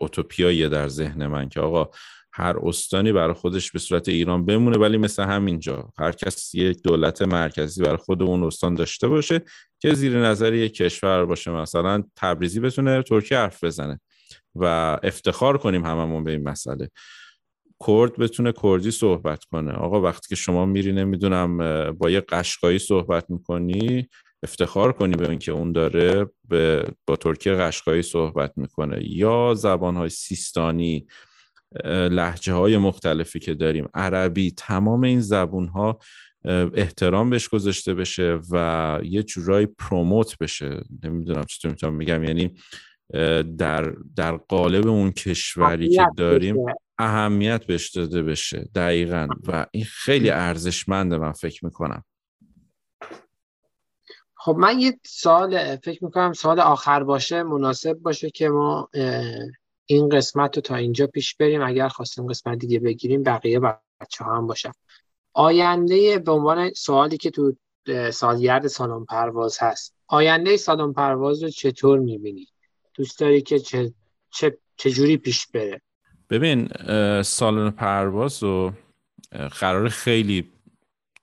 Speaker 1: اوتوپیایی در ذهن من که آقا هر استانی برای خودش به صورت ایران بمونه ولی مثل همینجا هر کس یک دولت مرکزی برای خود اون استان داشته باشه که زیر نظر یک کشور باشه. مثلا تبریزی بتونه ترکی حرف بزنه و افتخار کنیم هممون به این مسئله. کرد بتونه کردی صحبت کنه. آقا وقتی که شما میری نمی‌دونم با یه قشقایی صحبت می‌کنی افتخار کنی به اینکه اون داره به با ترکیه قشقایی صحبت می‌کنه یا زبانهای سیستانی لحجه های مختلفی که داریم. عربی تمام این زبون ها احترام بهش گذاشته بشه و یه جورایی پروموت بشه. نمی‌دونم چطور می‌تونم میگم یعنی در در قالب اون کشوری که داریم اهمیت بهش داده بشه. دقیقا. و این خیلی ارزشمنده من فکر می‌کنم.
Speaker 5: خب من یه سال فکر می‌کنم سال آخر باشه مناسب باشه که ما این قسمت رو تا اینجا پیش بریم اگر خواستیم قسمت دیگه بگیریم بقیه بچه هم باشن آینده به عنوان سوالی که تو سالگرد سالن پرواز هست آینده سالن پرواز رو چطور می‌بینی؟ دوست داری که چه, چه, چجوری پیش بره؟
Speaker 1: ببین سالن پرواز رو قرار خیلی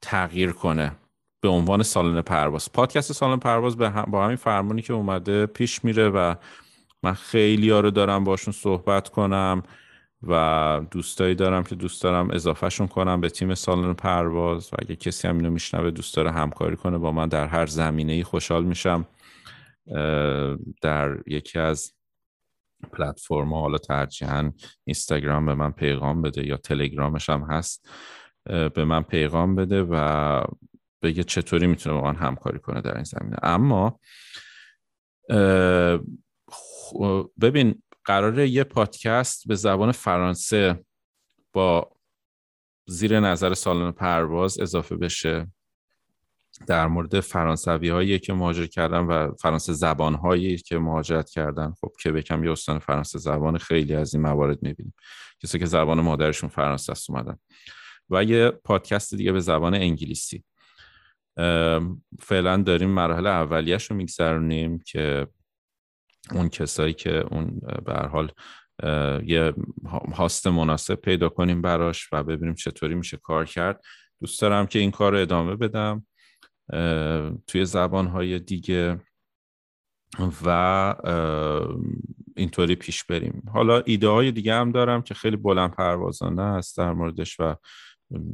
Speaker 1: تغییر کنه به عنوان سالن پرواز. پادکست سالن پرواز با همین فرمانی که اومده پیش میره و من خیلی ها رو دارم باشون صحبت کنم و دوستایی دارم که دوست دارم اضافهشون کنم به تیم سالن پرواز و اگه کسی هم اینو میشنوه دوست داره همکاری کنه با من. در هر زمینه ای خوشحال میشم. در یکی از پلتفرم حالا ترجیحاً اینستاگرام به من پیغام بده یا تلگرامش هم هست به من پیغام بده و بگه چطوری می‌تونه با من همکاری کنه در این زمینه. اما ببین قراره یه پادکست به زبان فرانسه با زیر نظر سالن پرواز اضافه بشه در مورد فرانسوی هایی که مهاجرت کردن و فرانسه زبان هایی که مهاجرت کردن. خب که بکم یه استان فرانسه زبان خیلی از این موارد می‌بینیم. کسی که زبان مادرشون فرانسه است اومدن. و یه پادکست دیگه به زبان انگلیسی. فعلا داریم مراحل اولیش رو میگذرونیم که اون کسایی که اون به حال یه هاست مناسب پیدا کنیم براش و ببینیم چطوری میشه کار کرد. دوست دارم که این کار رو ادامه بدم توی زبانهای دیگه و اینطوری پیش بریم. حالا ایده های دیگه هم دارم که خیلی بلند پروازانه هست در موردش و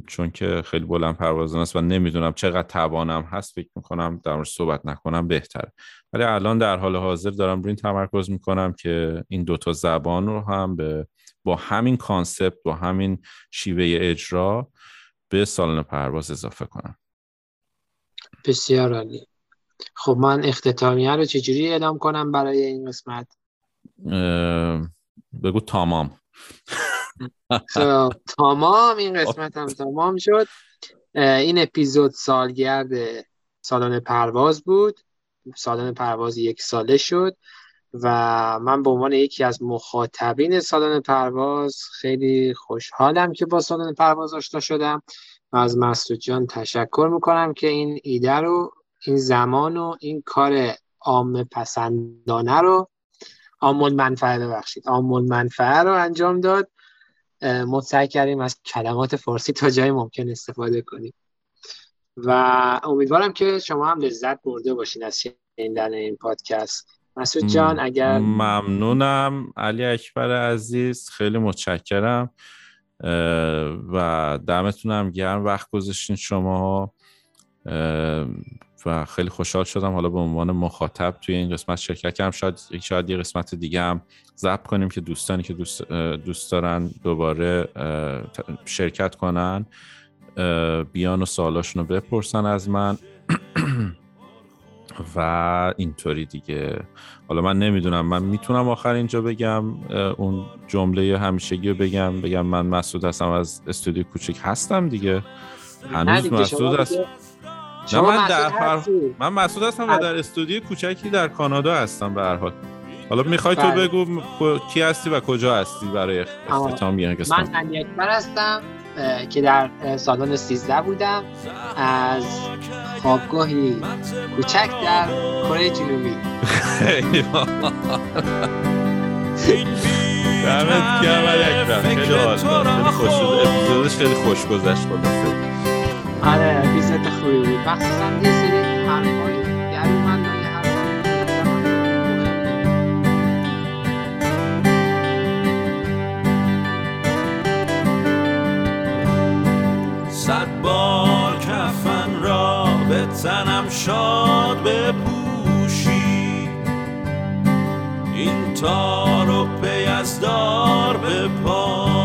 Speaker 1: چون که خیلی بلند پروازانه است و نمی‌دونم چقدر توانم هست فکر می‌کنم در مورد صحبت نکنم بهتره. ولی الان در حال حاضر دارم روی این تمرکز می‌کنم که این دوتا زبان رو هم به با همین کانسپت با همین شیوه اجرا به سالن پرواز اضافه کنم.
Speaker 5: بسیار عالی. خب من اختتامیه رو چجوری اعلام کنم برای این قسمت؟
Speaker 1: بگو تمام.
Speaker 5: تمام این قسمت هم تمام شد. این اپیزود سالگرد سالن پرواز بود. سالن پرواز یک ساله شد و من به عنوان یکی از مخاطبین سالن پرواز خیلی خوشحالم که با سالن پرواز آشنا شدم و از مسعود جان تشکر می‌کنم که این ایده رو این زمان و این کار عام پسندانه رو آمول منفعه ببخشید آمول منفعه رو انجام داد. ما سعی کردیم از کلمات فارسی تا جای ممکن استفاده کنیم. و امیدوارم که شما هم لذت برده باشین از شنیدن این پادکست. مسعود جان اگر
Speaker 1: ممنونم. علی اکبر عزیز خیلی متشکرم. و دمتونم گرم. وقت گذاشتین شما و خیلی خوشحال شدم. حالا به عنوان مخاطب توی این قسمت شرکت کردم شاید شاید یه قسمت دیگه هم ضبط کنیم که دوستانی که دوست, دوست دارن دوباره شرکت کنن بیان و سوالاشون رو بپرسن از من. <clears throat> و اینطوری دیگه. حالا من نمی‌دونم من می‌تونم آخر اینجا بگم اون جمله همیشگی رو بگم. بگم من مسعود هستم از استودیو کوچیک هستم دیگه. هنوز مسعود هست. نه من در من مسعود هستم و در استودیو کوچکی در کانادا هستم به هر حال. حالا می‌خوای تو بله. بگو کی هستی و کجا هستی برای اختتام یه
Speaker 5: من علی اکبر هستم که در سالن 13 بودم. از خوابگاهی کوچک در کره جنوبی.
Speaker 1: دمت گرم اکبر خیلی خوش اپیزودش خیلی خوش گذشت خلاصه.
Speaker 5: آره اپیزود خوبی مخصوصا یه سری حرفای من
Speaker 2: صد بار کفن را به تنم شاد بپوشی. این تار و پی از دار به پا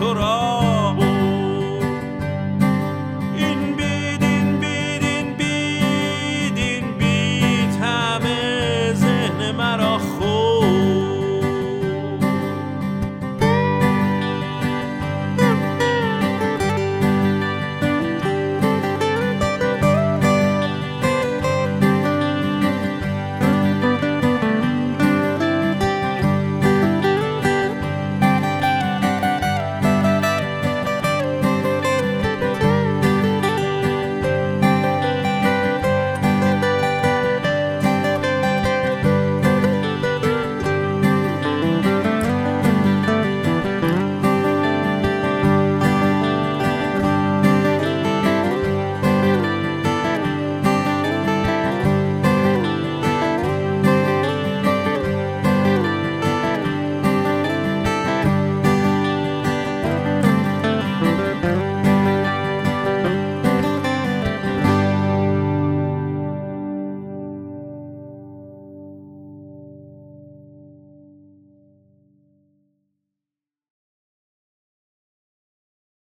Speaker 2: Torah.